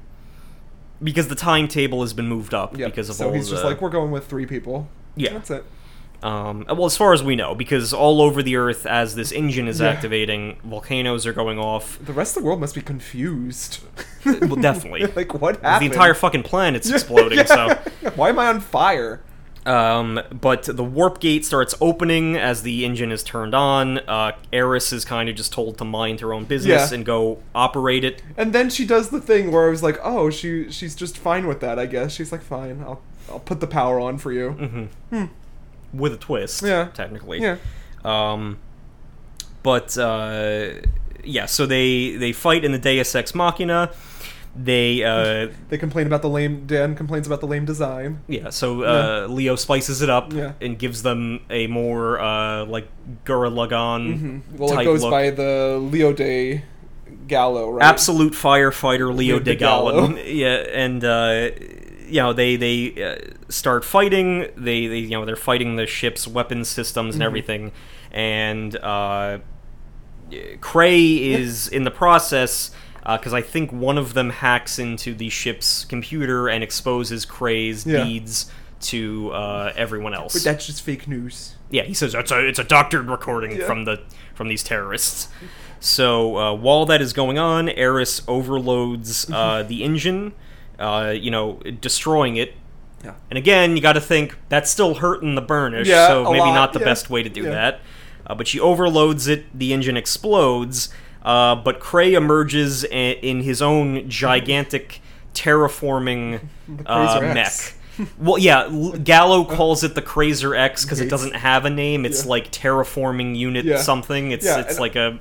because the timetable has been moved up Yeah. because of so all So he's the. just like, we're going with three people. Yeah. That's it. Um, well, as far as we know, because all over the Earth, as this engine is Yeah. activating, volcanoes are going off. The rest of the world must be confused. Well, definitely. [laughs] like, what the entire fucking planet's exploding. [laughs] Yeah. So, Why am I on fire? um, but the warp gate starts opening as the engine is turned on. Uh, Eris is kind of just told to mind her own business Yeah. and go operate it. And then she does the thing where I was like, oh, she she's just fine with that, I guess. She's like, fine, I'll I'll put the power on for you. With a twist. Yeah. technically. Yeah. Um, but uh, yeah, so they they fight in the Deus Ex Machina. They uh, They complain about the lame. Dan complains about the lame design. yeah, so uh, Leo spices it up Yeah. and gives them a more uh, like Gurren Lagann Well, it goes look. by the Leo de Gallo, right? Absolute firefighter Leo Leo de de Gallo. Gallo. [laughs] Yeah, and uh, you know they they uh, start fighting. They they you know they're fighting the ship's weapons systems and Mm-hmm. everything, and uh, Kray is in the process. Because I think one of them hacks into the ship's computer and exposes Kray's Yeah. deeds to uh, everyone else. But that's just fake news. Yeah, he says it's a it's a doctored recording Yeah. from the from these terrorists. So uh, while that is going on, Eris overloads uh, the engine, uh, you know, destroying it. Yeah. And again, you got to think that's still hurting the burnish, Yeah, so maybe lot, not the yeah, best way to do yeah. that. Uh, but she overloads it, the engine explodes, uh, but Kray emerges a- in his own gigantic terraforming uh, mech. Well, yeah, L- Gallo [laughs] calls it the Crazer X because it doesn't have a name. It's Yeah. like terraforming unit Yeah. something. It's Yeah, it's and- like a.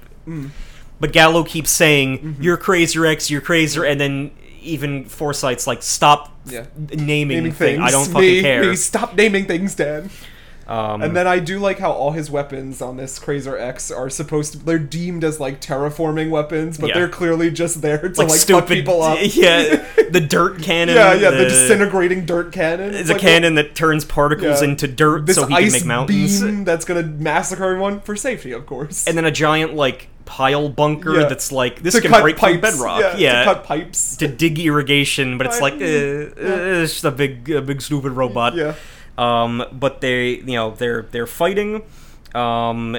But Gallo keeps saying, Mm-hmm. "You're Crazer X, you're Crazer," and then even Foresight's like, "Stop Yeah. naming, Naming thing. things. I don't [laughs] me, fucking care." Me, stop naming things, Dan. Um, And then I do like how all his weapons on this Crazer X are supposed to. They're deemed as like terraforming weapons, but Yeah. they're clearly just there to like, like, stupid, fuck people up. [laughs] yeah, the dirt [laughs] cannon. yeah, yeah. The, disintegrating dirt cannon. It's a cannon that turns particles yeah. into dirt This so he ice can make mountains. beam that's gonna massacre everyone for safety, of course. And then a giant like pile bunker Yeah. that's like this to can break pipes. through bedrock. Yeah, Yeah, to cut pipes. to dig irrigation, but it's I- like uh, uh, it's just a big, a big stupid robot. yeah. Um, but they, you know, they're they're fighting. Um,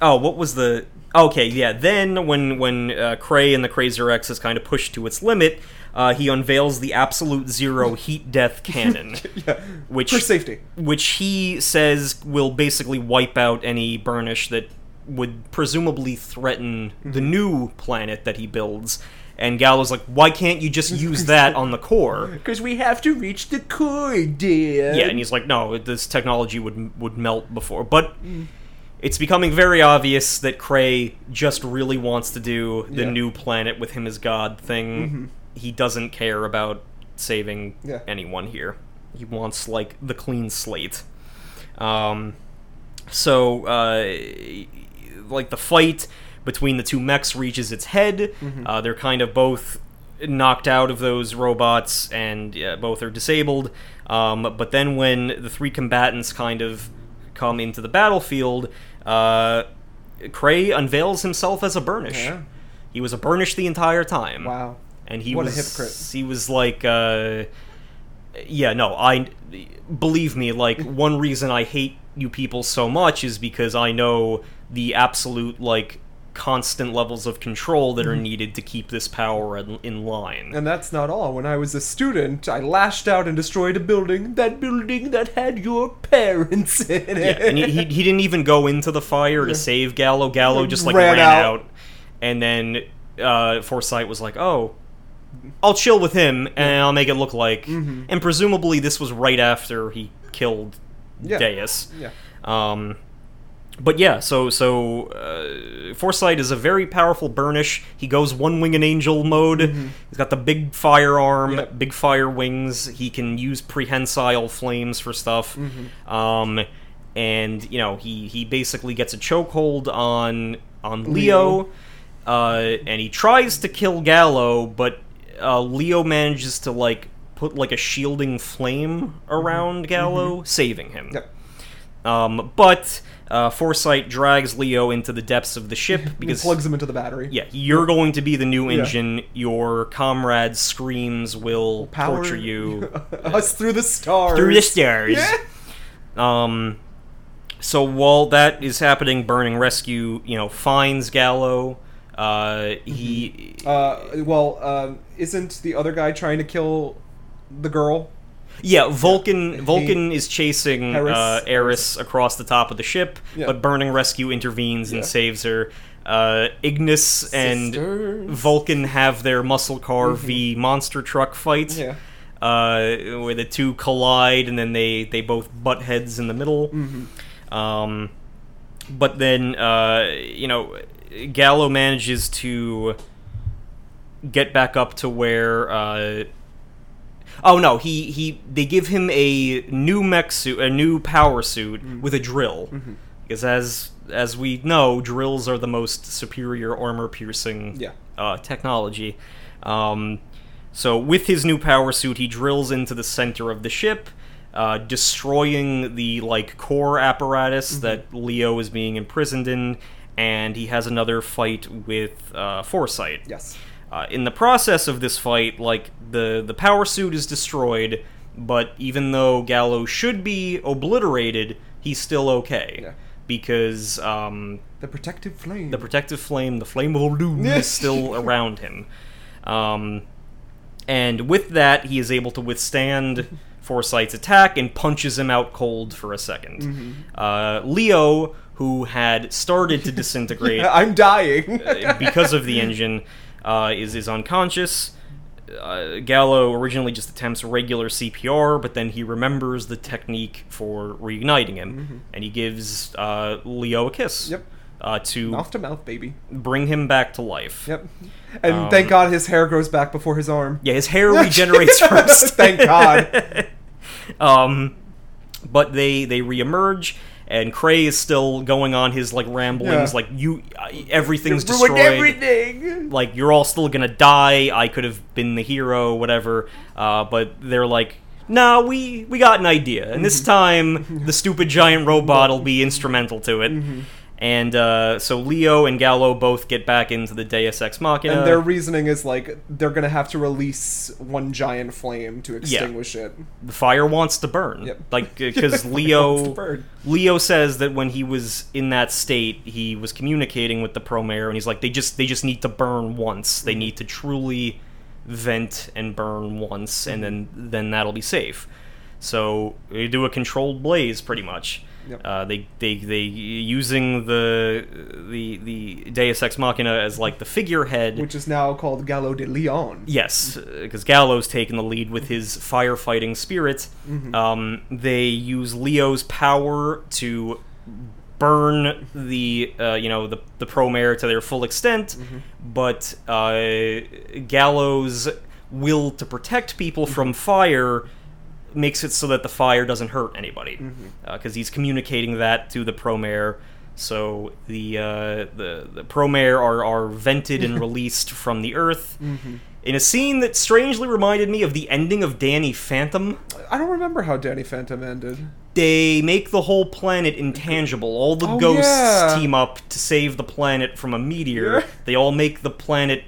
oh, what was the? Okay, yeah. Then when when uh, Kray and the Crazer X is kind of pushed to its limit, uh, he unveils the Absolute Zero Heat Death [laughs] Cannon, Yeah. which For safety. which he says will basically wipe out any burnish that would presumably threaten the Mm-hmm. new planet that he builds. And Gallo's like, why can't you just use that on the core? [laughs] Because we have to reach the core, dear. Yeah, and he's like, no, this technology would would melt before. But it's becoming very obvious that Kray just really wants to do the Yeah. Mm-hmm. new planet with him as God thing. He doesn't care about saving Yeah. anyone here. He wants like the clean slate. Um, so uh, like the fight between the two mechs reaches its head. Uh, they're kind of both knocked out of those robots, and uh, both are disabled. Um, but then when the three combatants kind of come into the battlefield, uh, Kray unveils himself as a burnish. Yeah. He was a burnish the entire time Wow. and he What a hypocrite. he was like uh yeah no i believe me like one reason i hate you people so much is because i know the absolute like constant levels of control that are needed to keep this power in, in line Mm-hmm. And that's not all. When I was a student, I lashed out and destroyed a building. That building that had your parents in it. yeah, and he, he, he didn't even go into the fire to save Gallo. Gallo just like Ran ran, out. out. and then uh, Foresight was like, "Oh, I'll chill with him, and I'll make it look like." Mm-hmm. And presumably, this was right after he killed Yeah. Deus. Yeah. Um, but yeah, so so uh, Foresight is a very powerful burnish. He goes one winged angel mode. He's got the big firearm, Mm-hmm. Yep. big fire wings. He can use prehensile flames for stuff. Mm-hmm. Um, and you know he he basically gets a chokehold on on Leo, Leo. Uh, and he tries to kill Gallo, but uh, Leo manages to like put like a shielding flame around Gallo, saving him. Mm-hmm. Yep. Um, but uh, Foresight drags Leo into the depths of the ship [laughs] He because plugs him into the battery. yeah, you're going to be the new engine. Your comrade's screams will Power torture you [laughs] us through the stars. through the stairs. Yeah. Um, so while that is happening, Burning Rescue, you know, finds Gallo. Uh, he Uh, well, um, isn't the other guy trying to kill the girl? Yeah, Vulcan Vulcan is chasing Eris. uh, Eris across the top of the ship, Yeah. but Burning Rescue intervenes and Yeah. says her. Uh, Ignis and Sisters. Mm-hmm. Vulcan have their muscle car v monster truck fight, Yeah. uh, where the two collide and then they they both butt heads in the middle. Mm-hmm. Um, but then uh, you know, Gallo manages to get back up to where. Oh no, he he they give him a new mech suit, a new power suit Mm-hmm. with a drill, because as as we know, drills are the most superior armor piercing Yeah. uh, technology. Um, so with his new power suit, he drills into the center of the ship. Uh, destroying the like core apparatus Mm-hmm. that Leo is being imprisoned in, and he has another fight with uh, Foresight. Yes. Uh, in the process of this fight, like the the power suit is destroyed, but even though Gallo should be obliterated, he's still okay Yeah. because um, The protective flame. the protective flame, the flame of doom, is [laughs] still around him. Um, and with that, he is able to withstand Foresight's attack and punches him out cold for a 2nd Mm-hmm. Uh, Leo, who had started to disintegrate [laughs] I'm dying. [laughs] because of the engine, uh, is is unconscious. Uh, Gallo originally just attempts regular CPR, but then he remembers the technique for reigniting him, and he gives uh, Leo a kiss. Mm-hmm. Yep. Uh, to Mouth to mouth, baby. bring him back to life. Yep. And Um, thank God his hair grows back before his arm. Yeah, his hair regenerates [laughs] first. Thank God. [laughs] um, but they they reemerge, and Kray is still going on his like ramblings, Yeah. like you, uh, everything's Ruined destroyed. everything. like you're all still gonna die. I could have been the hero, whatever. Uh, but they're like, nah, we we got an idea, and this time the stupid giant robot [laughs] will be instrumental to it. And uh, so Leo and Gallo both get back into the Deus Ex Machina. And their reasoning is like they're gonna have to release one giant flame to extinguish it. the fire wants to burn, Yep. like [laughs] because Leo. Leo says that when he was in that state, he was communicating with the Promare, and he's like, they just they just need to burn once. Mm-hmm. They need to truly vent and burn once, and then then that'll be safe. So they do a controlled blaze, pretty much. Yep. Uh, they they they using the the the Deus Ex Machina as like the figurehead. Which is now called Gallo de Leon. Yes, because Gallo's taken the lead with his firefighting spirit. Um, they use Leo's power to burn the uh, you know the the promare to their full extent, but uh, Gallo's will to protect people from fire makes it so that the fire doesn't hurt anybody mm-hmm. uh, because he's communicating that to the promare. So the uh, the the promare are are vented and [laughs] released from the earth mm-hmm. in a scene that strangely reminded me of the ending of Danny Phantom. I don't remember how Danny Phantom ended. They make the whole planet intangible. All the Oh, ghosts yeah. team up to save the planet from a meteor. Yeah. They all make the planet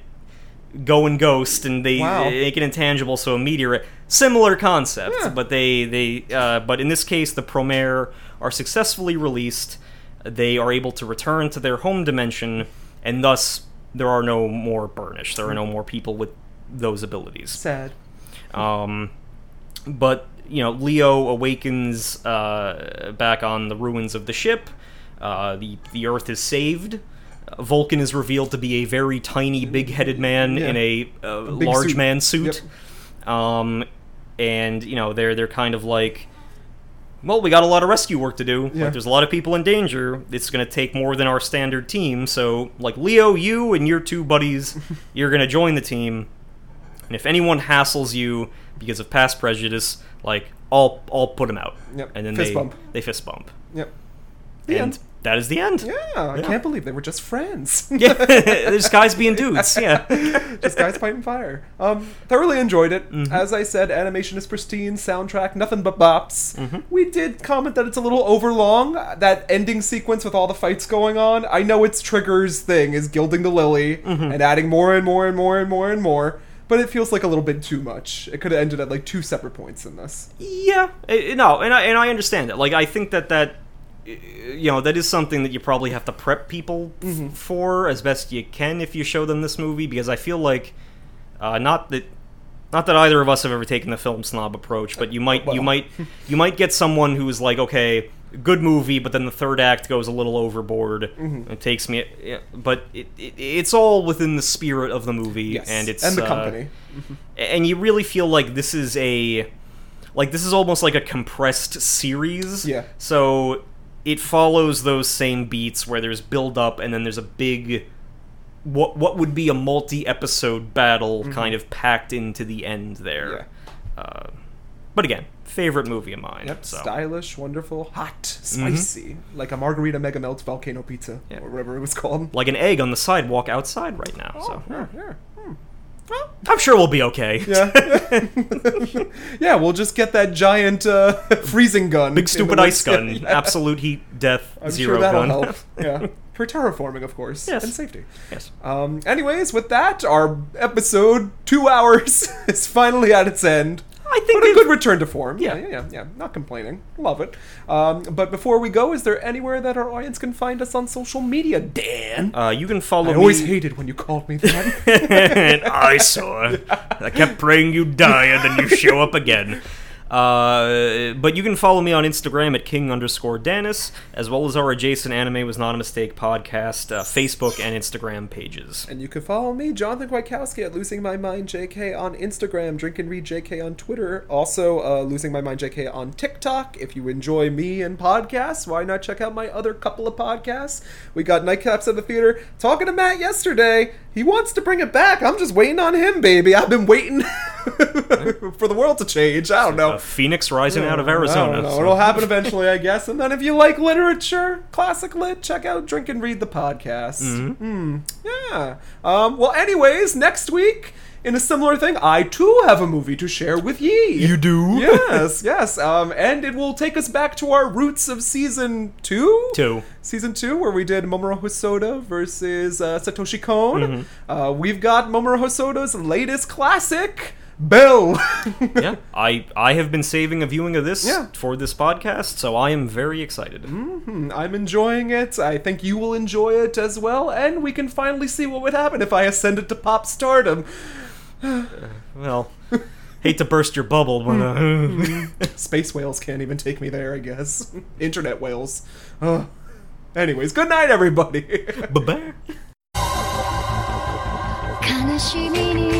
go and ghost, and they Wow. make it intangible. So a meteor, similar concept, Yeah. but they they uh, but in this case, the Promare are successfully released. They are able to return to their home dimension, and thus there are no more Burnish. There are no more people with those abilities. Sad. Um, but you know, Leo awakens uh, back on the ruins of the ship. Uh, the the Earth is saved. Vulcan is revealed to be a very tiny, big-headed man Yeah. in a, uh, big large suit. man suit. Um, and you know, they're they're kind of like well, we got a lot of rescue work to do. Yeah. Like, there's a lot of people in danger. It's going to take more than our standard team. So, like, Leo, you and your two buddies, [laughs] you're going to join the team. And if anyone hassles you because of past prejudice, like, I'll, I'll put them out. Yep. And then Fist they, bump. they fist bump. Yep. The and end. That is the end. Yeah, I Yeah. can't believe they were just friends. [laughs] Yeah. [laughs] there's guys being dudes. Yeah. [laughs] just guys fighting fire. Um, thoroughly enjoyed it. Mm-hmm. As I said, animation is pristine, soundtrack nothing but bops. Mm-hmm. We did comment that it's a little overlong. That ending sequence with all the fights going on. I know it's Trigger's thing is gilding the lily Mm-hmm. and adding more and more and more and more and more. But it feels like a little bit too much. It could have ended at like two separate points in this. Yeah, eh, no, and I and I understand it. Like I think that that you know that is something that you probably have to prep people Mm-hmm. for as best you can if you show them this movie because I feel like uh, not that not that either of us have ever taken the film snob approach, but you might you might you might get someone who's like okay. Good movie, but then the third act goes a little overboard. Mm-hmm. It takes me, yeah, but it, it, it's all within the spirit of the movie, Yes. and it's and the uh, company. and you really feel like this is a like this is almost like a compressed series Yeah. so it follows those same beats where there's build up and then there's a big what what would be a multi-episode battle kind of packed into the end there uh, but again favorite movie of mine Yep, so stylish, wonderful, hot, spicy, like a margarita mega melt volcano pizza Yeah. or whatever it was called. like an egg on the sidewalk outside right now so yeah, yeah. Well, i'm sure we'll be okay Yeah. [laughs] [laughs] yeah, we'll just get that giant uh, [laughs] freezing gun. big stupid ice gun Yeah. absolute heat death I'm zero sure that'll gun help. Yeah. For terraforming, of course. Yes. And safety. yes Um, anyways, with that, our episode, two hours, is finally at its end. I think But a good return to form. Yeah. yeah, yeah, yeah. Not complaining. Love it. Um, but before we go, is there anywhere that our audience can find us on social media, Dan? uh, you can follow me. I always hated when you called me that. [laughs] and I saw. I kept praying you'd die and then you show up again. [laughs] Uh, but you can follow me on Instagram at king underscore Danis, as well as our adjacent anime was not a mistake podcast, uh, Facebook and Instagram pages. And you can follow me, Jonathan Kwiatkowski, at Losing My Mind JK on Instagram, Drink and Read JK on Twitter, also uh, Losing My Mind JK on TikTok. If you enjoy me and podcasts, why not check out my other couple of podcasts? We got Nightcaps at the Theater. Talking to Matt yesterday, he wants to bring it back. I'm just waiting on him, baby. I've been waiting [laughs] for the world to change. I don't know. A phoenix rising out of Arizona. so- It'll happen eventually, I guess. And then if you like literature, classic lit, check out Drink and Read the podcast. Hmm. Yeah. Um, well, anyways, next week, in a similar thing, I too have a movie to share with ye. You do? [laughs] yes, yes. Um, and it will take us back to our roots of season two? Two. Season two, where we did Mamoru Hosoda versus uh, Satoshi Kon. Mm-hmm. Uh, we've got Mamoru Hosoda's latest classic, Belle. [laughs] Yeah, I I have been saving a viewing of this Yeah. for this podcast, so I am very excited. Hmm, I'm enjoying it. I think you will enjoy it as well, and we can finally see what would happen if I ascended to pop stardom. [sighs] Well, hate to burst your bubble, but uh, [laughs] Space whales can't even take me there, I guess. [laughs] Internet whales. Ugh. Anyways, good night, everybody. [laughs] bye-bye. 悲